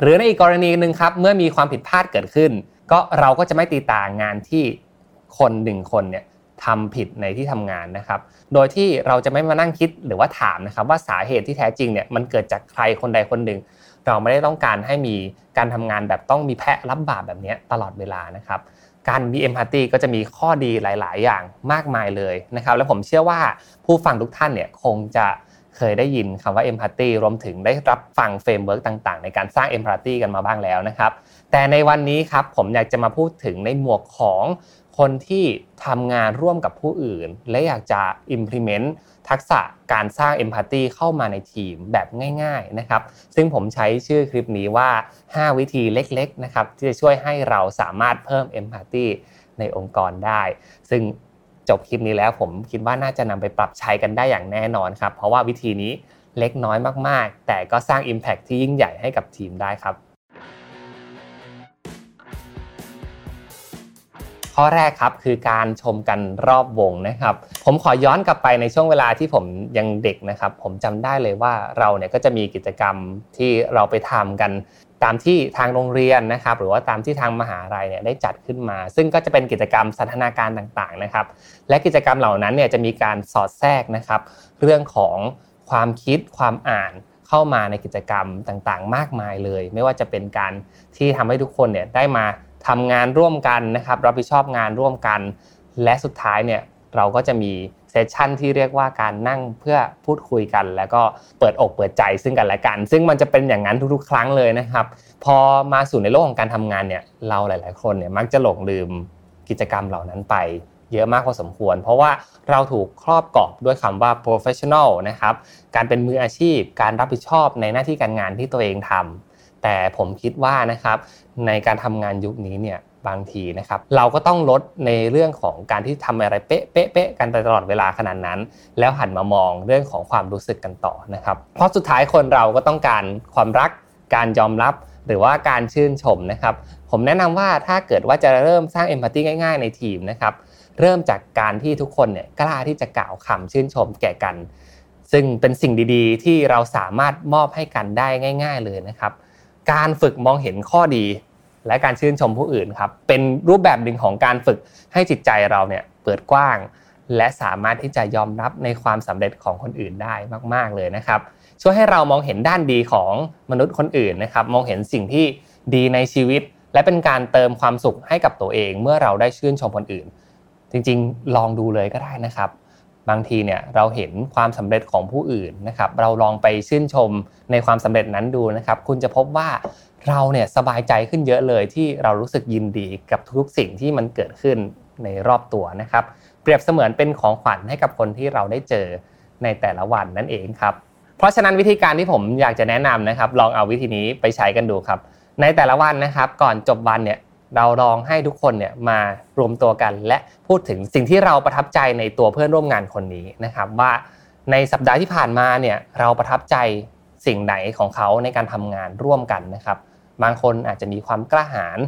หรือในอีกกรณีหนึ่งครับเมื่อมีความผิดพลาดเกิดขึ้น ก็เราก็จะไม่ตีตางานที่คนหนึ่งคนเนี่ยทำผิดในที่ทำงานนะครับ โดยที่เราจะไม่มานั่งคิดหรือว่าถามนะครับ ว่าสาเหตุที่แท้จริงเนี่ยมันเกิดจากใครคนใดคนหนึ่ง เราไม่ได้ต้องการให้มีการทำงานแบบต้องมีแพะรับบาปแบบนี้ตลอดเวลานะครับ การมี empathy ก็จะมีข้อดีหลาย ๆ อย่างมากมายเลยนะครับ และผมเชื่อว่าผู้ฟังทุกท่านเนี่ยคงจะเคยได้ยินคำว่า empathy รวมถึงได้รับฟัง framework ต่าง ๆ ในการสร้าง empathy กันมาบ้างแล้วนะครับ แต่ในวันนี้ครับผมอยากจะมาพูดถึงในหมวกของคนที่ทำงานร่วมกับผู้อื่น และอยากจะ implement ทักษะการสร้าง empathy เข้ามาในทีมแบบง่ายๆนะครับซึ่งผมใช้ชื่อคลิปนี้ว่า 5 วิธีเล็กๆนะครับที่จะช่วยให้เราสามารถเพิ่มเอมพัตตีในองค์กรได้ ซึ่งจบคลิปนี้แล้วผมคิดว่าน่าจะนำไปปรับใช้กันได้อย่างแน่นอนครับเพราะว่าวิธีนี้เล็กน้อยมากๆ แต่ก็สร้าง Impact ที่ยิ่งใหญ่ให้กับทีมได้ครับ ข้อแรกครับคือการชมกันรอบวงนะครับ ผมขอย้อนกลับไปในช่วงเวลาที่ผมยังเด็กนะครับ ผมจำได้เลยว่าเราเนี่ยก็จะมีกิจกรรมที่เราไปทำกันตามที่ทางโรงเรียนนะครับ หรือว่าตามที่ทางมหาลัยเนี่ยได้จัดขึ้นมา ซึ่งก็จะเป็นกิจกรรมสันทนาการต่างๆนะครับ และกิจกรรมเหล่านั้นเนี่ยจะมีการสอดแทรกนะครับ เรื่องของความคิดความอ่านเข้ามาในกิจกรรมต่างๆ มากมายเลย ไม่ว่าจะเป็นการที่ทำให้ทุกคนเนี่ยได้มา ทำงานร่วมกันนะครับรับผิดชอบงานร่วมกัน และสุดท้ายเนี่ยเราก็จะมีเซสชันที่เรียกว่าการนั่งเพื่อพูดคุยกัน แล้วก็เปิดอกเปิดใจซึ่งกันและกัน ซึ่งมันจะเป็นอย่างนั้นทุกๆ ครั้งเลยนะครับ พอมาสู่ในโลกของการทำงานเนี่ยเราหลาย ๆ คนเนี่ยมักจะหลงลืมกิจกรรมเหล่านั้นไป เยอะมากพอสมควร เพราะว่าเราถูกครอบกรอบด้วยคำว่า professional นะครับการเป็นมืออาชีพ การรับผิดชอบในหน้าที่การงานที่ตัวเองทำแต่ผมคิดว่านะครับ ในการทำงานยุคนี้เนี่ยบางทีนะครับเราก็ต้องลดในเรื่องของการที่ทำอะไรเป๊ะเป๊ะเป๊ะกันไปตลอดเวลาขนาดนั้น แล้วหันมามองเรื่องของความรู้สึกกันต่อนะครับ เพราะสุดท้ายคนเราก็ต้องการความรักการยอมรับหรือว่าการชื่นชมนะครับ ผมแนะนำว่าถ้าเกิดว่าจะเริ่มสร้างเอมพัตตีง่ายๆ ในทีมนะครับเริ่มจากการที่ทุกคนเนี่ยกล้าที่จะกล่าวคำชื่นชมแก่กัน ซึ่งเป็นสิ่งดีๆ ที่เราสามารถมอบให้กันได้ง่าย ๆ เลยนะครับ การฝึกมองเห็นข้อดี และการชื่นชมผู้อื่นครับ เป็นรูปแบบหนึ่งของการฝึกให้จิตใจเราเนี่ยเปิดกว้าง และสามารถที่จะยอมรับในความสำเร็จของคนอื่นได้มาก ๆเลยนะครับ ช่วยให้เรามองเห็นด้านดีของมนุษย์คนอื่นนะครับ มองเห็นสิ่งที่ดีในชีวิต และเป็นการเติมความสุขให้กับตัวเอง เมื่อเราได้ชื่นชมคนอื่น จริงๆ ลองดูเลยก็ได้นะครับ บางทีเนี่ยเราเห็นความสำเร็จของผู้อื่นนะครับ เราลองไปชื่นชมในความสำเร็จนั้นดูนะครับ คุณจะพบว่าเราเนี่ยสบายใจขึ้นเยอะเลยที่เรารู้สึกยินดีกับทุกสิ่งที่มันเกิดขึ้นในรอบตัวนะครับ เปรียบเสมือนเป็นของขวัญให้กับคนที่เราได้เจอในแต่ละวันนั่นเองครับ เพราะฉะนั้นวิธีการที่ผมอยากจะแนะนำนะครับ ลองเอาวิธีนี้ไปใช้กันดูครับ ในแต่ละวันนะครับ ก่อนจบวันเนี่ย เราลองให้ทุกคนเนี่ยมารวมตัวกัน และพูดถึงสิ่งที่เราประทับใจในตัวเพื่อนร่วมงานคนนี้นะครับ ว่าในสัปดาห์ที่ผ่านมาเนี่ยเราประทับใจสิ่งไหนของเขาในการทำงานร่วมกันนะครับ บางคนอาจจะมีความกล้าหาญ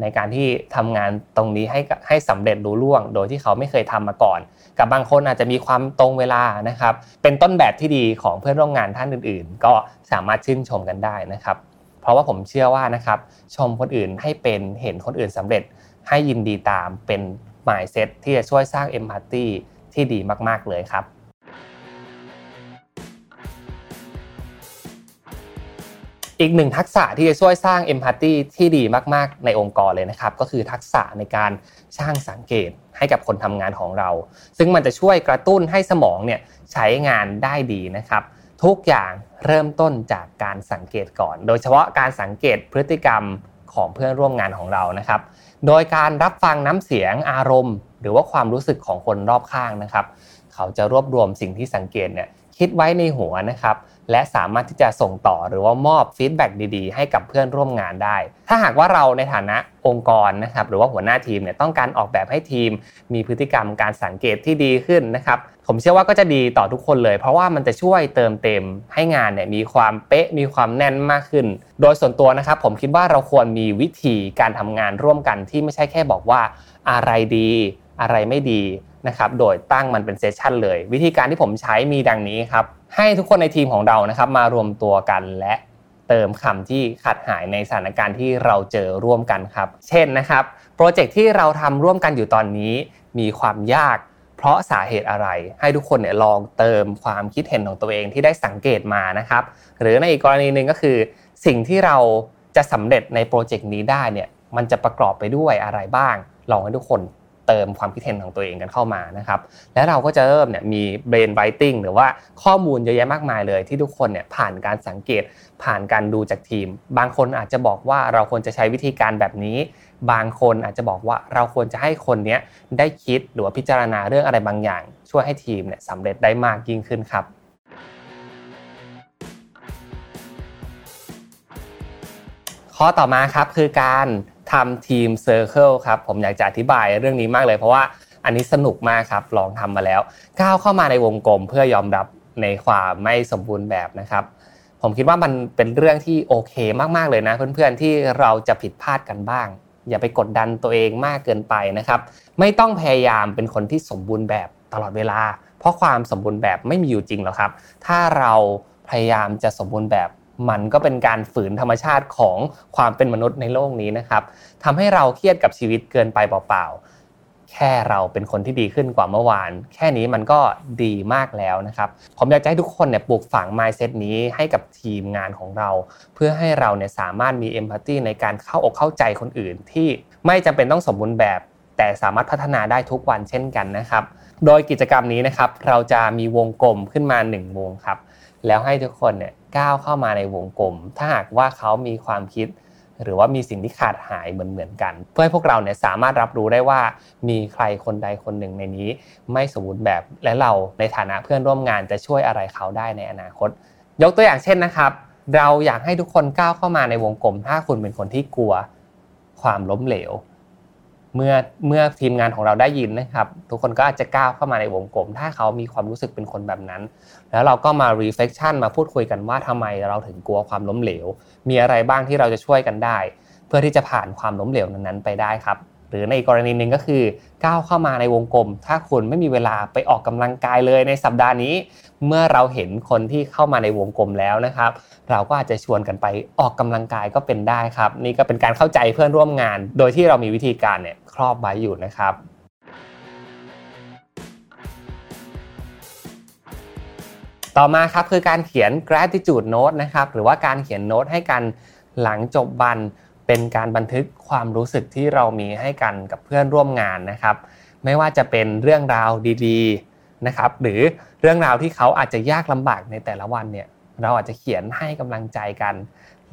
ในการที่ทำงานตรงนี้ให้ให้สำเร็จรู้ล่วง โดยที่เขาไม่เคยทำมาก่อน กับบางคนอาจจะมีความตรงเวลานะครับ เป็นต้นแบบที่ดีของเพื่อนร่วมงานท่านอื่น ๆ ก็สามารถชื่นชมกันได้นะครับ เพราะว่าผมเชื่อว่านะครับชมคนอื่นให้เป็นเห็นคนอื่นสำเร็จ ให้ยินดีตามเป็นหมายเซตที่จะช่วยสร้างเอมพัตตีที่ดีมาก ๆ เลยครับอีกหนึ่งทักษะที่จะช่วยสร้างเอมพัตตีที่ดีมาก ๆ ในองค์กรเลยนะครับ ก็คือทักษะในการช่างสังเกตให้กับคนทำงานของเรา ซึ่งมันจะช่วยกระตุ้นให้สมองเนี่ยใช้งานได้ดีนะครับ ทุกอย่างเริ่มต้นจากการสังเกตก่อน โดยเฉพาะการสังเกตพฤติกรรมของเพื่อนร่วมงานของเรานะครับ โดยการรับฟังน้ำเสียงอารมณ์ หรือว่าความรู้สึกของคนรอบข้างนะครับ เขาจะรวบรวมสิ่งที่สังเกตเนี่ยคิดไว้ในหัวนะครับ และสามารถที่จะส่งต่อหรือว่ามอบฟีดแบ็ดีๆ ให้กับเพื่อนร่วมงานได้ ถ้าหากว่าเราในฐานะองค์กรนะครับหรือว่าหัวหน้าทีมเนี่ยต้องการออกแบบให้ทีม มีพฤติกรรมการสังเกตที่ดีขึ้นนะครับผมเชื่อว่าก็จะดีต่อทุกคนเลย เพราะว่ามันจะช่วยเติมเต็มให้งานเนี่ยมีความเป๊ะมีความแน่นมากขึ้น โดยส่วนตัวนะครับผมคิดว่าเราควรมีวิธีการทำงานร่วมกันที่ไม่ใช่แค่บอกว่าอะไรดี อะไรไม่ดี นะครับโดยตั้งมันเป็นเซสชันเลย วิธีการที่ผมใช้มีดังนี้ครับให้ทุกคนในทีมของเรานะครับมารวมตัวกันและเติมคำที่ขาดหายในสถานการณ์ที่เราเจอร่วมกันครับ เช่นนะครับโปรเจกต์ที่เราทำร่วมกันอยู่ตอนนี้ มีความยาก เพราะสาเหตุอะไร ให้ทุกคนเนี่ยลองเติมความคิดเห็นของตัวเองที่ได้สังเกตมานะครับหรือในอีกกรณีหนึ่งก็คือ สิ่งที่เราจะสำเร็จในโปรเจกต์นี้ได้เนี่ยมันจะประกอบไปด้วยอะไรบ้าง ลองให้ทุกคน ติมความคิดเห็นของตัวเองกันเข้ามานะครับและเราก็จะเริ่มเนี่ยมี brain writing หรือว่าข้อมูลเยอะแยะมากมายเลย ที่ทุกคนเนี่ยผ่านการสังเกตผ่านการดูจากทีม บางคนอาจจะบอกว่าเราควรจะใช้วิธีการแบบนี้ บางคนอาจจะบอกว่าเราควรจะให้คนนี้ได้คิดหรือว่าพิจารณาเรื่องอะไรบางอย่าง ช่วยให้ทีมเนี่ยสำเร็จได้มากยิ่งขึ้นครับข้อต่อมาครับคือการ ทำทีมเซอร์เคิลครับผมอยากจะอธิบายเรื่องนี้มากเลย เพราะว่าอันนี้สนุกมากครับลองทำมาแล้ว ก้าวเข้ามาในวงกลมเพื่อยอมรับในความไม่สมบูรณ์แบบนะครับผมคิดว่ามันเป็นเรื่องที่โอเคมากๆเลยนะ เพื่อนๆที่เราจะผิดพลาดกันบ้าง อย่าไปกดดันตัวเองมากเกินไปนะครับ ไม่ต้องพยายามเป็นคนที่สมบูรณ์แบบตลอดเวลา เพราะความสมบูรณ์แบบไม่มีอยู่จริงหรอกครับ ถ้าเราพยายามจะสมบูรณ์แบบ มันก็เป็นการฝืนธรรมชาติของความเป็นมนุษย์ในโลกนี้นะครับทำให้เราเครียดกับชีวิตเกินไปเปล่าๆ แค่เราเป็นคนที่ดีขึ้นกว่าเมื่อวาน แค่นี้มันก็ดีมากแล้วนะครับ ผมอยากจะให้ทุกคนเนี่ยปลูกฝัง mindset นี้ให้กับทีมงานของเรา เพื่อให้เราเนี่ยสามารถมีเอมพัตตีในการเข้าอกเข้าใจคนอื่น ที่ไม่จำเป็นต้องสมบูรณ์แบบแแต่สามารถพัฒนาได้ทุกวันเช่นกันนะครับ โดยกิจกรรมนี้นะครับ เราจะมีวงกลมขึ้นมา1วงครับ แล้วให้ทุกคนเนี่ย ก้าวเข้ามาในวงกลม ถ้าหากว่าเขามีความคิด หรือว่ามีสิ่งที่ขาดหายเหมือนเหมือนกัน เพื่อให้พวกเราเนี่ยสามารถรับรู้ได้ว่ามีใครคนใดคนหนึ่งในนี้ ไม่สมบูรณ์แบบ และเราในฐานะเพื่อนร่วมงานจะช่วยอะไรเขาได้ในอนาคต ยกตัวอย่างเช่นนะครับ เราอยากให้ทุกคนก้าวเข้ามาในวงกลม ถ้าคุณเป็นคนที่กลัวความล้มเหลว เมื่อเมื่อทีมงานของเราได้ยินนะครับ ทุกคนก็อาจจะก้าวเข้ามาในวงกลม ถ้าเขามีความรู้สึกเป็นคนแบบนั้น แล้วเราก็มา reflection มาพูดคุยกันว่าทำไมเราถึงกลัวความล้มเหลว มีอะไรบ้างที่เราจะช่วยกันได้ เพื่อที่จะผ่านความล้มเหลวนั้นๆไปได้ครับ หรือในกรณีหนึ่งก็คือก้าวเข้ามาในวงกลม ถ้าคุณไม่มีเวลาไปออกกำลังกายเลยในสัปดาห์นี้ เมื่อเราเห็นคนที่เข้ามาในวงกลมแล้วนะครับ เราก็อาจจะชวนกันไปออกกำลังกายก็เป็นได้ครับ นี่ก็เป็นการเข้าใจเพื่อนร่วมงาน โดยที่เรามีวิธีการเนี่ยครอบไว้อยู่นะครับต่อมาครับคือการเขียน gratitude note นะครับหรือว่าการเขียนโน้ตให้กันหลังจบวัน เป็นการบันทึกความรู้สึกที่เรามีให้กันกับเพื่อนร่วมงานนะครับ ไม่ว่าจะเป็นเรื่องราวดีๆนะครับ หรือเรื่องราวที่เขาอาจจะยากลำบากในแต่ละวันเนี่ยเราอาจจะเขียนให้กำลังใจกัน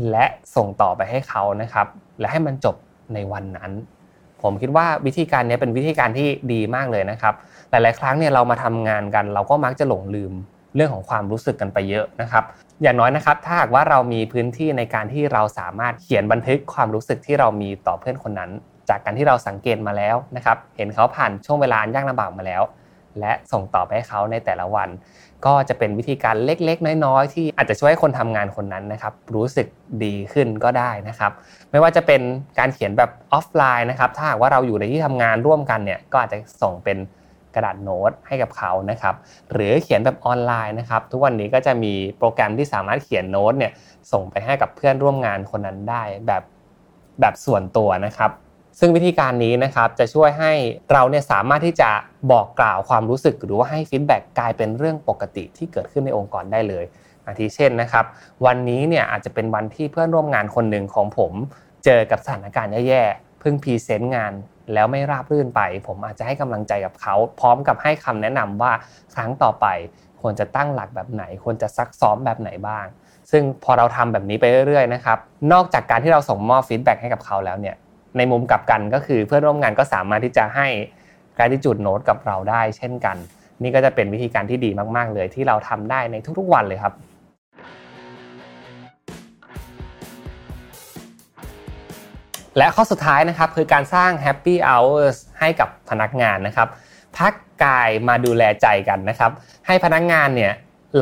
และส่งต่อไปให้เขานะครับ และให้มันจบในวันนั้น ผมคิดว่าวิธีการนี้เป็นวิธีการที่ดีมากเลยนะครับ หลายๆครั้งเนี่ยเรามาทำงานกัน เราก็มักจะหลงลืม เรื่องของความรู้สึกกันไปเยอะนะครับ อย่างน้อยนะครับ ถ้าหากว่าเรามีพื้นที่ในการที่เราสามารถเขียนบันทึกความรู้สึกที่เรามีต่อเพื่อนคนนั้น จากการที่เราสังเกตมาแล้วนะครับ เห็นเขาผ่านช่วงเวลายากลำบากมาแล้ว และส่งต่อไปให้เขาในแต่ละวัน ก็จะเป็นวิธีการเล็กๆ น้อยๆ ที่อาจจะช่วยคนทำงานคนนั้นนะครับ รู้สึกดีขึ้นก็ได้นะครับ ไม่ว่าจะเป็นการเขียนแบบออฟไลน์นะครับ ถ้าหากว่าเราอยู่ในที่ทำงานร่วมกันเนี่ย ก็อาจจะส่งเป็น กระดาษโน้ตให้กับเขานะครับหรือเขียนแบบออนไลน์นะครับทุกวันนี้ก็จะมีโปรแกรมที่สามารถเขียนโน้ตเนี่ยส่งไปให้กับเพื่อนร่วมงานคนนั้นได้แบบแบบส่วนตัวนะครับซึ่งวิธีการนี้นะครับจะช่วยให้เราเนี่ยสามารถที่จะบอกกล่าวความรู้สึก หรือว่าให้ feedback กลายเป็นเรื่องปกติที่เกิดขึ้นในองค์กรได้เลยอาทิเช่นนะครับ วันนี้เนี่ยอาจจะเป็นวันที่เพื่อนร่วมงานคนหนึ่งของผม เจอกับสถานการณ์แย่ๆเพิ่ง present งาน แล้วไม่ราบรื่นไป ผมอาจจะให้กำลังใจกับเขา พร้อมกับให้คำแนะนำว่าครั้งต่อไปควรจะตั้งหลักแบบไหน ควรจะซักซ้อมแบบไหนบ้าง ซึ่งพอเราทำแบบนี้ไปเรื่อยๆนะครับนอกจากการที่เราส่งมอบฟีดแบ็กให้กับเขาแล้วเนี่ยในมุมกลับกันก็คือเพื่อนร่วมงานก็สามารถที่จะให้การที่จุดโน้ตกับเราได้ เช่นกัน นี่ก็จะเป็นวิธีการที่ดีมาก ๆ เลยที่เราทำได้ในทุกๆวันเลยครับ และข้อสุดท้ายนะครับคือการสร้าง Happy Hours ให้กับพนักงานนะครับ พักกายมาดูแลใจกันนะครับ ให้พนักงานเนี่ย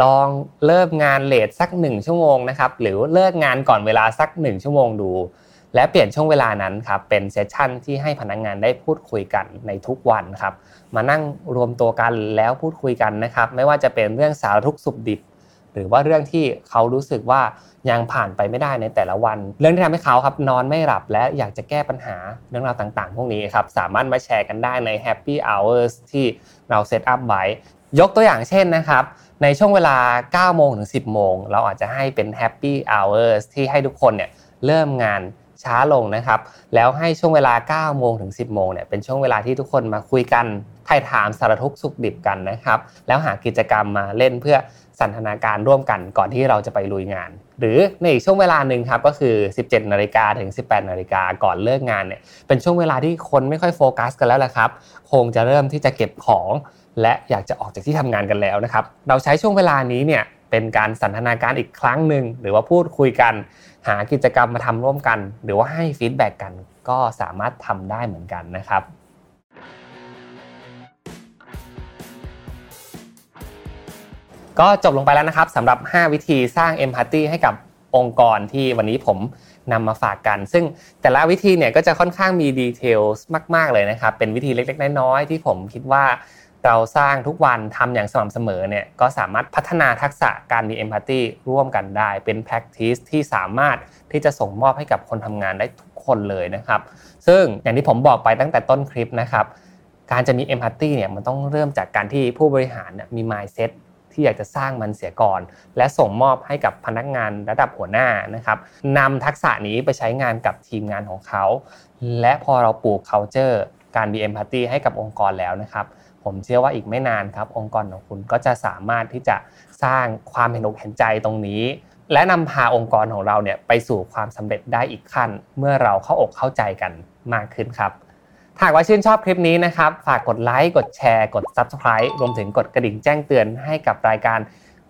ลองเลิกงานเลทสัก 1 ชั่วโมงนะครับหรือเลิกงานก่อนเวลาสัก 1 ชั่วโมงดู และเปลี่ยนช่วงเวลานั้นครับเป็นเซสชันที่ให้พนักงงานได้พูดคุยกันในทุกวันครับมานั่งรวมตัวกันแล้วพูดคุยกันนะครับ ไม่ว่าจะเป็นเรื่องสารทุกสุขดิบ หรือว่าเรื่องที่เขารู้สึกว่ายังผ่านไปไม่ได้ในแต่ละวัน เรื่องที่ทำให้เขาครับนอนไม่หลับและอยากจะแก้ปัญหาเรื่องราวต่างๆ พวกนี้ครับสามารถมาแชร์กันได้ใน Happy Hours ที่เราเซตอัพไว้ ยกตัวอย่างเช่นนะครับในช่วงเวลา 9 โมงถึง 10 โมง เราอาจจะให้เป็น Happy Hours ที่ให้ทุกคนเนี่ยเริ่มงานช้าลงนะครับ แล้วให้ช่วงเวลา 9 โมงถึง 10 โมงเนี่ยเป็นช่วงเวลาที่ทุกคนมาคุยกัน ถ่ายถามสารทุกสุขดิบกันนะครับ แล้วหากิจกรรมมาเล่นเพื่อสันทนาการร่วมกันก่อนที่เราจะไปลุยงาน หรือในอีกช่วงเวลาหนึ่งครับก็คือ 17นาฬิกาถึง 18นาฬิกาก่อนเลิกงานเนี่ยเป็นช่วงเวลาที่คนไม่ค่อยโฟกัสกันแล้วแหละครับคงจะเริ่มที่จะเก็บของและอยากจะออกจากที่ทำงานกันแล้วนะครับ เราใช้ช่วงเวลานี้เนี่ยเป็นการสันทนาการอีกครั้งหนึ่งหรือว่าพูดคุยกัน หากิจกรรมมาทำร่วมกัน หรือว่าให้ฟีดแบ็กกันก็สามารถทำได้เหมือนกันนะครับ ก็จบลงไปแล้วนะครับสำหรับ 5 วิธีสร้างเอมพัตตีให้กับองค์กรที่วันนี้ผมนำมาฝากกัน ซึ่งแต่ละวิธีเนี่ยก็จะค่อนข้างมีดีเทลมากๆเลยนะครับ เป็นวิธีเล็กๆ น้อยๆที่ผมคิดว่าเราสร้างทุกวันทำอย่างสม่ำเสมอเนี่ยก็สามารถพัฒนาทักษะการมีเอมพัตตีร่วมกันได้ เป็น practice ที่สามารถที่จะส่งมอบให้กับคนทำงานได้ทุกคนเลยนะครับ ซึ่งอย่างที่ผมบอกไปตั้งแต่ต้นคลิปนะครับการจะมีเอมพัตตีเนี่ยมันต้องเริ่มจากการที่ผู้บริหารมีมี mindset ที่อยากจะสร้างมันเสียก่อน และส่งมอบให้กับพนักงานระดับหัวหน้านะครับนำทักษะนี้ไปใช้งานกับทีมงานของเขา และพอเราปลูก culture การมีเอมพัตตีให้กับองค์กรแล้วนะครับ ผมเชื่อว่าอีกไม่นานครับ องค์กรของคุณก็จะสามารถที่จะสร้างความเห็นอกเห็นใจตรงนี้ และนำพาองค์กรของเราเนี่ยไปสู่ความสำเร็จได้อีกขั้น เมื่อเราเข้าอกเข้าใจกันมากขึ้นครับ หากว่าชื่นชอบคลิปนี้นะครับ ฝากกดไลค์ กดแชร์ กด Subscribe รวมถึงกดกระดิ่งแจ้งเตือนให้กับรายการ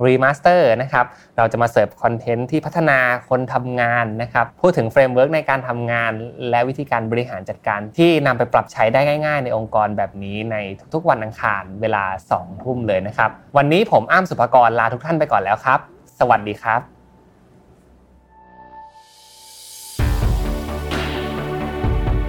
รีมาสเตอร์นะครับ เราจะมาเสิร์ฟคอนเทนต์ที่พัฒนาคนทำงานนะครับ พูดถึง framework ในการทำงาน และวิธีการบริหารจัดการที่นำไปปรับใช้ได้ง่าย ๆ ในองค์กรแบบนี้ในทุกๆวันอังคารเวลา 2 ทุ่มเลยนะครับ วันนี้ผมอ้ำสุภกรลาทุกท่านไปก่อนแล้วครับ สวัสดีครับ